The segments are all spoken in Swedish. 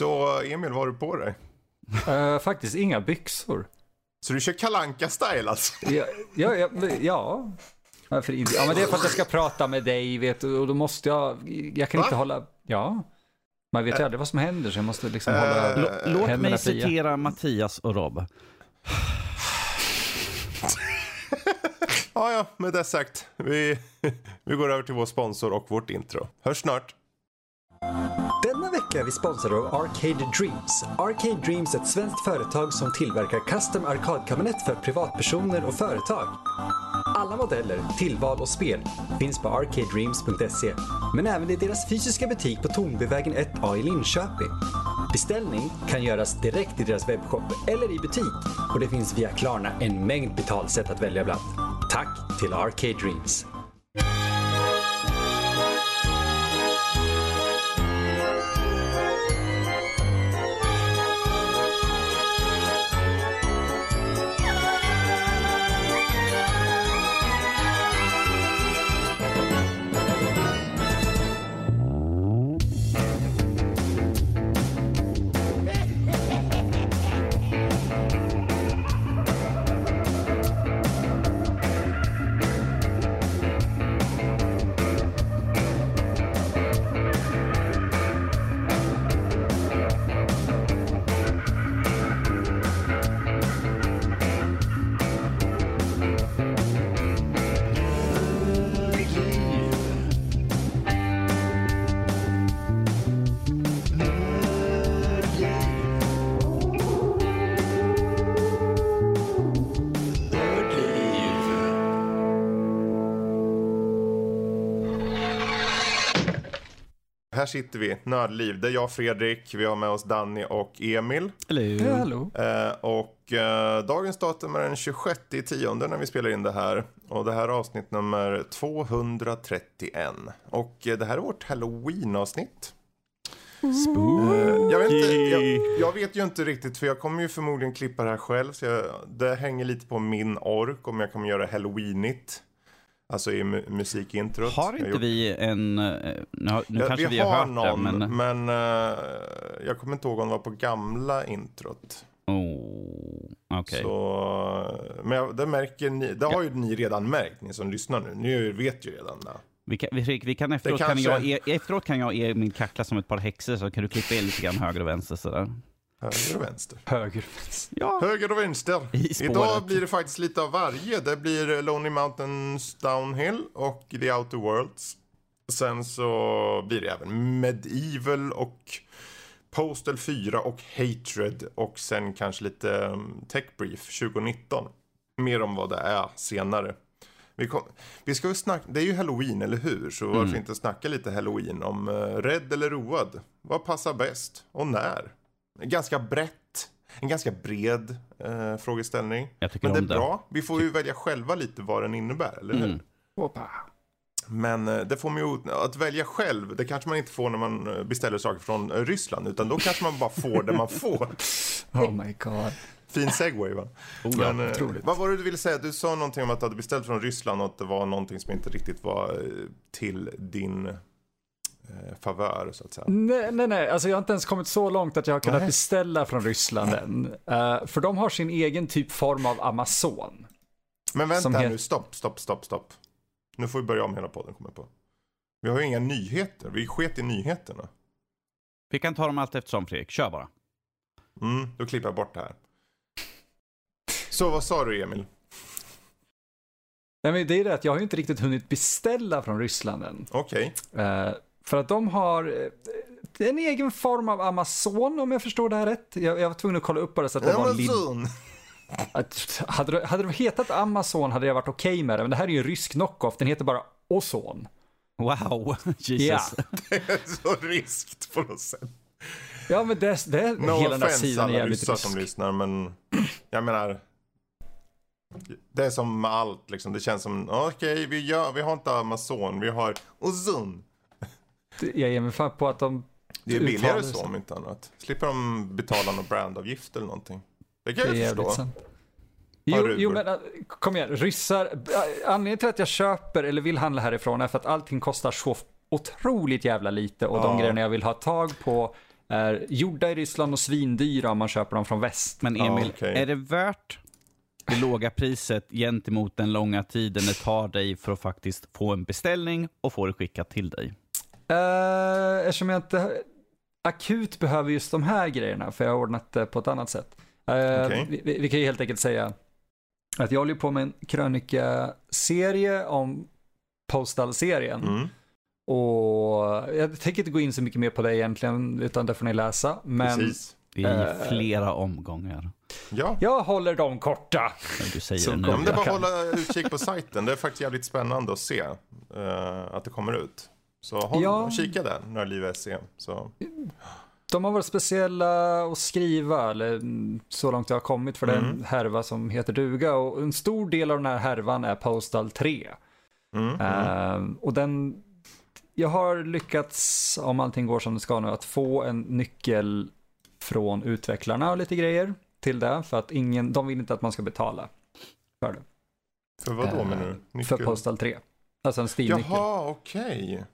Så Emil, vad har du på dig? Uh, faktiskt inga byxor. Så du kör kalanka style alltså? Ja, ja, ja, ja. Varför inte? Ja, men det är för att jag ska prata med dig, vet du, och då måste jag, jag kan Va? inte hålla, ja. Man vet ju aldrig vad som händer, så jag måste liksom uh, hålla L Låt mig citera Mattias och Rob. ja, ja, med det sagt. Vi, vi går över till vår sponsor och vårt intro. Hörs snart. Vecka är vi sponsrade av Arcade Dreams. Arcade Dreams är ett svenskt företag som tillverkar custom arkadkabinett för privatpersoner och företag. Alla modeller, tillval och spel finns på arcadedreams.se, men även i deras fysiska butik på Tornbyvägen 1A i Linköping. Beställning kan göras direkt i deras webbshop eller i butik och det finns via Klarna en mängd betalsätt att välja bland. Tack till Arcade Dreams! Här sitter vi, Nördliv. Det är jag Fredrik, vi har med oss Danny och Emil. Hello. Eh, och eh, dagens datum är den 26 tionde när vi spelar in det här. Och det här är avsnitt nummer 231. Och eh, det här är vårt halloween-avsnitt. Spooky. Eh, jag, vet inte, jag, jag, vet ju inte riktigt för jag kommer ju förmodligen klippa det här själv. Så jag, det hänger lite på min ork om jag kommer göra halloweenigt. Alltså i mu musikintrot. Har inte vi en, eh, nu, nu ja, kanske vi, har, har hört någon, det, men... men uh, jag kommer inte ihåg om det var på gamla introt. Oh, okay. Så, men det märker ni, det har ju ni redan märkt, ni som lyssnar nu. Ni vet ju redan det. Vi kan, vi, vi kan efteråt, kanske... kan jag, e- efteråt kan jag ge min kackla som ett par häxor så kan du klippa in lite grann höger och vänster sådär. Höger och vänster. Höger och vänster. Ja. Höger och vänster. Idag blir det faktiskt lite av varje. Det blir Lonely Mountains Downhill och The Outer Worlds. Sen så blir det även Medieval och Postal 4 och Hatred och sen kanske lite um, Tech Brief 2019. Mer om vad det är senare. Vi, kom, vi ska snacka, det är ju halloween, eller hur? Så varför mm. inte snacka lite halloween om uh, rädd eller road? Vad passar bäst? Och när? Ganska brett. En ganska bred eh, frågeställning. Men det är det. bra. Vi får ju välja själva lite vad den innebär, eller hur? Mm. Men eh, det får man ju, att välja själv, det kanske man inte får när man eh, beställer saker från eh, Ryssland. Utan då kanske man bara får det man får. oh my god. Fin segway va? Oh, ja, Men, otroligt. vad var det du ville säga? Du sa någonting om att du hade beställt från Ryssland och att det var någonting som inte riktigt var till din favör så att säga. Nej, nej, nej, alltså jag har inte ens kommit så långt att jag har kunnat nej. beställa från Ryssland än. Uh, för de har sin egen typ form av Amazon. Men vänta här nu, stopp, stopp, stopp, stopp. Nu får vi börja om hela podden, kommer på. Vi har ju inga nyheter, vi sket i nyheterna. Vi kan ta dem allt eftersom Fredrik, kör bara. Mm, då klipper jag bort det här. Så vad sa du Emil? Nej, men det är det att jag har ju inte riktigt hunnit beställa från Ryssland än. Okej. Okay. Uh, eh, för att de har eh, en egen form av Amazon om jag förstår det här rätt. Jag, jag var tvungen att kolla upp bara så att det Amazon. var hade, det, hade det hetat Amazon hade jag varit okej okay med det, men det här är ju en rysk knockoff, den heter bara Ozon. Wow, Jesus. Ja. Det är så ryskt på något sätt. Ja, men det, det no hela den här sidan är jävligt rysk. som lyssnar, men jag menar, det är som med allt liksom. Det känns som, okej, okay, vi, vi har inte Amazon, vi har Ozon jag ger mig fan på att de... Det är billigare så om inte annat. Slipper de betala någon brandavgift eller någonting. Det kan jag förstå. Jo, jo, men äh, kom igen, ryssar. Äh, anledningen till att jag köper eller vill handla härifrån är för att allting kostar så otroligt jävla lite och ja. de grejerna jag vill ha tag på är gjorda i Ryssland och svindyra om man köper dem från väst. Men Emil, ah, okay. är det värt det låga priset gentemot den långa tiden det tar dig för att faktiskt få en beställning och få det skickat till dig? Uh, eftersom jag inte akut behöver just de här grejerna, för jag har ordnat det på ett annat sätt. Uh, okay. vi, vi, kan ju helt enkelt säga att jag håller på med en krönikaserie om Postal-serien. Mm. Och jag tänker inte gå in så mycket mer på det egentligen, utan det får ni läsa. Men, Precis. Det är i flera omgångar. Ja. Jag håller dem korta. Du säger så det nu. Om det bara hålla utkik på sajten. Det är faktiskt jävligt spännande att se uh, att det kommer ut. Så håll, ja. kika där, Nördliv.se. Så. De har varit speciella att skriva, eller så långt jag har kommit, för mm. den härva som heter duga. Och en stor del av den här härvan är Postal 3. Mm. Uh, och den, jag har lyckats, om allting går som det ska nu, att få en nyckel från utvecklarna och lite grejer till det. För att ingen, de vill inte att man ska betala för det. För vad då menar du? Nyckel? För Postal 3. Alltså en Steam-nyckel. Jaha, okej. Okay.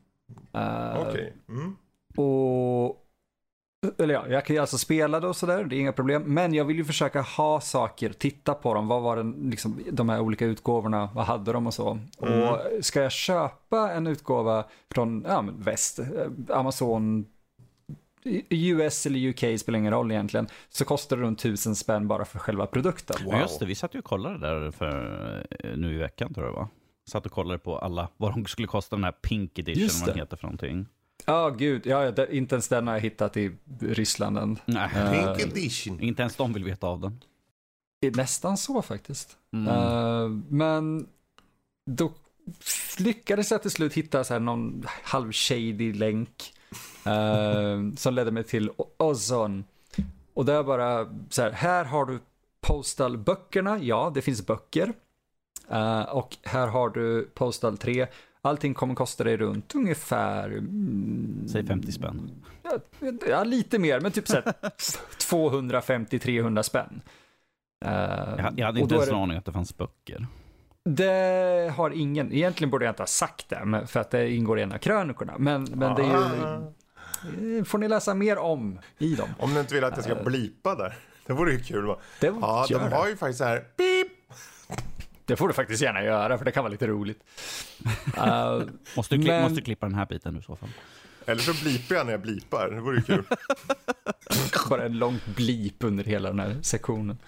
Uh, okej. Okay. Mm. Och eller ja, jag kan ju alltså spela det och sådär, det är inga problem. Men jag vill ju försöka ha saker, titta på dem. Vad var den, liksom, de här olika utgåvorna, vad hade de och så. Mm. Och ska jag köpa en utgåva från ja, väst, eh, Amazon, US eller UK spelar ingen roll egentligen, så kostar det runt tusen spänn bara för själva produkten. Wow. just det, vi satt ju och kollade där för, eh, nu i veckan tror jag det var. Satt och kollade på alla, vad de skulle kosta den här Pink Edition, vad den heter för någonting. Ja, oh, gud. Ja, det, inte ens den har jag hittat i Ryssland än. Nej. Uh, Pink edition. Inte ens de vill veta av den. Nästan så faktiskt. Mm. Uh, men då lyckades jag till slut hitta så här någon halv shady länk uh, som ledde mig till Ozon. Och där bara så här, här har du Postal-böckerna, ja det finns böcker. Uh, och här har du Postal 3 Allting kommer kosta dig runt ungefär... Mm, Säg 50 spänn. Ja, ja lite mer, men typ 250-300 spänn. Uh, jag, jag hade inte ens en aning att det fanns böcker. Det har ingen, egentligen borde jag inte ha sagt det, för att det ingår i en av krönikorna. Men, men det är ju, ah. får ni läsa mer om i dem. Om ni inte vill att jag ska uh, blipa där. Det vore ju kul. Va? Det ja, de har ju faktiskt så här, beep, det får du faktiskt gärna göra, för det kan vara lite roligt. Uh, måste, du men... måste du klippa den här biten nu i så fall. Eller så blipar jag när jag blipar, det vore ju kul. Bara en lång blip under hela den här sektionen.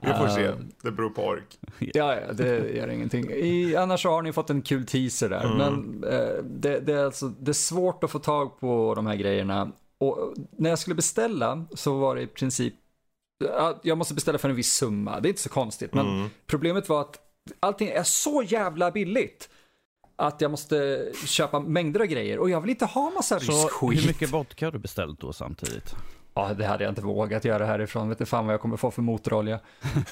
Vi får uh, se, det beror på ork. Ja, ja det gör ingenting. I, annars har ni fått en kul teaser där. Mm. Men uh, det, det, är alltså, det är svårt att få tag på de här grejerna. Och när jag skulle beställa så var det i princip jag måste beställa för en viss summa. Det är inte så konstigt. Men mm. problemet var att allting är så jävla billigt. Att jag måste köpa mängder av grejer och jag vill inte ha massa rysk så hur mycket vodka har du beställt då samtidigt? Ja, det hade jag inte vågat göra härifrån. Vet inte fan vad jag kommer få för motorolja.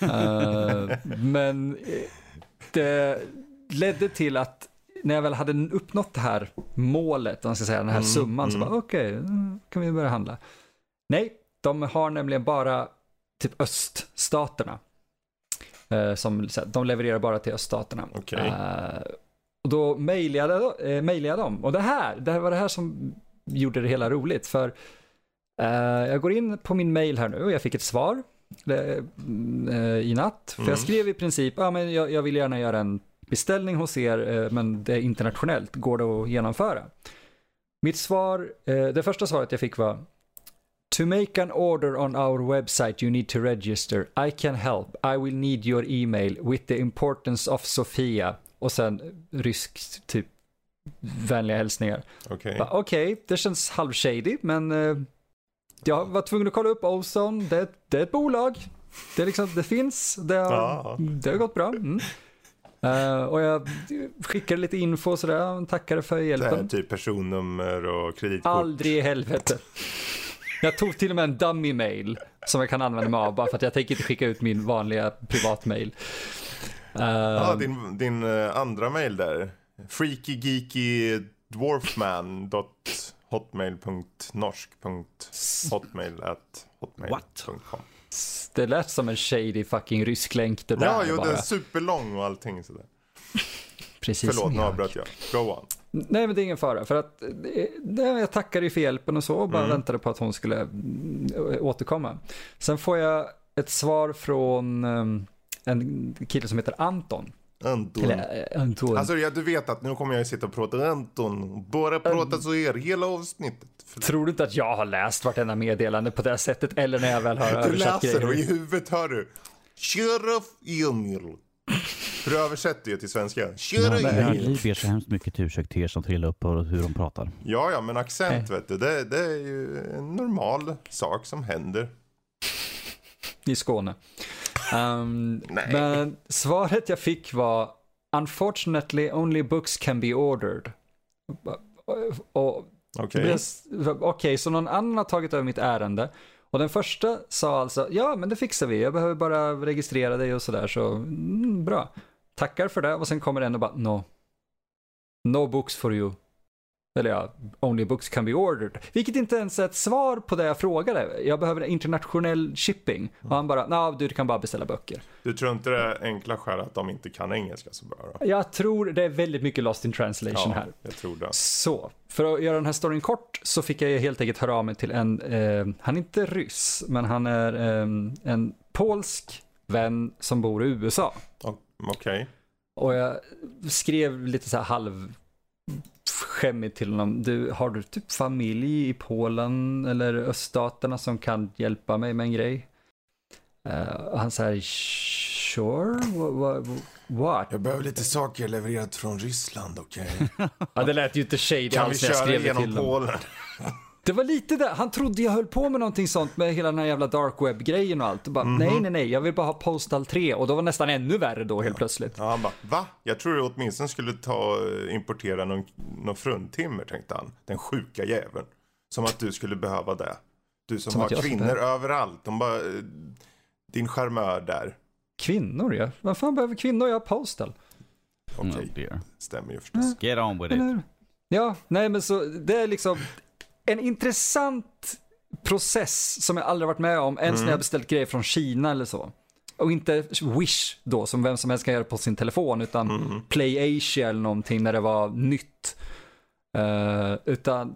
uh, men eh, det ledde till att när jag väl hade uppnått det här målet, man ska säga, den här mm, summan, mm. så bara okej, okay, kan vi börja handla. Nej, de har nämligen bara typ öststaterna. Uh, som, de levererar bara till öststaterna. Okay. Eh, och då mejlade jag, dem. Och det här, det här var det här som gjorde det hela roligt. För uh, jag går in på min mail här nu och jag fick ett svar i natt. För mm. jag skrev i princip, ja men jag, jag, vill gärna göra en beställning hos er, men det är internationellt, går det att genomföra? Mitt svar, det första svaret jag fick var, To make an order on our website you need to register. I can help. I will need your email with the importance of Sofia. Och sen rysk typ vänliga hälsningar. Okej. Okay. okay, det känns halvshady men uh, jag var tvungen att kolla upp Ozone. Det, det är ett bolag. Det, är liksom, det finns. Det har, ja. det har gått bra. Mm. Uh, och jag skickade lite info och sådär, tackade för hjälpen. Det här, typ personnummer och kreditkort. Aldrig i helvete. Jag tog till och med en dummy mail som jag kan använda mig av bara för att jag tänker inte skicka ut min vanliga privatmail. Uh, ja, din, din uh, andra mail där. freakygeeky.dwarfman.norsk.hotmail.com Det lät som en shady fucking rysk länk det där Ja, jo, bara. den är superlång och allting sådär. Precis Förlåt, nu avbröt jag. Go on. Nej, men det är ingen fara. För att det, jag tackade ju för hjälpen och så och bara Mm. väntade på att hon skulle mm, återkomma. Sen får jag ett svar från um, en kille som heter Anton. Anton. Eller eh, Anton. Alltså ja, du vet att nu kommer jag sitta och prata Anton. Bara prata så här hela avsnittet. Tror du inte att jag har läst vartenda meddelande på det här sättet eller när jag väl har du översatt läser och i grejer? huvudet hör du. Sheriff Emil. För du översätter ju till svenska. Sheriff nej. Emil. Vi ber så hemskt mycket till ursäkt till er som trillar upp och hur de pratar. Ja, ja, men accent Nej. vet du. Det, det är ju en normal sak som händer. I Skåne. Um, Nej. men svaret jag fick var Unfortunately only books can be ordered. Okej. Det blev- Okej, så någon annan har tagit över mitt ärende. Och den första sa alltså, ja men det fixar vi, jag behöver bara registrera dig och sådär, så mm, bra. Tackar för det och sen kommer en och bara, no. No books for you. Eller ja, only books can be ordered. Vilket inte ens är ett svar på det jag frågade. Jag behöver internationell shipping. Och han bara, nej du kan bara beställa böcker. Du tror inte det är enkla skäl att de inte kan engelska så bra då? Jag tror det är väldigt mycket lost in translation Ja, här. jag tror det. Så, för att göra den här storyn kort så fick jag helt enkelt höra av mig till en, eh, han är inte ryss, men han är eh, en polsk vän som bor i USA. O- Okej. Och jag skrev lite så här halv skämmigt till honom. Du, har du typ familj i Polen eller öststaterna som kan hjälpa mig med en grej? Och han säger sure, what? Jag behöver lite saker levererat från Ryssland, okej? Ja, det lät ju inte shady Kan vi alls när jag köra skrev det genom till honom. Polen? Det var lite där, han trodde jag höll på med någonting sånt med hela den här jävla dark web-grejen och allt. Och bara, Mhm. Nej, nej, nej, jag vill bara ha Postal 3 och då var det nästan ännu värre då helt plötsligt. Ja, han bara, va? Jag tror du åtminstone skulle ta och importera någon, någon fruntimmer, tänkte han. Den sjuka jäveln. Som att du skulle behöva det. Du som, Som har kvinnor överallt. De bara, eh, din charmör där. Kvinnor ja, vad fan behöver kvinnor? Jag har Postal. Okej, Oh dear. stämmer ju förstås. Get on with it. Ja, nej men så det är liksom en intressant process som jag aldrig varit med om ens när jag beställt grejer från Kina eller så. Och inte Wish då som vem som helst kan göra på sin telefon utan Play Asia eller någonting när det var nytt. Eh, utan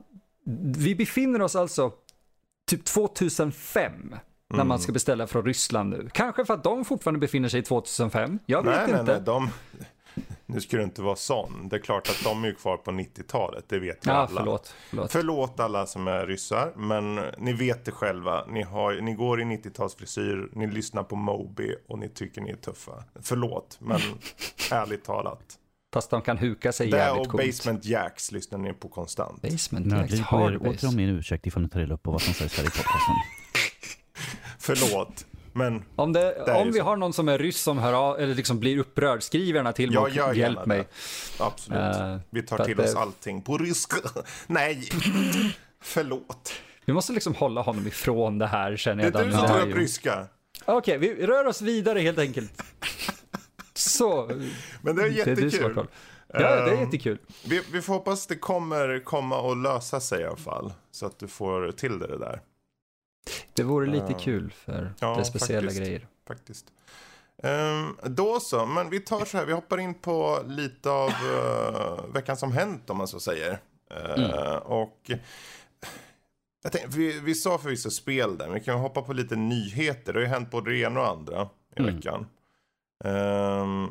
vi befinner oss alltså typ 2005 när man ska beställa från Ryssland nu. Kanske för att de fortfarande befinner sig i 2005. Jag vet Nej, nej, inte. nej. De... Nu ska du inte vara sån. Det är klart att de är ju kvar på 90-talet. Det vet ju Ja, alla. förlåt. förlåt. Förlåt alla som är ryssar, men ni vet det själva. Ni, har, ni går i 90-talsfrisyr, ni lyssnar på Moby och ni tycker ni är tuffa. Förlåt, men ärligt talat. Fast de kan huka sig Det jävligt och coolt. Basement Jacks lyssnar ni på konstant. Basement Nördliv Jacks, ber hard åter base. om min ursäkt ifall ni tar illa upp på vad som sägs här i podcasten. Förlåt, men Om, det, om vi så. har någon som är ryss som hör av, eller liksom blir upprörd, skriv gärna till mig jag och hjälp gärna mig. det. Absolut. Eh, Vi tar till att oss det- allting på ryska. Nej, förlåt. Vi måste liksom hålla honom ifrån det här känner Det är jag. du som Det tar upp ryska. Okej, vi rör oss vidare helt enkelt. Så, Men det är det är jättekul. Ja, det är Ehm, jättekul. Vi, vi får hoppas det kommer komma och lösa sig i alla fall. Så att du får till det där. Det vore lite Ja. kul för Ja, det speciella faktiskt. grejer. Faktiskt. Ehm, då så, men vi tar så här. Vi hoppar in på lite av uh, veckan som hänt om man så säger. Eh, Och jag tänkte, vi, vi sa förvisso spel där, men vi kan hoppa på lite nyheter. Det har ju hänt både det ena och andra i Mm. veckan. Ehm,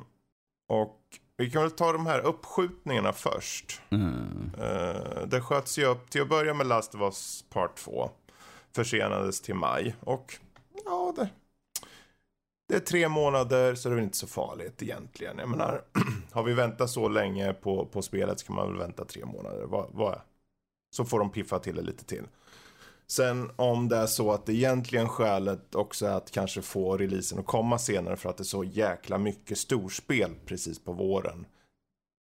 och vi kan väl ta de här uppskjutningarna först. Mm. Eh, det sköts ju upp till att börja med Last of Us Part 2. Försenades till maj. Och ja, det, det är tre månader så det är väl inte så farligt egentligen. Jag menar, har vi väntat så länge på, på spelet så kan man väl vänta tre månader. Va, va? så får de piffa till det lite till. Sen om det är så att det egentligen skälet också är att kanske få releasen att komma senare för att det är så jäkla mycket storspel precis på våren.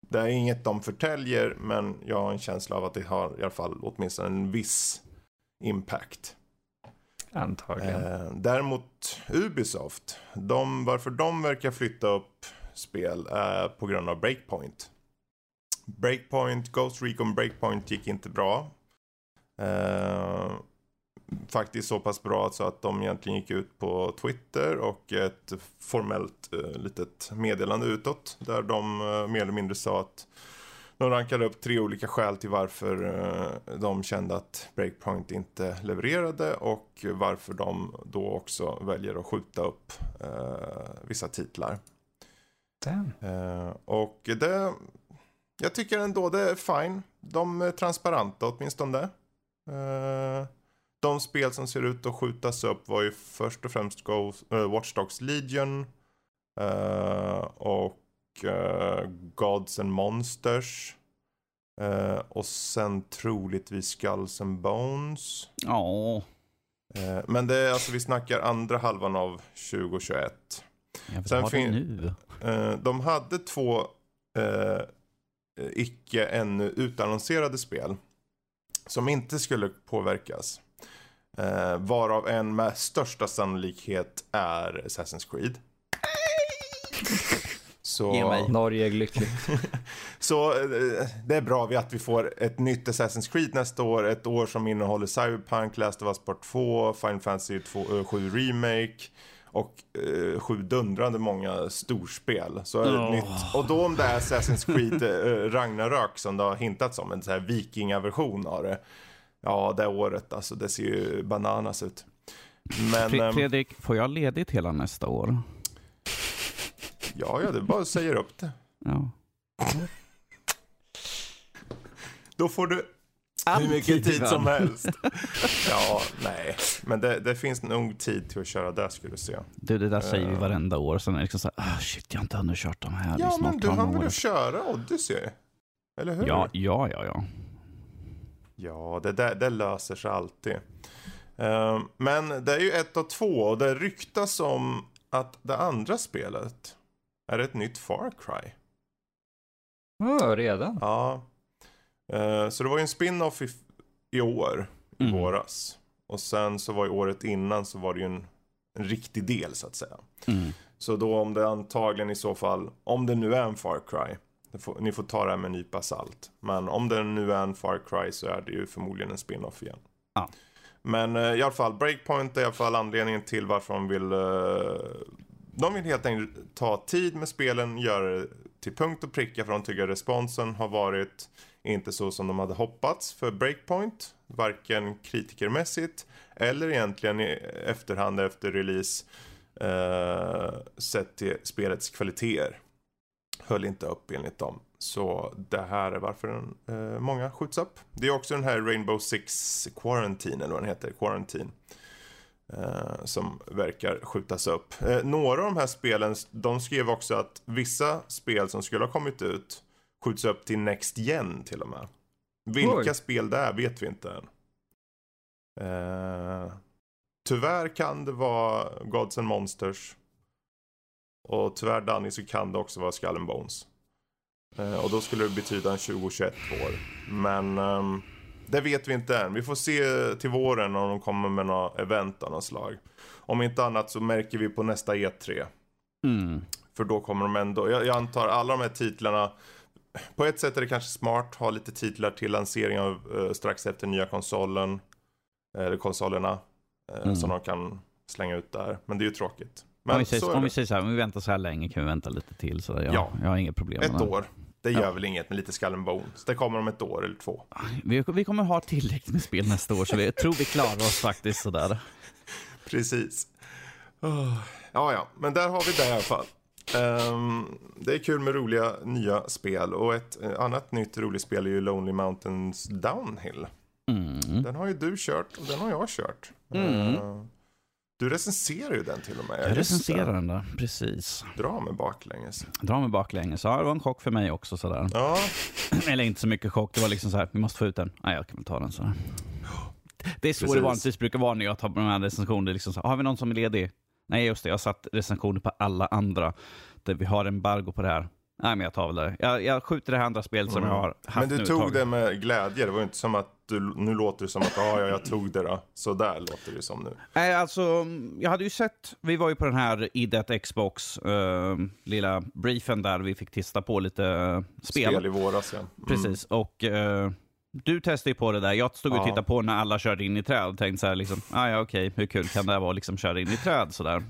Det är inget de förtäljer men jag har en känsla av att det har i alla fall åtminstone en viss impact. Antagligen. Eh, däremot Ubisoft, de, varför de verkar flytta upp spel är på grund av Breakpoint. Breakpoint, Ghost Recon Breakpoint gick inte bra. Eh, faktiskt så pass bra så att de egentligen gick ut på Twitter och ett formellt eh, litet meddelande utåt där de eh, mer eller mindre sa att de rankade upp tre olika skäl till varför uh, de kände att Breakpoint inte levererade och varför de då också väljer att skjuta upp uh, vissa titlar. Uh, och det, jag tycker ändå det är fine. De är transparenta åtminstone. de spel som ser ut att skjutas upp var ju först och främst Watch Dogs Legion och uh, Gods and Monsters. Uh, och sen troligtvis Skulls and Bones. Ja. Uh, men det är alltså, vi snackar andra halvan av 2021. Jag sen fin- nu. de hade två icke ännu utannonserade spel. Som inte skulle påverkas. varav en med största sannolikhet är Assassin's Creed. Så... Ge mig. Norge är lyckligt. så eh, det är bra att vi får ett nytt Assassin's Creed nästa år. Ett år som innehåller Cyberpunk, Last of Us Part 2, Final Fantasy 2, 7 eh, Remake och eh, sju dundrande många storspel. Så oh. nytt. Och då om det är Assassin's Creed eh, Ragnarök som det har hintats om, en sån här vikingaversion av det. Ja, det året alltså, det ser ju bananas ut. Men, ehm, Fredrik, får jag ledigt hela nästa år? Ja, ja, det bara säga upp det. Ja. Då får du hur mycket tid som helst. Ja, nej. Men det, det, finns nog tid till att köra det skulle du se. Du, det där säger vi eh. varenda år. Sen är det liksom så här, ah, shit, jag har inte hunnit kört de här. Ja, men du hann väl köra Odyssey? Eller hur? Ja, ja, ja. Ja, ja det, det, det löser sig alltid. Uh, men det är ju ett av två och det ryktas om att det andra spelet är ett nytt Far Cry. Ja, redan? Ja. Uh, så det var ju en spin-off i, i år, i mm. våras. Och sen så var ju året innan så var det ju en, en riktig del så att säga. Mm. Så då om det antagligen i så fall, om det nu är en Far Cry, får, ni får ta det här med en nypa salt. Men om det nu är en Far Cry så är det ju förmodligen en spin-off igen. Ja. Men uh, i alla fall, Breakpoint är i alla fall anledningen till varför de vill uh, de vill helt enkelt ta tid med spelen, göra det till punkt och pricka för de tycker responsen har varit inte så som de hade hoppats för Breakpoint. Varken kritikermässigt eller egentligen i efterhand efter release eh, sett till spelets kvaliteter. Höll inte upp enligt dem. Så det här är varför eh, många skjuts upp. Det är också den här Rainbow Six Quarantine eller vad den heter, Quarantine. Eh, som verkar skjutas upp. Eh, några av de här spelen, de skrev också att vissa spel som skulle ha kommit ut skjuts upp till Next Gen till och med. Vilka Oj. spel det är vet vi inte än. Eh, tyvärr kan det vara Gods and Monsters. Och tyvärr Danny så kan det också vara Skull and Bones. Eh, och då skulle det betyda en 2021 år. Men um, det vet vi inte än. Vi får se till våren om de kommer med några event av något slag. Om inte annat så märker vi på nästa E3. Mm. För då kommer de ändå, jag, jag, antar alla de här titlarna. På ett sätt är det kanske smart att ha lite titlar till lansering av uh, strax efter nya konsolen. Eller konsolerna. Uh, mm. Som de kan slänga ut där. Men det är ju tråkigt. Men om vi säger, om vi säger så här, om vi väntar så här länge kan vi vänta lite till. Så jag, ja. jag har inga problem Ett år. Det gör ja. väl inget med lite Skull and Bones. Det kommer om ett år eller två. Vi, vi kommer ha tillräckligt med spel nästa år så vi tror vi klarar oss faktiskt sådär. Precis. Oh. Ja, ja, men där har vi det i alla fall. Um, det är kul med roliga nya spel och ett uh, annat nytt roligt spel är ju Lonely Mountains Downhill. Mm. Den har ju du kört och den har jag kört. Mm. Uh, du recenserar ju den till och med. Jag recenserar den där, precis. Dra mig baklänges. Dra mig baklänges. Ja, det var en chock för mig också sådär. Ja. Eller inte så mycket chock. Det var liksom så här, vi måste få ut den. Nej, jag kan väl ta den sådär. Det är så precis. det vanligtvis brukar vara när jag tar de här recensionerna. Liksom så, har vi någon som är ledig? Nej, just det. Jag har satt recensioner på alla andra. Där vi har embargo på det här. Nej, men jag tar väl det. Jag, jag skjuter det här andra spelet som mm. jag har haft Men du tog det med glädje. Det var inte som att du, nu låter det som att ah, ja, jag tog det då. Så där låter det som nu. Nej, alltså, jag hade ju sett, vi var ju på den här idet Xbox, uh, lilla briefen där vi fick testa på lite uh, spel. Spel i våras, ja. Mm. Precis, och uh, du testade ju på det där. Jag stod och tittade på när alla körde in i träd och tänkte så här, liksom, ah, ja okej, hur kul kan det här vara, liksom köra in i träd sådär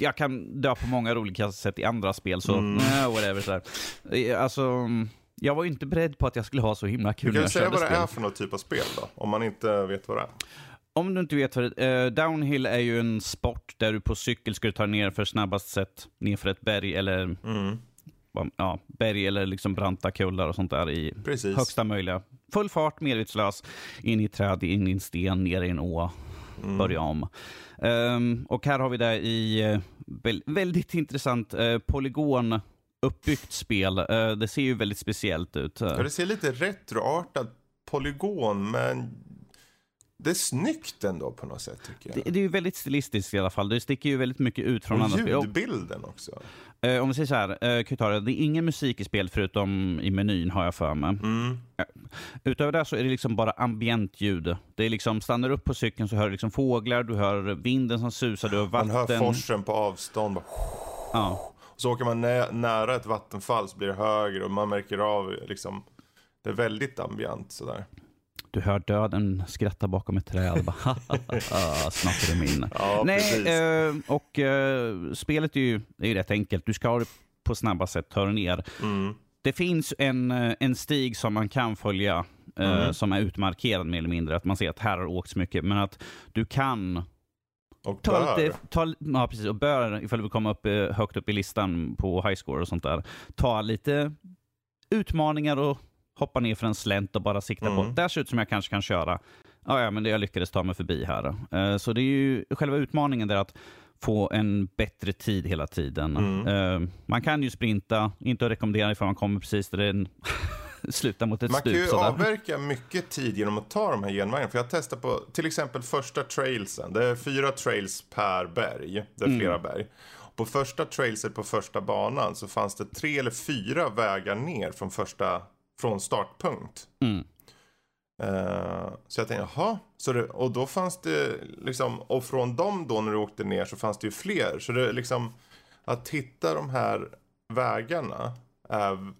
jag kan dö på många olika sätt i andra spel, så mm. nah, whatever. Så här. Alltså, jag var ju inte beredd på att jag skulle ha så himla kul Du kan ju säga vad det är för något typ av spel då, om man inte vet vad det är. Om du inte vet vad det är, Downhill är ju en sport där du på cykel ska ta ner för snabbast sätt ner för ett berg eller Mm. ja, berg eller liksom branta kullar och sånt där i Precis. högsta möjliga. Full fart, medvetslös, in i ett träd, in i en sten, ner i en å, Mm. börja om. Ehm, och här har vi det i eh, väl- väldigt intressant uh, polygon uppbyggt spel. Eh, det ser ju väldigt speciellt ut. Ja, det ser lite retroartad polygon, men det är snyggt ändå på något sätt tycker Det, jag. det är ju väldigt stilistiskt i alla fall. Det sticker ju väldigt mycket ut från andra Och spel. Och, ljudbilden också. eh, om vi säger så här, eh, ta det, det är ingen musik i spel förutom i menyn har jag för mig. Mm. Utöver det så är det liksom bara ambient ljud. Det är liksom, stannar upp på cykeln så hör du liksom fåglar, du hör vinden som susar, du hör Man vatten. hör forsen på avstånd. Bara, Ja. Så åker man nä nära ett vattenfall så blir det högre och man märker av liksom. Det är väldigt ambient sådär. Du hör döden skratta bakom ett träd. Bara, "Ah, Snart är det min. Ja, Nej, eh, och eh, spelet är ju, är ju rätt enkelt. Du ska på snabba sätt, ta det ner. Mm. Det finns en, eh, en stig som man kan följa, eh, Mm. som är utmarkerad mer eller mindre. Att man ser att här har åkts mycket, men att du kan Och ta bör. lite, ta, ja, precis, och bör, ifall du vill komma upp, eh, högt upp i listan på high score och sånt där, ta lite utmaningar och hoppa ner för en slänt och bara sikta på, Mm. där ser ut som jag kanske kan köra. Ja, ja, men det jag lyckades ta mig förbi här. Eh, Så det är ju själva utmaningen där att få en bättre tid hela tiden. Mm. Eh, Man kan ju sprinta, inte att rekommendera ifall man kommer precis där den slutar mot ett Man kan stup. ju sådär. avverka mycket tid genom att ta de här genvägarna. För jag testar på till exempel första trailsen. Det är fyra trails per berg. Det är Mm. flera berg. På första trailset på första banan så fanns det tre eller fyra vägar ner från första från startpunkt. Mm. Eh, så jag tänkte, jaha. Så det, och då fanns det liksom, och från dem då när du åkte ner så fanns det ju fler. Så det liksom, att hitta de här vägarna är,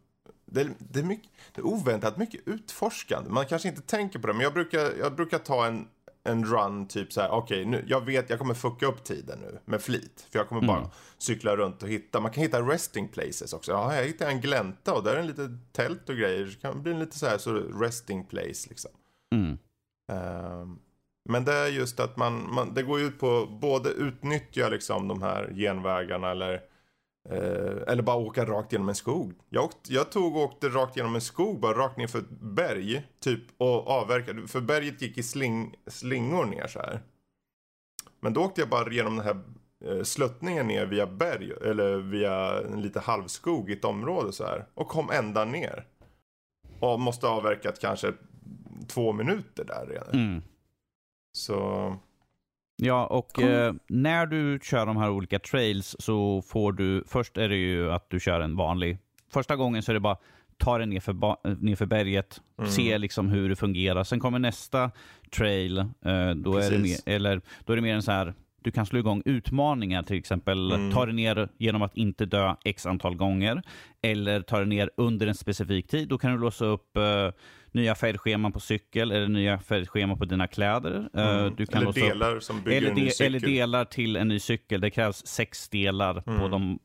det, är- det är, mycket, det är oväntat mycket utforskande. Man kanske inte tänker på det, men jag brukar, jag brukar ta en, en run typ så här, okej, nu, jag vet, jag kommer fucka upp tiden nu med flit. För jag kommer bara Mm. cykla runt och hitta, man kan hitta resting places också. Ja, jag hittar en glänta och där är en liten tält och grejer. Det kan bli en lite så här, så resting place liksom. Mm. Ehm, men det är just att man, man, det går ut på både utnyttja liksom de här genvägarna eller, eller bara åka rakt genom en skog. Jag, åkte, jag tog och åkte rakt genom en skog, bara rakt ner för ett berg, typ, och avverkade. För berget gick i sling, slingor ner så här. Men då åkte jag bara genom den här eh, sluttningen ner via berg, eller via en lite halvskog i ett område så här. Och kom ända ner. Och måste ha avverkat kanske två minuter där redan. Mm. Så, Ja, och Cool. eh, när du kör de här olika trails så får du, först är det ju att du kör en vanlig, första gången så är det bara ta dig ner för, ba, ner för berget, Mm. se liksom hur det fungerar. Sen kommer nästa trail, eh, då, är det mer, eller, då är det mer en så här, du kan slå igång utmaningar, till exempel Mm. ta dig ner genom att inte dö x antal gånger, eller ta dig ner under en specifik tid. Då kan du låsa upp eh, nya färgscheman på cykel, eller nya färgscheman på dina kläder. Eh, mm. du kan eller låsa upp delar som bygger eller, en ny cykel. eller delar till en ny cykel. Det krävs sex delar på Mm. de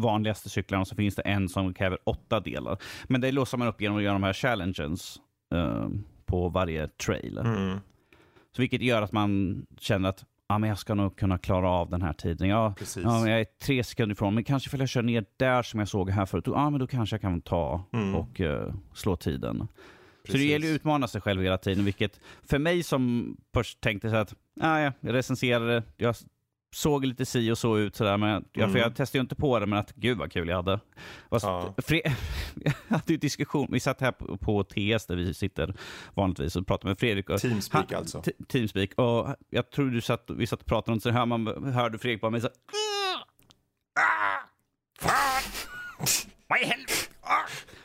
vanligaste cyklarna. Så finns det en som kräver åtta delar. Men det låser man upp genom att göra de här challenges eh, på varje trail. Mm. Så vilket gör att man känner att ja, men jag ska nog kunna klara av den här tiden. Ja, Precis. ja, jag är tre sekunder ifrån, men kanske för jag kör ner där som jag såg här förut. Ja, men då kanske jag kan ta Mm. och eh, slå tiden. Så det Precis. gäller att utmana sig själv hela tiden, vilket för mig som först tänkte så att ja, jag recenserade, jag såg lite si och så ut sådär, men jag, Mm. för jag testade ju inte på det, men att gud vad kul jag hade. Fast, Ja. Fre- jag hade ju diskussion, vi satt här på, på TS där vi sitter vanligtvis och pratade med Fredrik. Och, Teamspeak han- alltså. T- Teamspeak. Och jag tror du satt, vi satt och pratade om så här, man hörde Fredrik bara mig så Vad i helvete?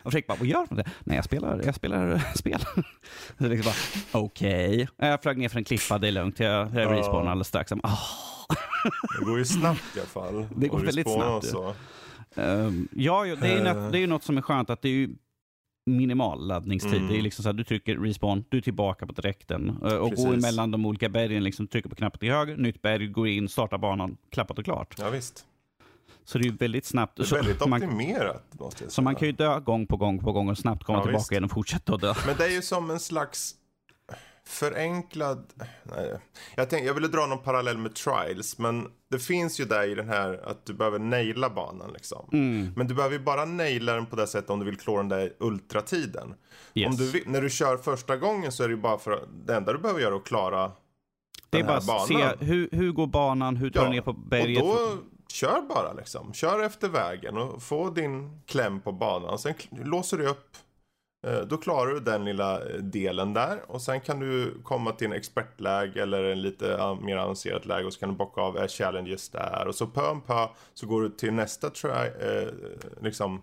Och Fredrik bara, vad gör du? Nej, jag spelar, jag spelar spel. Så liksom bara, okej. Jag flög ner för en klippa, det är lugnt. Jag, jag Ja. respawnar alldeles strax. Jag bara. Det går ju snabbt i alla fall. Det går väldigt snabbt, så. Ehm, ja, det är ju Eh. något, det är ju något som är skönt att det är ju minimal laddningstid. Mm. Det är liksom så här, du trycker respawn, du är tillbaka på direkten eh, och Precis. går emellan de olika bergen. Liksom, trycker på knappen till höger, nytt berg, går in, startar banan, klappat och klart. Ja, visst. Så det är väldigt snabbt. Det är väldigt så optimerat man, måste jag säga. Så man kan ju dö gång på gång på gång och snabbt komma Ja, tillbaka igen och fortsätta att dö. Men det är ju som en slags förenklad... Nej, jag, tänkte, jag ville dra någon parallell med Trials, men det finns ju där i den här att du behöver naila banan liksom. Mm. Men du behöver ju bara naila den på det sättet om du vill klara den där ultratiden. Yes. Om du när du kör första gången så är det ju bara för det enda du behöver göra är att klara Det är bara att se hur, hur går banan, hur tar du ner på berget. Och då kör bara liksom. Kör efter vägen och få din kläm på banan. Sen låser du upp. Eh, Då klarar du den lilla eh, delen där. Och sen kan du komma till en expertläge eller en lite mer avancerat läge. Och så kan du bocka av eh, challenges där. Och så pö om pö så går du till nästa try, eh, liksom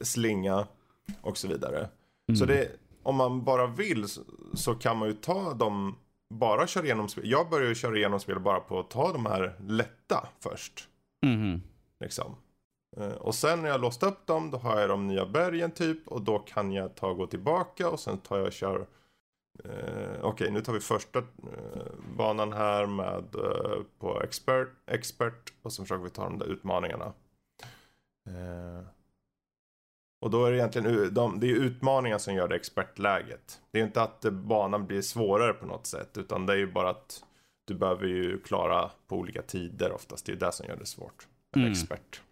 slinga och så vidare. Så det, om man bara vill så, kan man ju ta dem, bara köra igenom spel. Jag började ju köra igenom spel bara på att ta de här lätta först. Mhm. Liksom. Eh, Och sen när jag låst upp dem, då har jag de nya bergen typ. Och då kan jag ta och gå tillbaka och sen tar jag och kör. Eh, Okej, nu tar vi första eh, banan här med eh, på expert, expert. Och så försöker vi ta de där utmaningarna. Eh, och då är det egentligen de, det är utmaningar som gör det expertläget. Det är inte att eh, banan blir svårare på något sätt. Utan det är ju bara att du behöver ju klara på olika tider oftast. Det är det som gör det svårt. Mm. expert.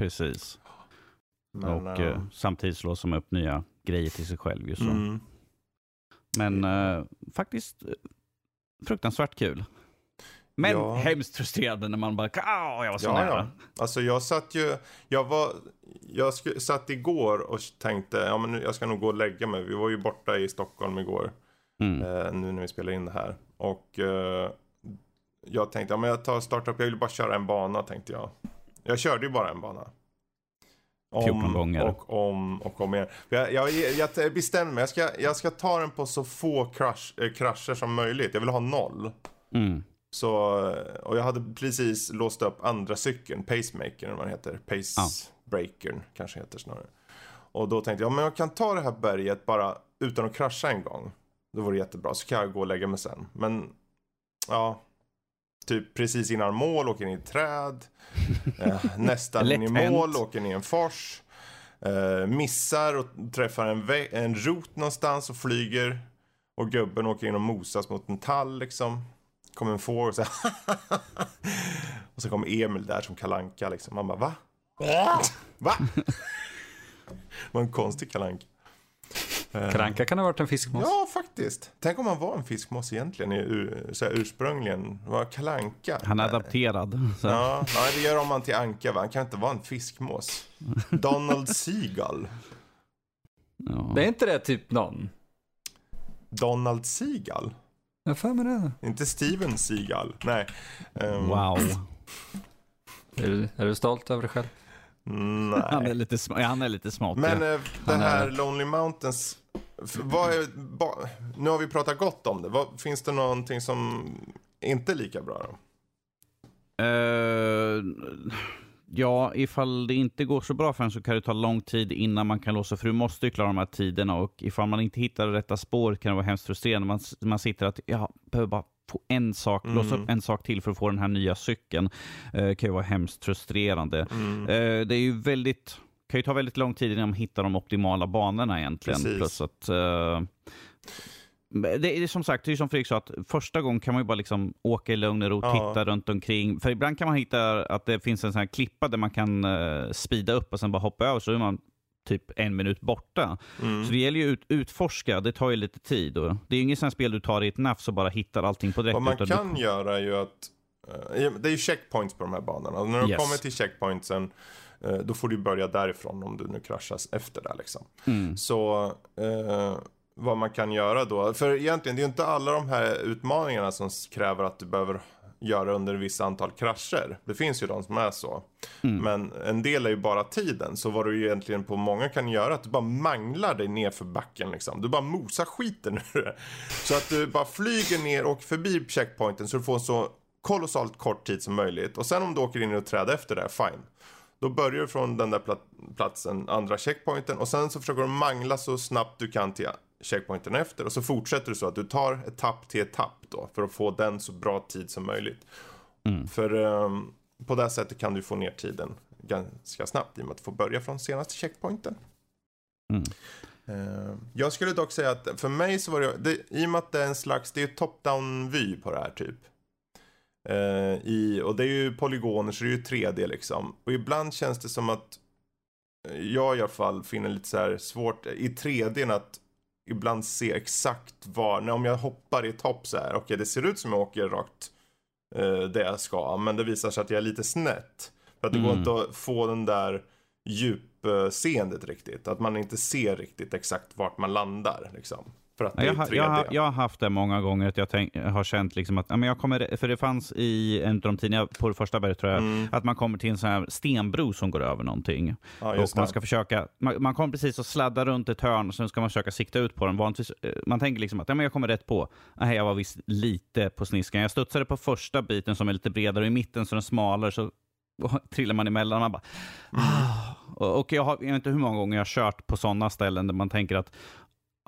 Precis. Men, och eh, samtidigt slår som upp nya grejer till sig själv. Ju så. mm. Men eh, faktiskt fruktansvärt kul. Men Ja. hemskt frustrerande när man bara, ah, jag var så Ja, nära. ja. Alltså jag satt ju, jag var, jag satt igår och tänkte, ja men nu, jag ska nog gå och lägga mig. Vi var ju borta i Stockholm igår, Mm. eh, nu när vi spelar in det här. Och eh, jag tänkte, ja men jag tar upp, jag vill bara köra en bana tänkte jag. Jag körde ju bara en bana. 14 gånger. Och om och om igen. Jag, jag, jag bestämde mig, jag ska, jag ska ta den på så få crash, eh, krascher som möjligt. Jag vill ha noll. Mm. Så, och jag hade precis låst upp andra cykeln, pacemakern eller vad den heter. Pacebreakern kanske heter snarare. Och då tänkte jag, men jag kan ta det här berget bara utan att krascha en gång. Då var det jättebra, så kan jag gå och lägga mig sen. Men, ja. Typ precis innan mål, åker in i ett träd. Eh, nästan in i mål, åker ner i en fors. Eh, missar och träffar en, en rot någonstans och flyger. Och gubben åker in och mosas mot en tall liksom. Kommer en fågel och så. Och så kommer Emil där som kalanka liksom. Man bara va? Va? Det var en konstig kalanka. Eh, Kranka kan ha varit en fiskmås. Ja, faktiskt. Tänk om han var en fiskmås egentligen, så här, ursprungligen. Var kalanka. Han är adapterad. Så. Ja, det gör om han till anka va? Han kan inte vara en fiskmås. Donald Seagull. Ja. Det är inte det typ någon? Donald Seagull? Jag för mig det. Inte Steven Seagull. Nej. Ehm, Wow. Är du, är du stolt över dig själv? Han är Nej. lite, sm- han är lite smart. Men ja. eh, det Han är- här Lonely Mountains. Är, ba, nu har vi pratat gott om det. Vad, finns det någonting som inte är lika bra då? Eh, ja, ifall det inte går så bra för en så kan det ta lång tid innan man kan låsa, för du måste ju klara de här tiderna och ifall man inte hittar det rätta spåret kan det vara hemskt frustrerande. Man, man sitter att, jag behöver bara få en sak, Mm. låsa upp en sak till för att få den här nya cykeln. Uh, kan ju vara hemskt frustrerande. Mm. Eh, det är ju väldigt, kan ju ta väldigt lång tid innan man hittar de optimala banorna egentligen. Precis. Plus att eh, det är som sagt, det är som Fredrik sa, att första gången kan man ju bara liksom åka i lugn och ro, Ja. titta runt omkring. För ibland kan man hitta att det finns en sån här klippa där man kan uh, speeda upp och sen bara hoppa över, så är man typ en minut borta. Mm. Så det gäller ju att ut, utforska, det tar ju lite tid. Och det är ju inget sånt spel du tar i ett nafs och bara hittar allting på direkt. Vad man kan du, göra är ju att, eh, det är ju checkpoints på de här banorna. Och när du Yes. kommer till checkpointsen, då får du börja därifrån om du nu kraschas efter det liksom. mm, Så eh, vad man kan göra då, för egentligen det är ju inte alla de här utmaningarna som kräver att du behöver göra under ett visst antal krascher. Det finns ju de som är så. Mm. Men en del är ju bara tiden. Så vad du egentligen på många kan göra är att du bara manglar dig ner för backen liksom. Du bara mosar skiten ur det. Så att du bara flyger ner och förbi checkpointen så du får en så kolossalt kort tid som möjligt. Och sen om du åker in i ett träd efter det, fine. Då börjar du från den där plat- platsen, andra checkpointen och sen så försöker du mangla så snabbt du kan till checkpointen efter och så fortsätter du så att du tar etapp till etapp då för att få den så bra tid som möjligt. Mm. För ehm, på det sättet kan du få ner tiden ganska snabbt i och med att du får börja från senaste checkpointen. Mm. Uh, jag skulle dock säga att för mig så var det, det, i och med att det är en slags, det är top-down vy på det här typ. Uh, i, och det är ju polygoner så det är ju 3D liksom. Och ibland känns det som att jag i alla fall finner lite så här svårt i 3D att ibland se exakt var, när om jag hoppar i ett hopp så här, okej okay, det ser ut som jag åker rakt uh, det jag ska, men det visar sig att jag är lite snett. För att det mm. går inte att få den där djupseendet riktigt. Att man inte ser riktigt exakt vart man landar. Liksom. För att det jag, är 3D. Jag, jag, har haft det många gånger, att jag tänk, har känt liksom att, jag kommer, för det fanns i en av de tidningarna på det första berget tror jag, mm. att man kommer till en sån här stenbro som går över någonting. Ja, och man ska försöka, man, man kommer precis att sladda runt ett hörn och sen ska man försöka sikta ut på den. Vanligtvis, eh, man tänker liksom att ja, men jag kommer rätt på. Nej, jag var visst lite på sniskan. Jag studsade på första biten som är lite bredare, i mitten så den smalare, så trillar man emellan. Och man bara, mm. ah. Och jag, har, jag vet inte hur många gånger jag har kört på sådana ställen där man tänker att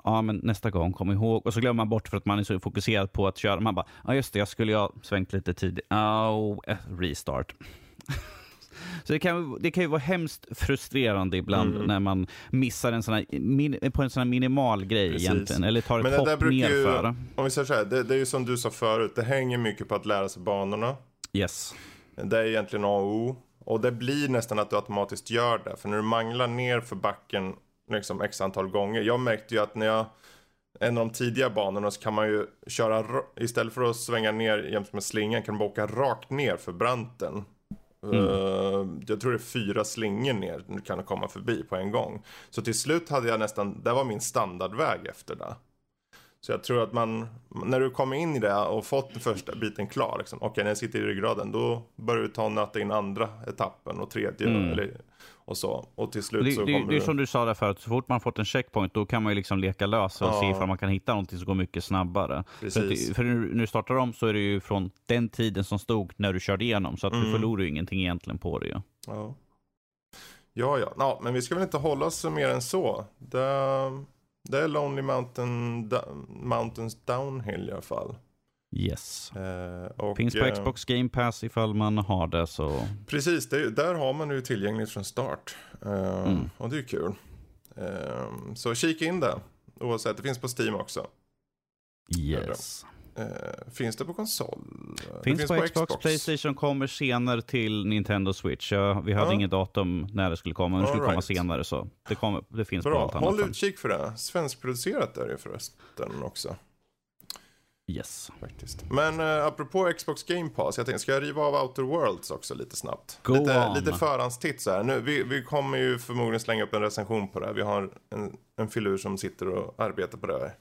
ja, men nästa gång, kom ihåg. Och så glömmer man bort för att man är så fokuserad på att köra. Man bara, ja just det, jag skulle ju ha svängt lite tidigt. Oh, restart. Så det kan, det kan ju vara hemskt frustrerande ibland mm. när man missar en sån här, på en sån här minimal grej Precis. egentligen. Eller tar ett Men hopp nerför. Om vi säger så här, det, det är ju som du sa förut, det hänger mycket på att lära sig banorna. Yes. Det är egentligen A och O. Och det blir nästan att du automatiskt gör det. För när du manglar ner för backen liksom x antal gånger. Jag märkte ju att när jag en av de tidiga banorna så kan man ju köra istället för att svänga ner jäms med slingan kan man åka rakt ner för branten. Mm. Uh, jag tror det är fyra slingor ner du kan komma förbi på en gång. Så till slut hade jag nästan, det var min standardväg efter det. Så jag tror att man, när du kommer in i det och fått den första biten klar, liksom, okej okay, när jag sitter i ryggraden, då börjar du ta och nöta in andra etappen och tredje. Mm. Eller, och så. Och till slut det, så det, kommer Det är du... som du sa där förut, så fort man fått en checkpoint då kan man ju liksom leka lös och ja. se ifall man kan hitta någonting som går mycket snabbare. Precis. För, för du startar om så är det ju från den tiden som stod när du körde igenom, så att mm. du förlorar ju ingenting egentligen på det ju. Ja. Ja, ja. ja, men vi ska väl inte hålla oss mer än så. Det, det är Lonely Mountain, Mountains Downhill i alla fall. Yes. Eh, och, Finns på eh, Xbox Game Pass ifall man har det så. Precis, det, där har man ju tillgängligt från start. Eh, mm. Och det är kul. Eh, så kika in det. Oavsett, det finns på Steam också. Yes. Uh, finns det på konsol? Finns, finns på, på Xbox. Xbox. Playstation kommer senare till Nintendo Switch. Ja, vi hade ja. inget datum när det skulle komma, men det skulle right. komma senare. Så det, kommer, det finns Bra. på allt annat. Håll utkik för det. Svenskproducerat är det förresten också. Yes. Faktiskt. Men uh, apropå Xbox Game Pass, jag tänkte, ska jag riva av Outer Worlds också lite snabbt? Go lite, on. lite förhandstitt så här. Nu, vi, vi kommer ju förmodligen slänga upp en recension på det här. Vi har en, en filur som sitter och arbetar på det här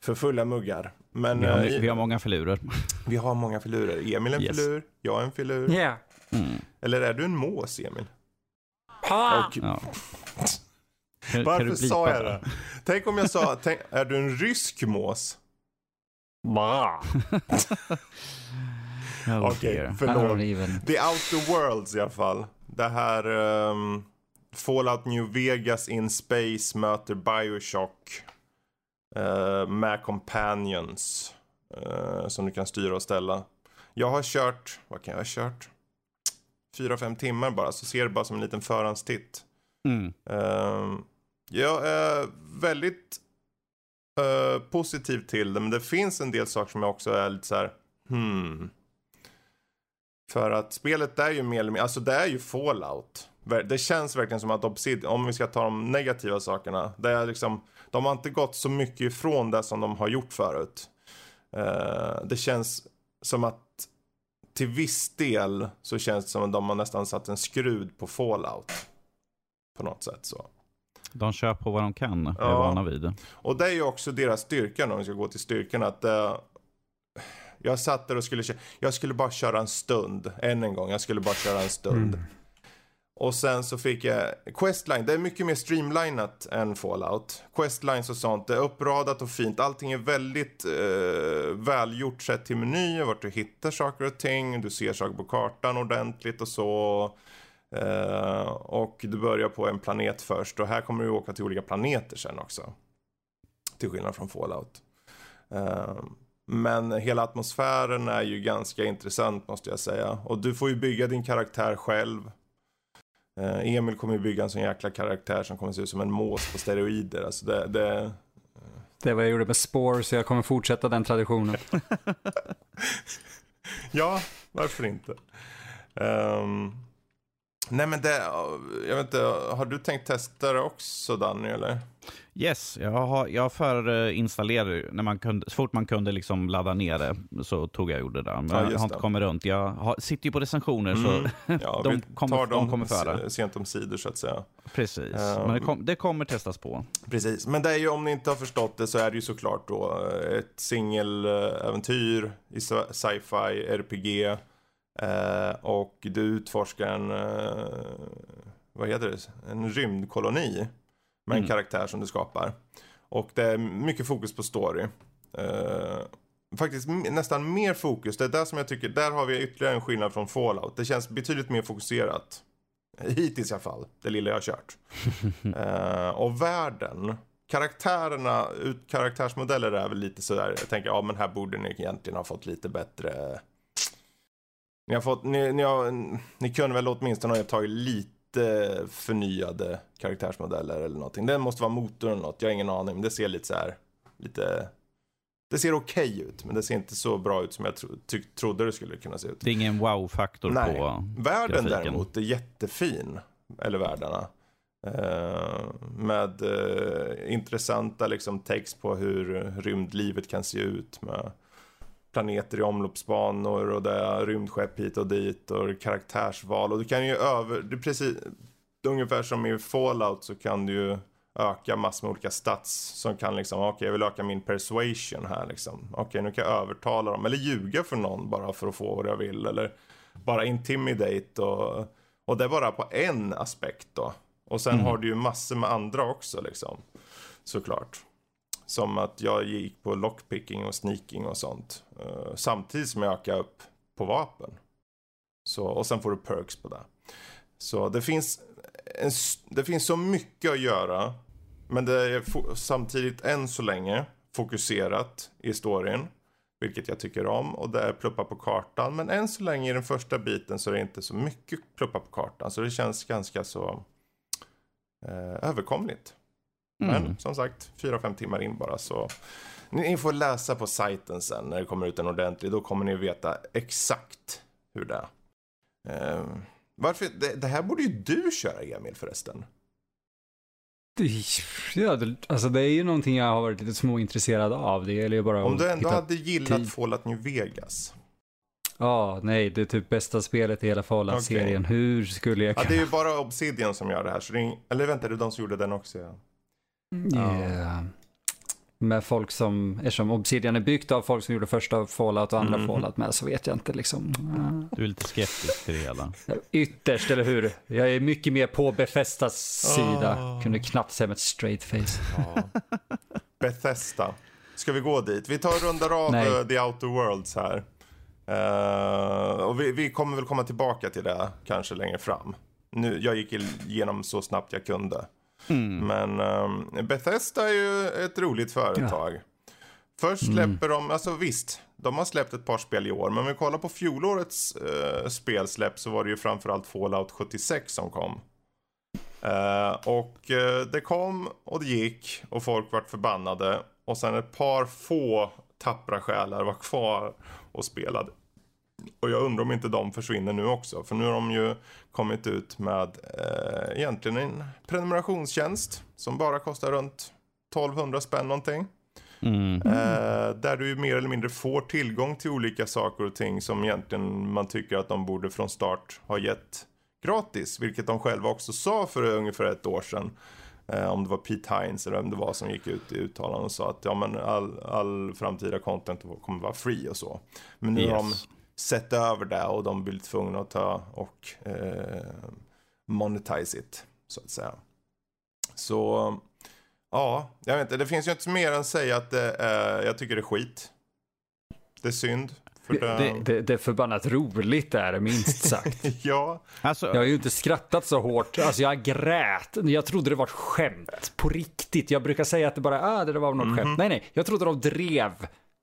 för fulla muggar. Men, vi, har, uh, vi har många filurer. Vi har många filurer. Emil en yes. filur, jag en filur. Yeah. Mm. Eller är du en mås, Emil? Ah! Och, ja. Varför sa jag det? Tänk om jag sa, tänk, är du en rysk mås? Okej, okay, förlåt. The Outer Worlds i alla fall. Det här um, Fallout New Vegas in Space möter Bioshock. Uh, med Companions. Uh, som du kan styra och ställa. Jag har kört, vad kan jag ha kört? Fyra, fem timmar bara, så ser det bara som en liten förhandstitt. Mm. Uh, jag är väldigt Eh, positiv till det, men det finns en del saker som jag också är lite så här, hmm. För att spelet är ju mer eller mindre, alltså det är ju fallout. Det känns verkligen som att Obsidian, om vi ska ta de negativa sakerna, det är liksom, de har inte gått så mycket ifrån det som de har gjort förut. Eh, det känns som att till viss del så känns det som att de har nästan satt en skrud på fallout. På något sätt så. De kör på vad de kan, ja. är vana vid. Och det är ju också deras styrka om vi ska gå till styrkan. Att, uh, jag satt där och skulle köra, jag skulle bara köra en stund, än en gång, jag skulle bara köra en stund. Mm. Och sen så fick jag Questline, det är mycket mer streamlinat än Fallout. Questlines och sånt, det är uppradat och fint. Allting är väldigt eh, välgjort sett till menyer, vart du hittar saker och ting. Du ser saker på kartan ordentligt och så. Uh, och du börjar på en planet först och här kommer du åka till olika planeter sen också. Till skillnad från Fallout. Uh, Men hela atmosfären är ju ganska intressant måste jag säga. Och du får ju bygga din karaktär själv. Eh, Emil kommer ju bygga en sån jäkla karaktär som kommer se ut som en mås på steroider. Alltså det, det... det är vad jag gjorde med Spore så jag kommer fortsätta den traditionen. ja, varför inte? Um... Nej men det, jag vet inte, har du tänkt testa det också Danny eller? Yes, jag har, jag förinstallerade, när man kunde, så fort man kunde liksom ladda ner det så tog jag och gjorde det. Men ja, jag har inte kommit runt. Jag har, sitter ju på recensioner mm. så ja, de, kommer, de kommer före. sent om sidor så att säga. Precis, um, men det, kom, det, kommer testas på. Precis, men det är ju om ni inte har förstått det så är det ju såklart då ett singeläventyr i sci-fi, RPG. Eh, och du utforskar en, eh, vad heter det, en rymdkoloni med en mm. karaktär som du skapar. Och det är mycket fokus på story. Eh, faktiskt nästan mer fokus, det är där som jag tycker, där har vi ytterligare en skillnad från Fallout. Det känns betydligt mer fokuserat. Hittills i alla fall, det lilla jag har kört. och världen, karaktärerna, ut, karaktärsmodeller är väl lite sådär, jag tänker ja men här borde ni egentligen ha fått lite bättre ni, har fått, ni, ni, har, ni kunde väl åtminstone ha tagit lite förnyade karaktärsmodeller eller någonting. Det måste vara motorn eller något, jag har ingen aning. Men det ser lite så här, lite... Det ser okej okay ut, men det ser inte så bra ut som jag tro, ty, trodde det skulle kunna se ut. Det är ingen wow-faktor på Världen grafiken. däremot är jättefin. Eller världarna. Uh, med uh, intressanta liksom text på hur rymdlivet kan se ut. Med planeter i omloppsbanor och det är rymdskepp hit och dit och karaktärsval. Och du kan ju över, är precis, ungefär som i Fallout så kan du ju öka massor med olika stats som kan liksom, okej okay, jag vill öka min persuasion här liksom. Okej okay, nu kan jag övertala dem eller ljuga för någon bara för att få vad jag vill eller bara intimidate och, och det är bara på en aspekt då. Och sen mm. har du ju massor med andra också liksom. Såklart. Som att jag gick på lockpicking och sneaking och sånt. Uh, samtidigt som jag ökade upp på vapen. Så, och sen får du perks på det. Så det finns, en, det finns så mycket att göra. Men det är samtidigt än så länge fokuserat i storyn. Vilket jag tycker om. Och det är pluppa på kartan. Men än så länge i den första biten så är det inte så mycket pluppa på kartan. Så det känns ganska så eh, överkomligt. Mm. Men som sagt, 4-5 timmar in bara så. Ni får läsa på sajten sen när det kommer ut en ordentlig. Då kommer ni veta exakt hur det är. Uh, varför? Det, det, här borde ju du köra Emil förresten. Ja, alltså det är ju någonting jag har varit lite småintresserad av. Det gäller ju bara Om du ändå hade gillat tid. Fallout New Vegas. Ja, oh, nej, det är typ bästa spelet i hela Fallout-serien. Okay. Hur skulle jag kunna... Ja, det är ju bara Obsidian som gör det här. Så det är... Eller vänta, det är de som gjorde den också. Ja. Yeah. Med folk som, eftersom Obsidian är byggt av folk som gjorde första Fallout och andra mm. Fallout med så vet jag inte liksom. Du är lite skeptisk till det hela. Ytterst, eller hur? Jag är mycket mer på Befestas sida. Oh. Kunde knappt säga med ett straight face. Oh. Bethesda. Ska vi gå dit? Vi tar och rundar av Nej. Eh, The Outer Worlds här. Uh, och vi, vi, kommer väl komma tillbaka till det kanske längre fram. Nu, jag gick igenom så snabbt jag kunde. Mm. Men um, Bethesda är ju ett roligt företag. Ja. Först mm. släpper mm. de, alltså visst, de har släppt ett par spel i år. Men om vi kollar på fjolårets uh, spelsläpp så var det ju framförallt Fallout 76 som kom. Uh, och uh, det kom och det gick och folk vart förbannade. Och sen ett par få tappra själar var kvar och spelade. Och jag undrar om inte de försvinner nu också. För nu har de ju kommit ut med eh, egentligen en prenumerationstjänst. Som bara kostar runt 1200 spänn någonting. Mm. Eh, där du mer eller mindre får tillgång till olika saker och ting som egentligen man tycker att de borde från start ha gett gratis. Vilket de själva också sa för ungefär ett år sedan. Eh, om det var Pete Hines eller vem det var som gick ut i uttalanden och sa att ja, men all, all framtida content kommer vara free och så. Men nu yes. har de sett över det och de blir tvungna att ta och eh, monetize it, så att säga. Så, ja, jag vet inte, det finns ju inte mer än att säga att det är, jag tycker det är skit. Det är synd. För det, det, det, det är förbannat roligt är det, minst sagt. ja. Alltså, jag har ju inte skrattat så hårt. Alltså jag grät. Jag trodde det var ett skämt. På riktigt. Jag brukar säga att det bara, ah, det var något mm -hmm. skämt. Nej, nej. Jag trodde de drev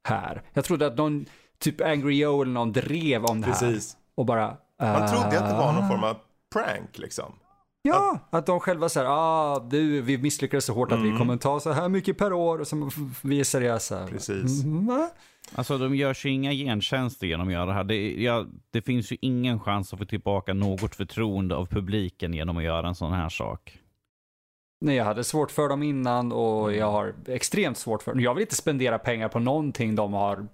här. Jag trodde att någon, typ Angry Joe eller någon drev om det här. Precis. Och bara... Man trodde att det var någon ah. form av prank liksom. Ja, att de själva säger ah, du, vi misslyckades så hårt att Mm. vi kommer ta så här mycket per år och så vi är seriösa. Precis. Mm? Alltså de gör sig inga gentjänster genom att göra det här. Det, ja, det finns ju ingen chans att få tillbaka något förtroende av publiken genom att göra en sån här sak. Nej, jag hade svårt för dem innan och Mm. jag har extremt svårt för dem. Jag vill inte spendera pengar på någonting de har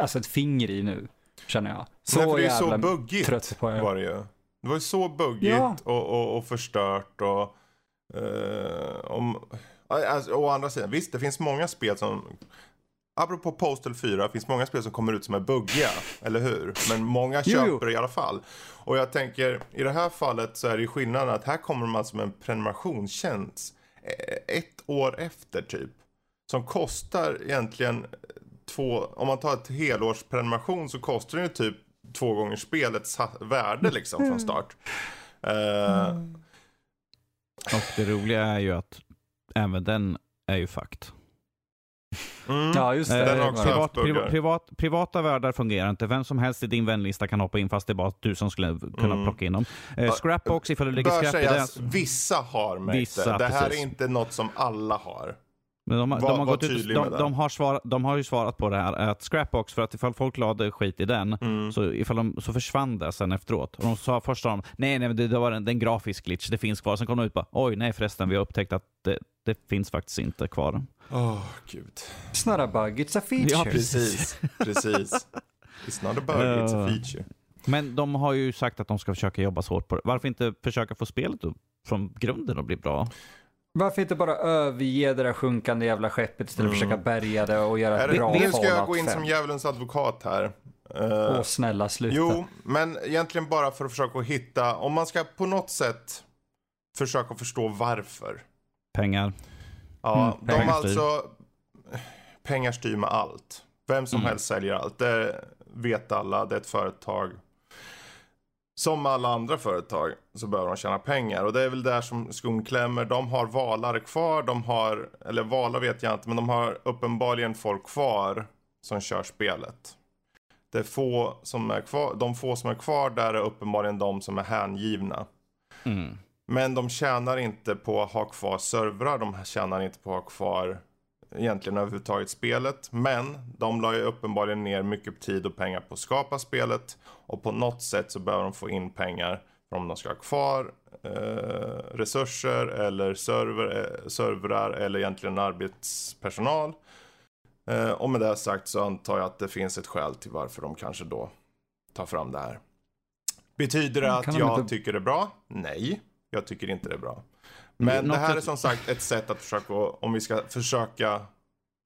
alltså ett finger i nu, känner jag. Så Nej, för det är så buggigt trött på det. var det ju. Det var ju så buggigt Ja. och, och, och förstört och... eh, om, alltså, å andra sidan, visst det finns många spel som... Apropå Postal 4, det finns många spel som kommer ut som är buggiga, eller hur? Men många köper jo. i alla fall. Och jag tänker, i det här fallet så är det ju skillnaden att här kommer man som en prenumerationstjänst eh, ett år efter typ. Som kostar egentligen två, om man tar ett helårsprenumeration så kostar den ju typ två gånger spelets värde liksom från start. Eh, Och det roliga är ju att även den är ju fucked. mm. Ja, just det. Den har också privat, privat, privat, privata världar fungerar inte. Vem som helst i din vänlista kan hoppa in fast det är bara du som skulle kunna Mm. plocka in dem. Eh, Scrapbox ifall du lägger Bör skräp i den. vissa har märkt Vissa, det. Det här precis. är inte något som alla har. Men de, har- Var- de, har gått ut, de, de, har svar, de har ju svarat på det här att Scrapbox, för att ifall folk lade skit i den Mm. så, ifall de, så försvann det sen efteråt. Och de sa först de, nej, nej det, det var en, det en grafisk glitch, det finns kvar. Sen kom de ut bara, oj nej förresten, vi har upptäckt att det, det finns faktiskt inte kvar. Åh, gud. It's not a bug, it's a feature. Ja, Precis, precis. It's not a bug, it's a feature. Men de har ju sagt att de ska försöka jobba så hårt på det. Varför inte försöka få spelet upp från grunden att bli bra? Varför inte bara överge det där sjunkande jävla skeppet istället för att försöka bärga det och göra ett bra nu ska jag gå in 5? som djävulens advokat här. Eh, Åh, snälla sluta. Jo, men egentligen bara för att försöka hitta, om man ska på något sätt försöka förstå varför. Pengar. Ja, Mm, de pengar styr. alltså, pengar styr med allt. Vem som Mm. helst säljer allt, det vet alla, det är ett företag. Som alla andra företag så behöver de tjäna pengar och det är väl där som skon klämmer. De har valare kvar, de har, eller valar vet jag inte, men de har uppenbarligen folk kvar som kör spelet. Det är få som är kvar, de få som är kvar där är uppenbarligen de som är hängivna. Mm. Men de tjänar inte på att ha kvar servrar, de tjänar inte på att ha kvar egentligen överhuvudtaget spelet. Men de la ju uppenbarligen ner mycket tid och pengar på att skapa spelet. Och på något sätt så behöver de få in pengar för om de ska ha kvar eh, resurser eller server, eh, servrar eller egentligen arbetspersonal. Eh, och med det sagt så antar jag att det finns ett skäl till varför de kanske då tar fram det här. Betyder det att jag inte- tycker det är bra? Nej, jag tycker inte det är bra. Men Något det här är som sagt ett sätt att försöka, om vi ska försöka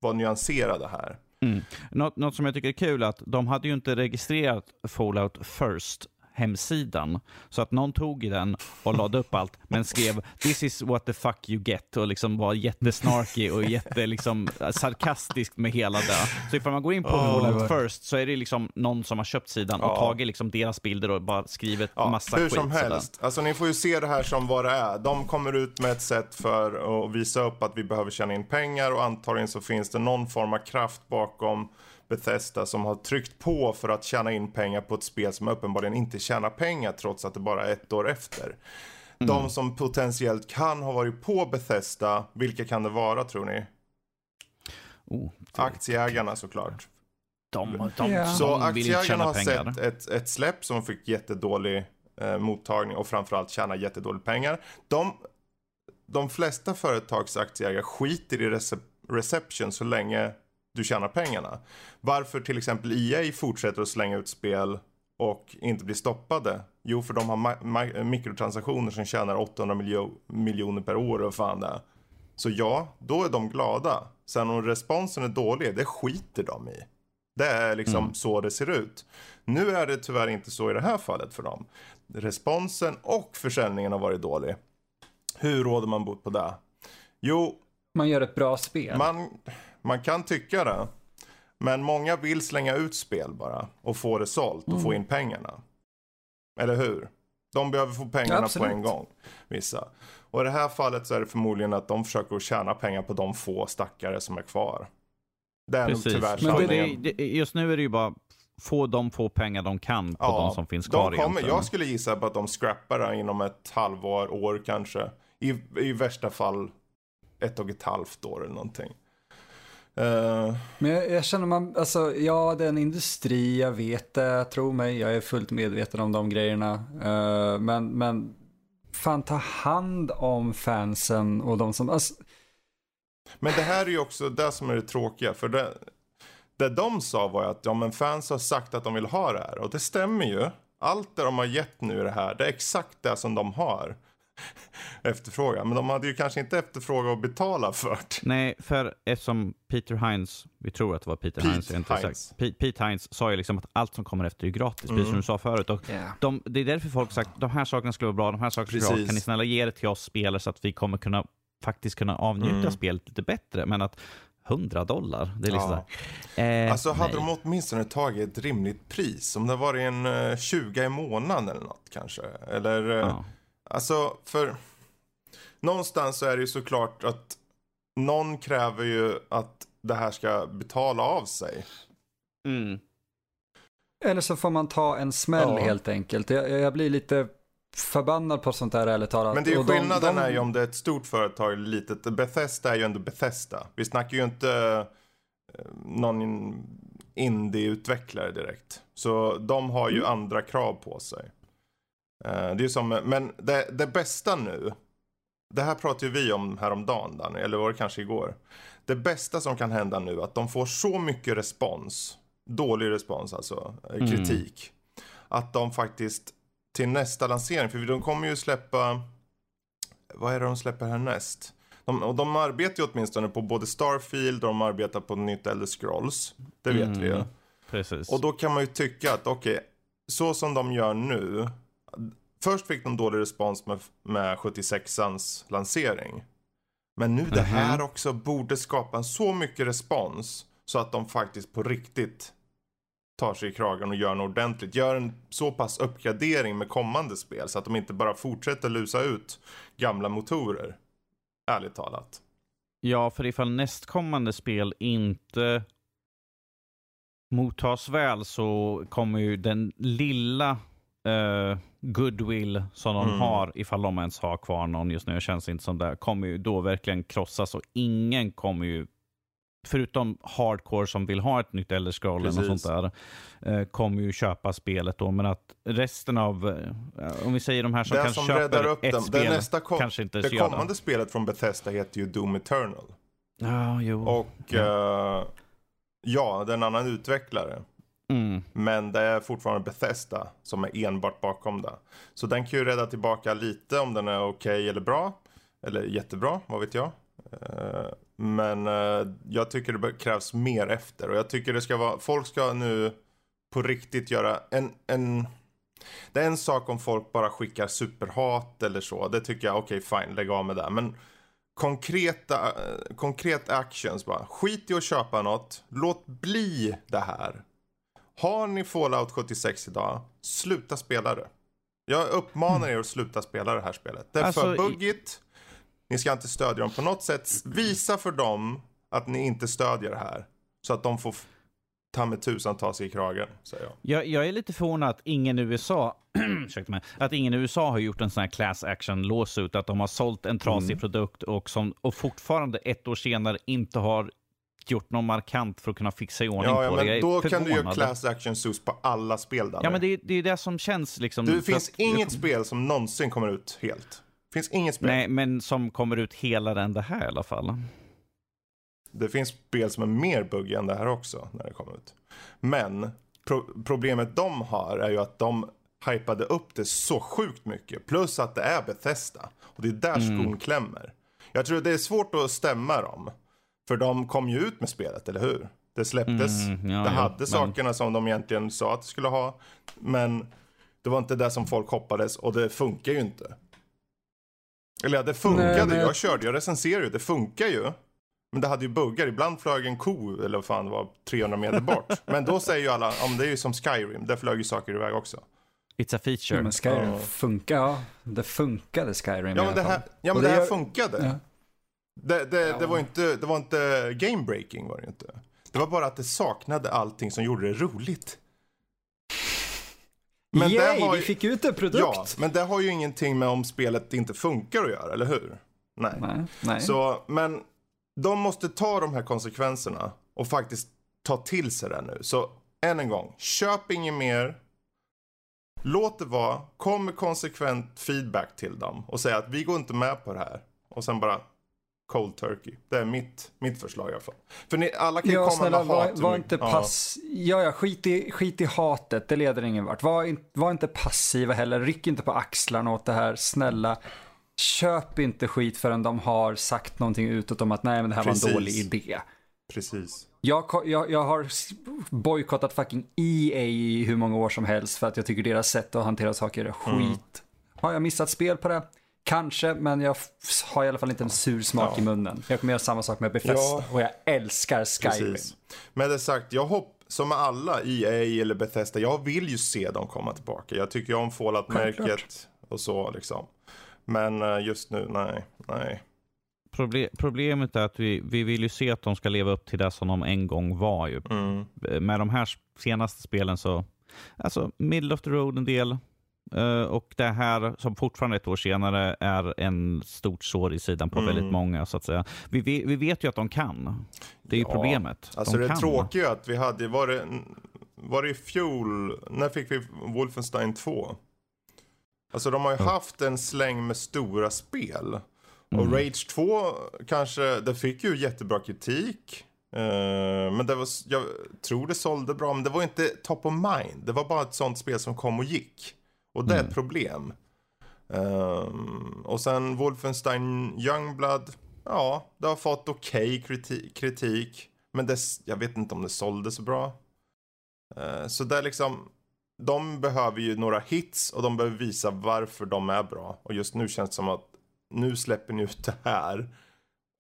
vara nyanserade här. Mm. Något, något som jag tycker är kul är att de hade ju inte registrerat Fallout First hemsidan. Så att någon tog i den och lade upp allt, men skrev “This is what the fuck you get” och liksom var jättesnarky och jätte liksom, sarkastisk med hela det. Så ifall man går in på Oh. Fallout First så är det liksom någon som har köpt sidan och tagit liksom deras bilder och bara skrivit Ja, massa hur skit. som sådär. helst. Alltså ni får ju se det här som vad det är. De kommer ut med ett sätt för att visa upp att vi behöver tjäna in pengar och antagligen så finns det någon form av kraft bakom Bethesda som har tryckt på för att tjäna in pengar på ett spel som uppenbarligen inte tjänar pengar trots att det bara är ett år efter. De som potentiellt kan ha varit på Bethesda, vilka kan det vara tror ni? Oh, Aktieägarna såklart. de, de, Ja. Så de aktieägarna har pengar. sett ett, ett släpp som fick jättedålig eh, mottagning och framförallt tjäna jättedåligt pengar. De, de flesta företagsaktieägare skiter i recep reception så länge du tjänar pengarna. Varför till exempel EA fortsätter att slänga ut spel och inte blir stoppade? Jo, för de har mikrotransaktioner som tjänar 800 miljo- miljoner per år och fan det. Så ja, då är de glada. Sen om responsen är dålig, det skiter de i. Det är liksom så det ser ut. Nu är det tyvärr inte så i det här fallet för dem. Responsen och försäljningen har varit dålig. Hur råder man bot på det? Jo, Man gör ett bra spel. man, man kan tycka det. Men många vill slänga ut spel bara och få det sålt och få in pengarna. Eller hur? De behöver få pengarna Absolut. på en gång, vissa. Och i det här fallet så är det förmodligen att de försöker att tjäna pengar på de få stackare som är kvar. Det är Precis. nog tyvärr Men det, sanningen. det, det, just nu är det ju bara få de få pengar de kan på de som finns kvar de kommer, egentligen. Jag skulle gissa på att de scrappar det inom ett halvår, år kanske. I, I värsta fall ett och ett halvt år eller någonting. Eh, Men jag, jag känner man, alltså ja det är en industri, jag vet det, tro mig, jag är fullt medveten om de grejerna. Eh, men, men fan ta hand om fansen och de som, alltså, men det här är ju också det som är det tråkiga. För det, det de sa var ju att ja, men fans har sagt att de vill ha det här. Och det stämmer ju. Allt det de har gett nu i det här, det är exakt det som de har efterfrågan. Men de hade ju kanske inte efterfrågan att betala för det. Nej, för eftersom Peter Hines, vi tror att det var Peter Pete Hines, inte Hines. Sagt, Pete, Pete Hines sa ju liksom att allt som kommer efter är gratis, Mm. precis som du sa förut. Och Yeah. de, det är därför folk sagt de här sakerna skulle vara bra, de här sakerna skulle vara bra. Kan ni snälla ge det till oss spelare så att vi kommer kunna faktiskt kunna avnjuta Mm. spelet lite bättre. Men att 100 dollar, det är liksom Ja. eh, Alltså hade nej. de åtminstone tagit ett rimligt pris. Om det var en uh, 20 i månaden eller något kanske. Eller, eh, Ja. Alltså för någonstans så är det ju såklart att någon kräver ju att det här ska betala av sig. Mm. eller så får man ta en smäll Ja. helt enkelt. Jag, jag blir lite förbannad på sånt där ärligt talat. Men det är ju Och de- skillnaden de- är ju om det är ett stort företag eller litet. Bethesda är ju ändå Bethesda. Vi snackar ju inte eh, någon in- indie-utvecklare direkt. Så de har ju andra krav på sig. Eh, det är som, men det, det bästa nu, det här pratade ju vi om häromdagen Danny, eller var det kanske igår. Det bästa som kan hända nu, att de får så mycket respons, dålig respons alltså, eh, Mm. kritik. Att de faktiskt till nästa lansering, för de kommer ju släppa, vad är det de släpper härnäst? De, och de arbetar ju åtminstone på både Starfield och de arbetar på nytt Elder Scrolls. Det vet vi ju. Mm. Precis. Och då kan man ju tycka att okej, så som de gör nu. Först fick de dålig respons med, med 76ans lansering. Men nu det Mhm. här också borde skapa så mycket respons. Så att de faktiskt på riktigt tar sig i kragen och gör något ordentligt. Gör en så pass uppgradering med kommande spel. Så att de inte bara fortsätter lusa ut gamla motorer. Ärligt talat. Ja, för ifall nästkommande spel inte mottas väl så kommer ju den lilla eh, goodwill som de Mm. har, ifall de ens har kvar någon just nu, känns inte som det, kommer ju då verkligen krossas och ingen kommer ju Förutom hardcore som vill ha ett nytt Elder Scroll och sånt där, eh, kommer ju köpa spelet då. Men att resten av, eh, om vi säger de här som det kanske som räddar köper upp ett dem. spel, nästa kom, kanske inte det kommande spelet från Bethesda heter ju Doom Eternal. Ja, jo. Och eh, ja, det är en annan utvecklare. Mm. Men det är fortfarande Bethesda som är enbart bakom det. Så den kan ju rädda tillbaka lite om den är okej eller bra. Eller jättebra, vad vet jag. Eh, men eh, jag tycker det krävs mer efter. Och jag tycker det ska vara, folk ska nu på riktigt göra en, en det är en sak om folk bara skickar superhat eller så. Det tycker jag, okej fine, lägg av med det. Men konkreta, eh, konkret actions bara. Skit i att köpa något. Låt bli det här. Har ni Fallout 76 idag, sluta spela det. Jag uppmanar er att sluta spela det här spelet. Det är Alltså, för buggigt. Ni ska inte stödja dem på något sätt. Visa för dem att ni inte stödjer det här. Så att de får ta med tusan ta sig i kragen, säger jag. Jag, jag är lite förvånad att ingen i USA mig, att ingen i USA har gjort en sån här class action lawsuit, att de har sålt en trasig Mm. produkt och, som, och fortfarande ett år senare inte har gjort något markant för att kunna fixa i ordning Ja, ja på det. Men är då kan du göra class action suits på alla spel Danny. Ja, men det, är- det är det som känns liksom... Det finns att- inget spel som någonsin kommer ut helt. Det finns inget spel. Nej, men som kommer ut hela den det här i alla fall. Det finns spel som är mer buggiga än det här också när det kommer ut. Men pro- problemet de har är ju att de hypade upp det så sjukt mycket. Plus att det är Bethesda. Och det är där Mm. skon klämmer. Jag tror det är svårt att stämma dem. För de kom ju ut med spelet, eller hur? Det släpptes. Mm, ja, det ja, hade men- sakerna som de egentligen sa att det skulle ha. Men det var inte det som folk hoppades och det funkar ju inte. Eller ja, det funkade. Nej, men- Jag körde, jag recenserade ju. Det funkar ju. Men det hade ju buggar. Ibland flög en ko, eller vad fan det var, 300 meter bort. Men då säger ju alla, om det är ju som Skyrim, där flög ju saker iväg också. It's a feature. Ja, men Skyrim Ja. funkar, ja. Det funkade Skyrim Ja men det här, ja, men Och det här gör- funkade. Det, det, det, Ja. var inte, det var inte game breaking var det inte. Det var bara att det saknade allting som gjorde det roligt. Men Yay, har ju... vi fick ut en produkt! Ja, men det har ju ingenting med om spelet inte funkar att göra, eller hur? Nej. nej, nej. Så, men de måste ta de här konsekvenserna och faktiskt ta till sig det nu. Så än en gång, köp inget mer. Låt det vara, kom med konsekvent feedback till dem och säg att vi går inte med på det här. Och sen bara cold turkey. Det är mitt, mitt förslag i alla fall. För ni, alla kan ju ja, komma snälla, med var, hat. Var inte pass... Ja. ja, skit i, skit i hatet. Det leder ingen vart. Var, in, var inte passiva heller. Ryck inte på axlarna åt det här. Snälla. Köp inte skit förrän de har sagt någonting utåt om att nej men det här Precis. var en dålig idé. Precis. Jag, jag, jag har bojkottat fucking EA i hur många år som helst för att jag tycker deras sätt att hantera saker är skit. Mm. Har jag missat spel på det? Kanske, men jag har i alla fall inte en sur smak ja. i munnen. Jag kommer göra samma sak med Bethesda ja. och jag älskar Skyrim. Precis. Med det sagt, jag hoppas som med alla EA eller Bethesda, jag vill ju se dem komma tillbaka. Jag tycker om Fallout-märket och så liksom. Men eh, just nu, nej, nej. Proble problemet är att vi, vi vill ju se att de ska leva upp till det som de en gång var. Ju. Mm. Med de här senaste spelen så, alltså middle of the road en del. Uh, och det här som fortfarande ett år senare är en stort sår i sidan på mm. väldigt många. så att säga. Vi, vi, vi, vet ju att de kan. Det är ja. ju problemet. Alltså de det kan. tråkiga att vi hade, var det, var det i fjol, när fick vi Wolfenstein 2? Alltså de har ju mm. haft en släng med stora spel. Mm. Och Rage 2 kanske, det fick ju jättebra kritik. Uh, men det var, jag tror det sålde bra, men det var inte top of mind. Det var bara ett sånt spel som kom och gick. Och det är ett mm. problem. Um, och sen Wolfenstein Youngblood. Ja, det har fått okej okay kritik, kritik. Men det, jag vet inte om det sålde så bra. Uh, så det är liksom de behöver ju några hits och de behöver visa varför de är bra. Och just nu känns det som att nu släpper ni ut det här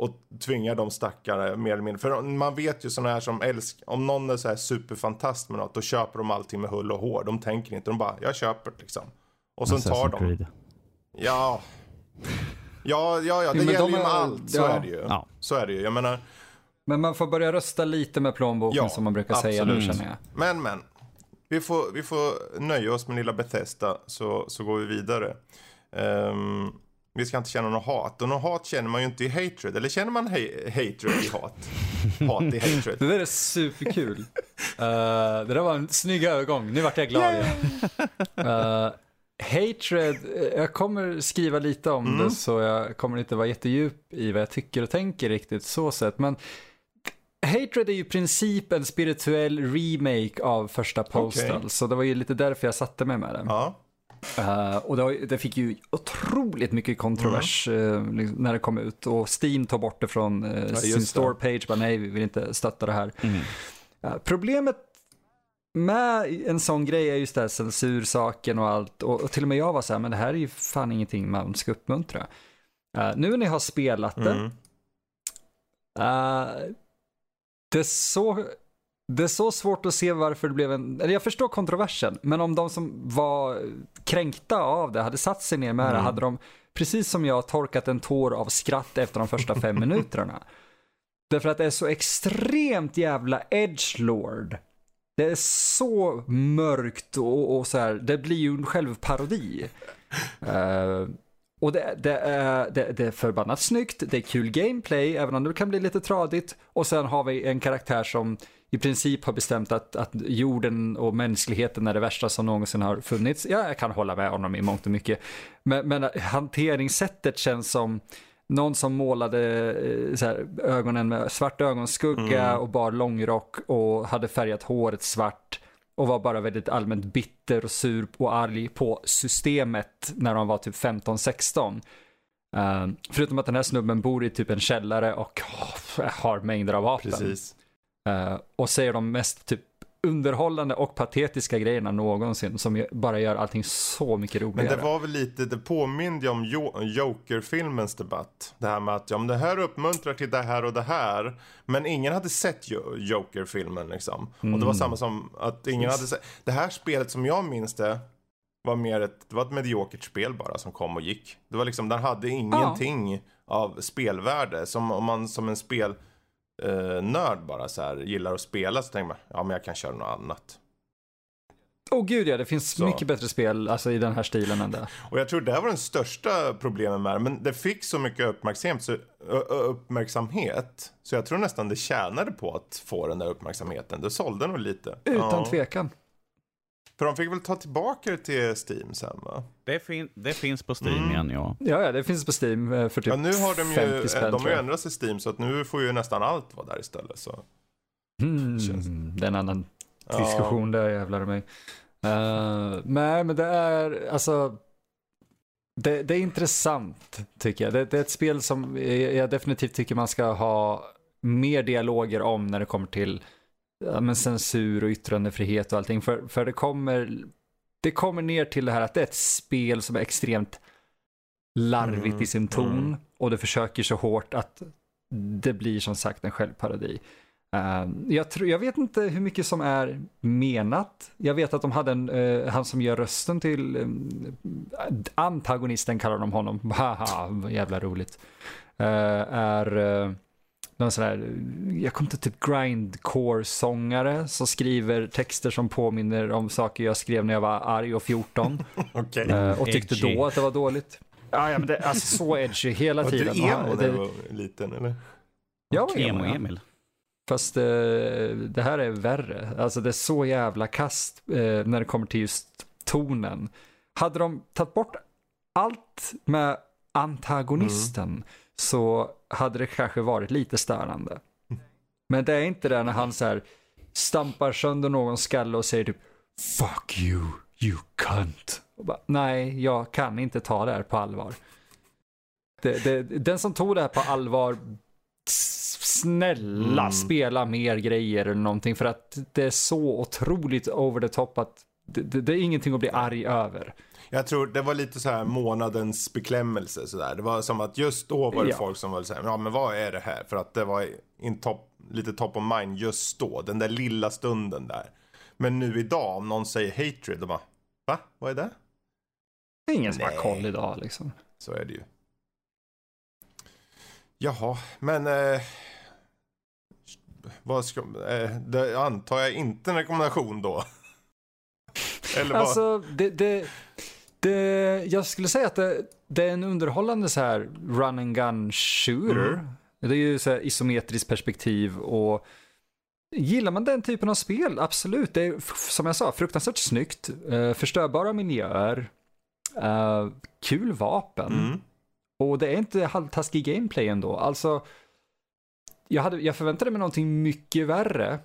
och tvingar de stackare mer eller mindre. För man vet ju sådana här som älskar, om någon är så här superfantast med något, då köper de allting med hull och hår. De tänker inte, de bara, jag köper liksom. Och sen tar de. Creed. Ja. Ja, ja, ja, det jo, gäller ju med allt. Så ja. är det ju. Ja. Så är det ju. Jag menar. Men man får börja rösta lite med plånboken ja, som man brukar absolut. säga nu känner jag. Men, men vi får, vi får nöja oss med lilla Bethesda så, så går vi vidare. Um, vi ska inte känna något hat. Och något hat känner man ju inte i hatred. Eller känner man hatred i hat? hat i hatred. Det där är superkul. uh, det där var en snygg övergång. Nu vart jag glad igen. Uh, hatred, jag kommer skriva lite om mm. det så jag kommer inte vara jättedjup i vad jag tycker och tänker riktigt så sett. Men Hatred är ju i princip en spirituell remake av första Postal, okay. så det var ju lite därför jag satte mig med det. Ja. Uh, och det, det, fick ju otroligt mycket kontrovers mm. uh, när det kom ut och Steam tog bort det från uh, ja, sin store page, bara nej vi vill inte stötta det här. Mm. problemet med en sån grej är just det här censursaken och allt och, och, till och med jag var så här, men det här är ju fan ingenting man ska uppmuntra. nu när ni har spelat det, mm det är så det är så svårt att se varför det blev en, eller jag förstår kontroversen, men om de som var kränkta av det hade satt sig ner med mm. det, hade de, precis som jag, torkat en tår av skratt efter de första fem minuterna. Därför att det är så extremt jävla edgelord. Det är så mörkt och, och så här, det blir ju en självparodi. Uh, och det, det, är, det, det, är förbannat snyggt, det är kul gameplay, även om det kan bli lite tradigt. Och sen har vi en karaktär som i princip har bestämt att, att jorden och mänskligheten är det värsta som någonsin har funnits. Ja, jag kan hålla med honom i mångt och mycket. Men, men hanteringssättet känns som någon som målade eh, här, ögonen med svart ögonskugga mm. och bar långrock och hade färgat håret svart och var bara väldigt allmänt bitter och sur och arg på systemet när de var typ 15-16. Uh, eh, förutom att den här snubben bor i typ en källare och oh, har mängder av vapen. Precis. Uh, och säger de mest typ underhållande och patetiska grejerna någonsin som bara gör allting så mycket roligare. Men det var väl lite, det påminde om Joker-filmens debatt. Det här med att ja, men det här uppmuntrar till det här och det här. Men ingen hade sett Joker-filmen liksom. Mm. Och det var mm. samma som att ingen hade sett. Det här spelet som jag minns det var mer ett, det var ett mediokert spel bara som kom och gick. Det var liksom, den hade ingenting ja. av spelvärde. Som om man som en spel eh, nörd bara så här, gillar att spela så tänker man, ja men jag kan köra något annat. Åh oh, gud ja, det finns så. mycket bättre spel alltså, i den här stilen än det. Och jag tror det var den största problemet med det, men det fick så mycket uppmärksamhet så, uppmärksamhet så jag tror nästan det tjänade på att få den där uppmärksamheten. Det sålde nog lite. Utan ja. tvekan. För de fick väl ta tillbaka det till Steam sen va? Det, fin det finns på Steam mm. igen ja. Ja, ja, det finns på Steam eh, för typ ja, nu har de ju, spänn, De har ju ändrat sig Steam så att nu får ju nästan allt vara där istället. Så. Mm, Känns... Det är en annan diskussion ja. där jävlar mig. Uh, nej, men det är alltså. Det, det, är intressant tycker jag. Det, det, är ett spel som jag definitivt tycker man ska ha mer dialoger om när det kommer till ja, men censur och yttrandefrihet och allting. För, för det, kommer, det kommer ner till det här att det är ett spel som är extremt larvigt mm, i sin ton mm. och det försöker så hårt att det blir som sagt en självparodi. Uh, jag, tror, jag vet inte hur mycket som är menat. Jag vet att de hade en, uh, han som gör rösten till um, antagonisten kallar de honom, haha, jävla roligt. Uh, är någon sån här, jag kommer inte typ grindcore-sångare som skriver texter som påminner om saker jag skrev när jag var arg och 14. okay. uh, och tyckte edgy. då att det var dåligt. Ja, ja men det, alltså så edgy hela tiden. Var du emo när du var liten eller? Jag var emo, Emil. Fast uh, det här är värre. Alltså det är så jävla kast uh, när det kommer till just tonen. Hade de tagit bort allt med antagonisten mm så hade det kanske varit lite störande. Men det är inte det när han så här stampar sönder någon skalle och säger typ Fuck you, you cunt. Bara, Nej, jag kan inte ta det här på allvar. Det, det, den som tog det här på allvar, snälla mm. spela mer grejer eller någonting för att det är så otroligt over the top att det, det, det är ingenting att bli arg över. Jag tror det var lite så här månadens beklämmelse sådär. Det var som att just då var det ja. folk som var så här, ja men vad är det här? För att det var in top, lite top of mind just då, den där lilla stunden där. Men nu idag, om någon säger hatred, då bara, va? Vad är det? Det är ingen som har koll idag liksom. Så är det ju. Jaha, men eh, vad ska, eh, det antar jag inte en rekommendation då. Eller vad? Alltså, det, det, det, jag skulle säga att det, det, är en underhållande så här run and gun shooter. Mm. Det är ju så här isometriskt perspektiv och gillar man den typen av spel, absolut. Det är som jag sa, fruktansvärt snyggt, uh, förstörbara miljöer, uh, kul vapen. Mm. Och det är inte halvtaskig gameplay ändå. Alltså, jag, hade, jag förväntade mig någonting mycket värre.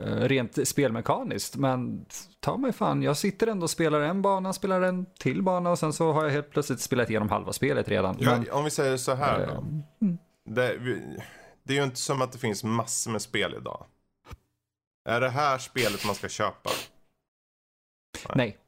Eh, rent spelmekaniskt. Men ta mig fan, jag sitter ändå och spelar en bana, spelar en till bana och sen så har jag helt plötsligt spelat igenom halva spelet redan. Ja, men, om vi säger så här då. Mm. Det, det, är ju inte som att det finns massor med spel idag. Är det här spelet man ska köpa? Nej. Nej.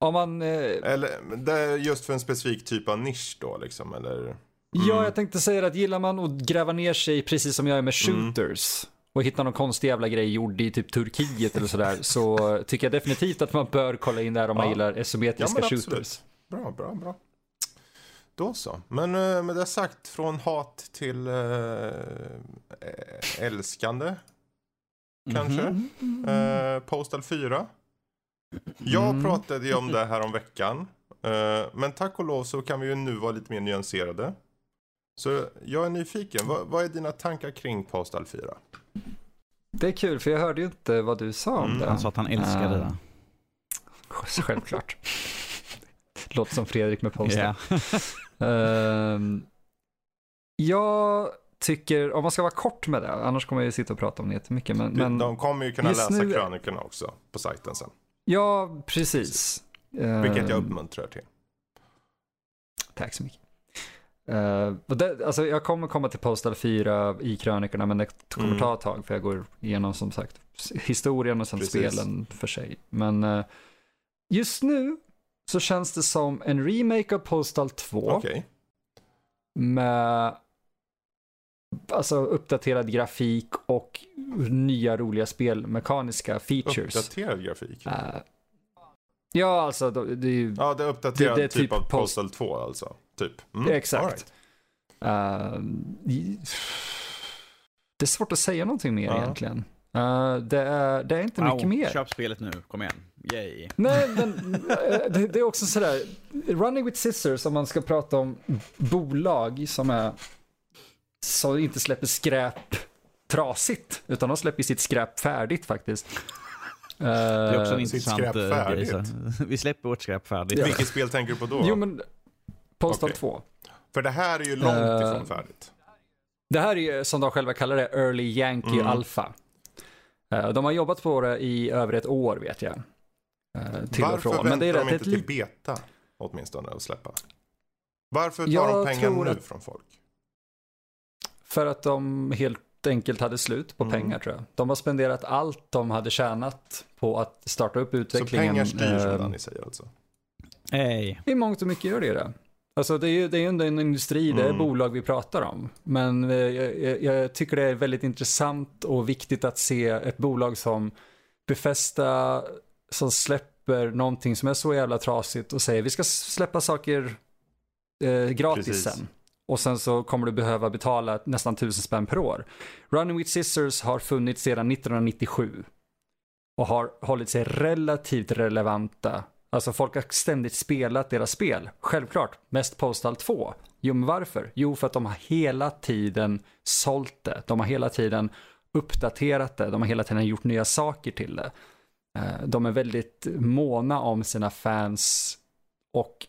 Om man... Eh... Eller det är just för en specifik typ av nisch då liksom, eller? Mm. Ja, jag tänkte säga att gillar man att gräva ner sig precis som jag är med mm. shooters. Mm och hittar någon konstig jävla grej gjord i typ Turkiet eller sådär så tycker jag definitivt att man bör kolla in där om ja. man gillar isometriska ja, shooters. Bra, bra, bra. Då så. Men uh, med det sagt, från hat till uh, älskande. Kanske. Mm -hmm. uh, Postal 4. Jag mm. pratade ju om det här om veckan. Uh, men tack och lov så kan vi ju nu vara lite mer nyanserade. Så jag är nyfiken. Vad, vad är dina tankar kring Postal 4? Det är kul för jag hörde ju inte vad du sa om mm, det. Han sa att han älskade uh, det. Självklart. Låter som Fredrik med Postal. Yeah. uh, jag tycker, om man ska vara kort med det, annars kommer jag ju sitta och prata om det jättemycket. Men, men de kommer ju kunna läsa nu... krönikorna också på sajten sen. Ja, precis. precis. Vilket jag ehm, uppmuntrar till. Tack så mycket. Uh, det, alltså jag kommer komma till Postal 4 i krönikorna men det kommer mm. ta ett tag för jag går igenom som sagt historien och sen Precis. spelen för sig. Men uh, just nu så känns det som en remake av Postal 2. Okay. Med alltså uppdaterad grafik och nya roliga spelmekaniska features. Uppdaterad grafik? Uh, ja, alltså det, är ju... Ja, det är uppdaterad det, det är typ, typ av Postal 2 alltså? Typ. Mm. Exakt. Uh, det är svårt att säga någonting mer ja. egentligen. Uh, det, är, det är inte wow, mycket mer. Köp spelet nu, kom igen. Yay. Nej, men det, det, är också sådär, Running with Scissors, om man ska prata om bolag som är, som inte släpper skräp trasigt, utan de släpper sitt skräp färdigt faktiskt. Det är också en intressant grej. Vi släpper vårt skräp färdigt. Ja. Vilket spel tänker du på då? Jo, men Postal okay. 2. För det här är ju långt uh, ifrån färdigt. Det här är ju, som de själva kallar det, Early Yankee mm. Alpha. Uh, de har jobbat på det i över ett år, vet jag. Uh, till Varför och från. Men det är de inte till beta, åtminstone, att släppa? Varför tar jag de pengar nu att... från folk? För att de helt enkelt hade slut på mm. pengar tror jag. De har spenderat allt de hade tjänat på att starta upp utvecklingen. Så pengar styr eh, som ni säger alltså? Nej. I mångt och mycket gör det det. Alltså det är ju det är en industri, det är mm. bolag vi pratar om. Men eh, jag, jag, tycker det är väldigt intressant och viktigt att se ett bolag som Befästa som släpper någonting som är så jävla trasigt och säger vi ska släppa saker eh, gratis Precis. sen. Och sen så kommer du behöva betala nästan tusen spänn per år. Running with Scissors har funnits sedan 1997. Och har hållit sig relativt relevanta. Alltså folk har ständigt spelat deras spel. Självklart, mest Postal 2. Jo, men varför? Jo, för att de har hela tiden sålt det. De har hela tiden uppdaterat det. De har hela tiden gjort nya saker till det. Eh, de är väldigt måna om sina fans och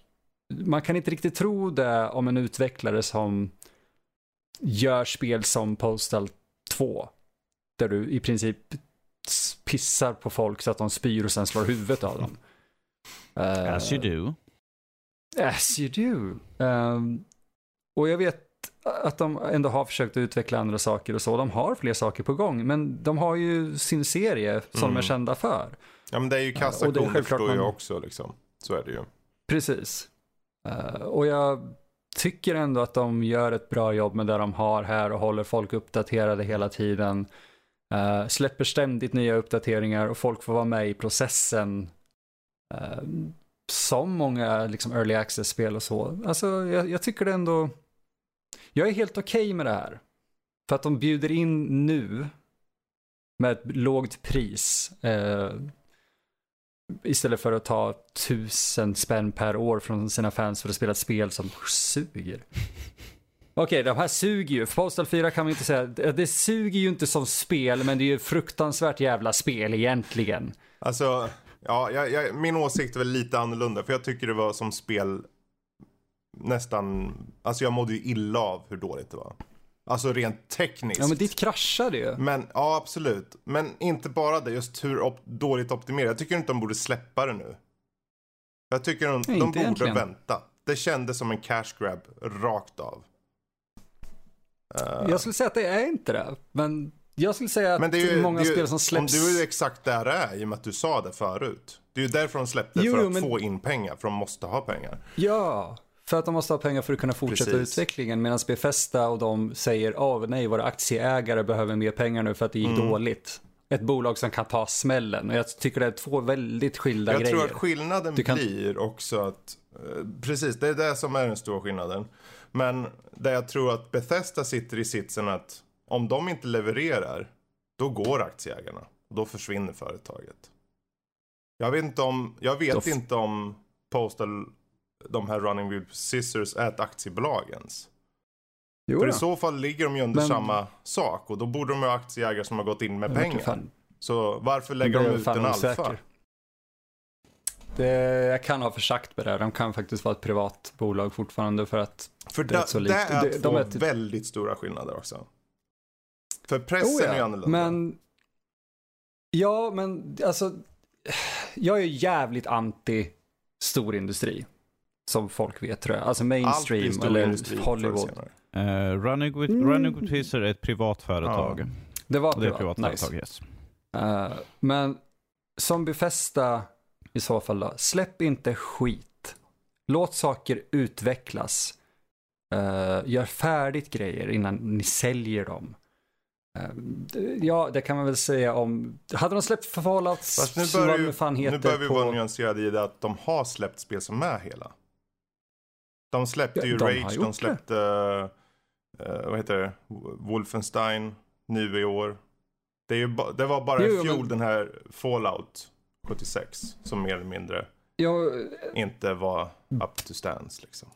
man kan inte riktigt tro det om en utvecklare som gör spel som Postal 2. Där du i princip pissar på folk så att de spyr och sen slår huvudet av dem. Uh, as you do. As you do. Um, och jag vet att de ändå har försökt utveckla andra saker och så. De har fler saker på gång, men de har ju sin serie som mm. de är mm. kända för. Ja, men det är ju kassakon, uh, det, det förstår man... jag också liksom. Så är det ju. Precis. Uh, och jag tycker ändå att de gör ett bra jobb med det de har här och håller folk uppdaterade hela tiden. Uh, släpper ständigt nya uppdateringar och folk får vara med i processen. Uh, som många liksom, early access-spel och så. Alltså jag, jag, tycker det ändå, jag är helt okej okay med det här. För att de bjuder in nu med ett lågt pris. Uh, Istället för att ta tusen spänn per år från sina fans för att spela ett spel som suger. Okej, okay, de här suger ju. Postal 4 kan man inte säga. Det suger ju inte som spel, men det är ju fruktansvärt jävla spel egentligen. Alltså, ja, jag, jag, min åsikt är väl lite annorlunda. För jag tycker det var som spel nästan, alltså jag mådde ju illa av hur dåligt det var. Alltså rent tekniskt. Ja men ditt kraschade ju. Men ja absolut. Men inte bara det, just hur op dåligt optimerat. Jag tycker inte de borde släppa det nu. Jag tycker de, Nej, de borde egentligen. vänta. Det kändes som en cash grab rakt av. Uh... Jag skulle säga att det är inte det. Men jag skulle säga att men det är ju, många ju, spel som släpps... Om du är ju exakt där det är i och med att du sa det förut. Det är ju därför de släppte, jo, för att men... få in pengar. För de måste ha pengar. Ja, för att de måste ha pengar för att kunna fortsätta Precis. utvecklingen. Medan Befesta och de säger, oh, nej, våra aktieägare behöver mer pengar nu för att det gick mm. dåligt. Ett bolag som kan ta smällen. Och jag tycker det är två väldigt skilda jag grejer. Jag tror att skillnaden kan... blir också att, eh, precis, det är det som är den stora skillnaden. Men där jag tror att Bethesda sitter i sitsen att om de inte levererar, då går aktieägarna. Då försvinner företaget. Jag vet inte om, jag vet inte om Postal de här Running with Scissors är ett aktiebolag ens. Jo, För i så fall ligger de ju under Men... samma sak och då borde de ha aktieägare som har gått in med Men pengar. Så varför lägger de ut en alfa? Det, jag kan ha försagt med det. De kan faktiskt vara ett privat bolag fortfarande för att för det är så likt. Det är två de är väldigt stora skillnader också. För pressen oh ja, är ju annorlunda. Men, ja, men alltså, jag är jävligt anti storindustri. Som folk vet tror jag. Alltså mainstream eller Hollywood. Uh, running, with, mm. running with Wizard är ett privat företag. Ja. Det var privat, det är privat nice. företag, yes. Uh, men som befästa i så fall då, släpp inte skit. Låt saker utvecklas. Uh, gör färdigt grejer innan ni säljer dem. Ja, det kan man väl säga om... Hade de släppt Fallout, Fast nu börjar, ju, fan heter nu börjar vi på... vara nyanserade i det att de har släppt spel som är hela. De släppte ju de Rage, de släppte, uh, vad heter det, Wolfenstein. nu i år. Det, är ju det var bara i fjol men... den här Fallout 76 som mer eller mindre jo, inte var up to stance liksom.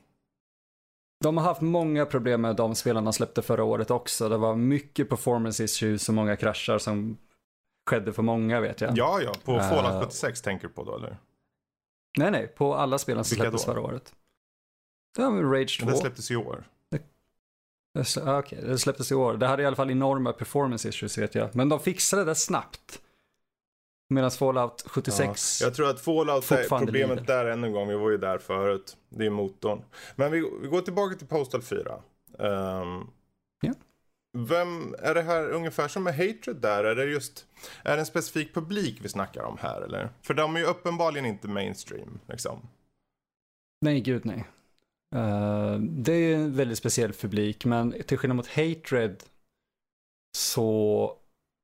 De har haft många problem med de spelarna släppte förra året också. Det var mycket performance issues och många kraschar som skedde för många vet jag. Ja, ja. På uh, Fallout 76 tänker du på då eller? Nej, nej. På alla spelen som släpptes förra året. Ja, men Rage 2. Men det släpptes i år. Okej, okay, det släpptes i år. Det hade i alla fall enorma performance issues vet jag. Men de fixade det snabbt. Medan Fallout 76 ja, Jag tror att Fallout är problemet lider. där än en gång. Vi var ju där förut. Det är motorn. Men vi, vi går tillbaka till Postal 4. Um, ehm, ja. Vem, är det här ungefär som med Hatred där? Är det just, är det en specifik publik vi snackar om här eller? För de är ju uppenbarligen inte mainstream liksom. Nej, gud nej. Uh, det är en väldigt speciell publik, men till skillnad mot Hatred så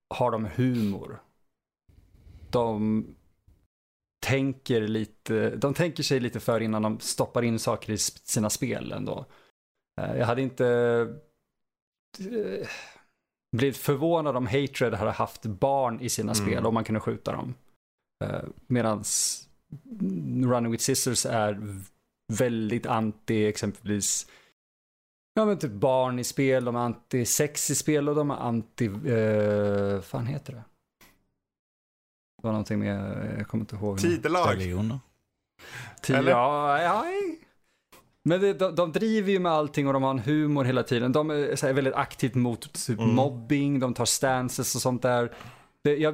har de humor. De tänker lite, de tänker sig lite för innan de stoppar in saker i sina spel ändå. Uh, jag hade inte uh, blivit förvånad om Hatred hade haft barn i sina mm. spel och man kunde skjuta dem. Uh, medans Running with Scissors är väldigt anti exempelvis Ja men typ barn i spel, de är anti sex i spel och de är anti, eh, fan heter det? Det var någonting med, jag kommer inte ihåg. Tidelag. Eller? Ja, ja. Men det, de, de, driver ju med allting och de har en humor hela tiden. De är, så här, väldigt aktivt mot typ, mm. mobbing, de tar stances och sånt där. Det, jag,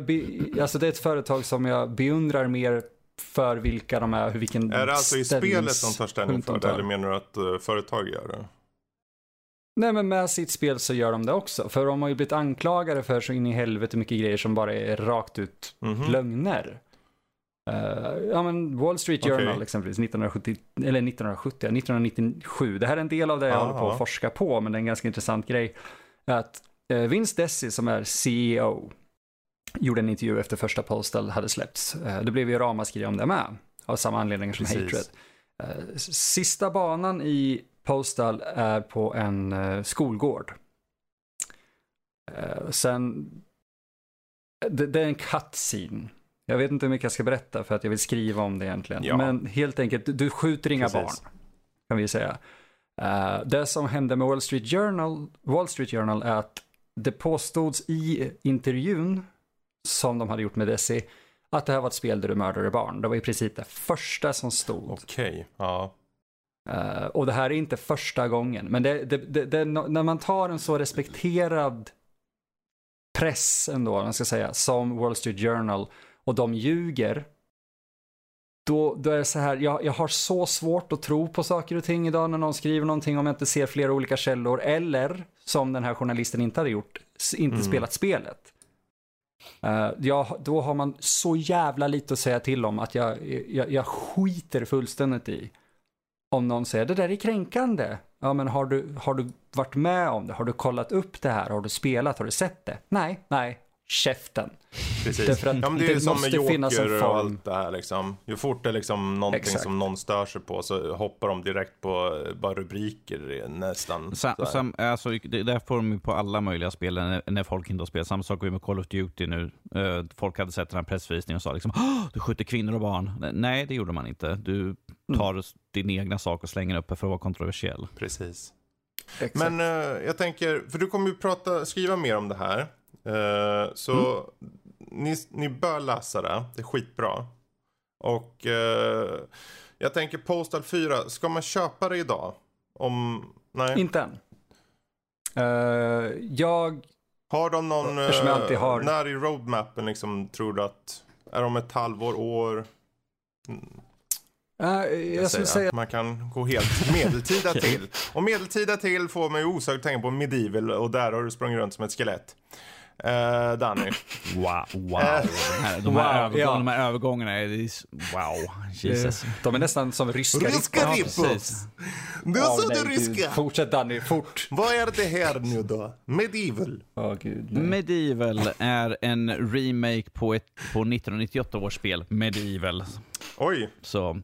alltså det är ett företag som jag beundrar mer för vilka de är, vilken Är det alltså i spelet de tar ställning för det eller menar du att uh, företag gör det? Nej men med sitt spel så gör de det också. För de har ju blivit anklagade för så in i helvete mycket grejer som bara är rakt ut mm -hmm. lögner. Uh, ja men Wall Street Journal okay. exempelvis 1970, eller 1970, 1997. Det här är en del av det jag Aha. håller på att forska på men det är en ganska intressant grej. Att uh, Vince Desi som är CEO gjorde en intervju efter första Postal hade släppts. Eh, det blev ju ramaskri om det med, av samma anledning som Precis. Hatred. Eh, sista banan i Postal är på en eh, skolgård. Sen, det, det är en cutscene. Jag vet inte hur mycket jag ska berätta för att jag vill skriva om det egentligen. Ja. Men helt enkelt, du skjuter inga Precis. barn. Kan vi säga. det som hände med Wall Street Journal, Wall Street Journal är att det påstods i intervjun som de hade gjort med Desi, att det här var ett spel där du mördade barn. Det var i princip det första som stod. Okej, okay. ja. Uh, och det här är inte första gången, men det, det, det, när man tar en så respekterad press ändå, man ska säga, som Wall Street Journal och de ljuger, då, då är det så här, jag, jag har så svårt att tro på saker och ting idag när någon skriver någonting om jag inte ser flera olika källor eller som den här journalisten inte hade gjort, inte mm. spelat spelet. Uh, ja, då har man så jävla lite att säga till om att jag, jag, jag skiter fullständigt i. Om någon säger det där är kränkande. Ja, men har du, har du varit med om det? Har du kollat upp det här? Har du spelat? Har du sett det? Nej, nej, käften. Precis. Därför att ja, men det är ju som med Joker och allt det här liksom. Ju fort det är liksom någonting Exakt. som någon stör sig på så hoppar de direkt på bara rubriker nästan. Sam, sam, alltså, det där får de ju på alla möjliga spel när, när folk inte har spelat. Samma sak med Call of Duty nu. Uh, folk hade sett den här pressvisningen och sa liksom du skjuter kvinnor och barn. Nej, det gjorde man inte. Du mm. tar mm. din egna sak och slänger upp för att vara kontroversiell. Precis. Exakt. Men uh, jag tänker, för du kommer ju prata, skriva mer om det här. Uh, så mm. ni, ni bör läsa det. Det är skitbra. Och uh, jag tänker Postal 4, ska man köpa det idag? Om, nej? Inte än. Uh, jag... Har de någon, jag har... när i roadmappen liksom tror du att, är de ett halvår, år? Uh, jag skulle säga... Man kan gå helt medeltida till. Och medeltida till får man ju osökt tänka på medieval och där har du sprungit runt som ett skelett. Uh, Danny. Wow. wow. Uh, de, här, de, här wow, övergång, ja. de här övergångarna är... Wow. Jesus. De är nästan som ryska Ryska rippos! Nu sa du ryska! Fortsätt Danny, fort. Vad är det här nu då? Medieval? Oh, Gud, Medieval är en remake på, ett, på 1998 års spel Medieval. Oj. Så,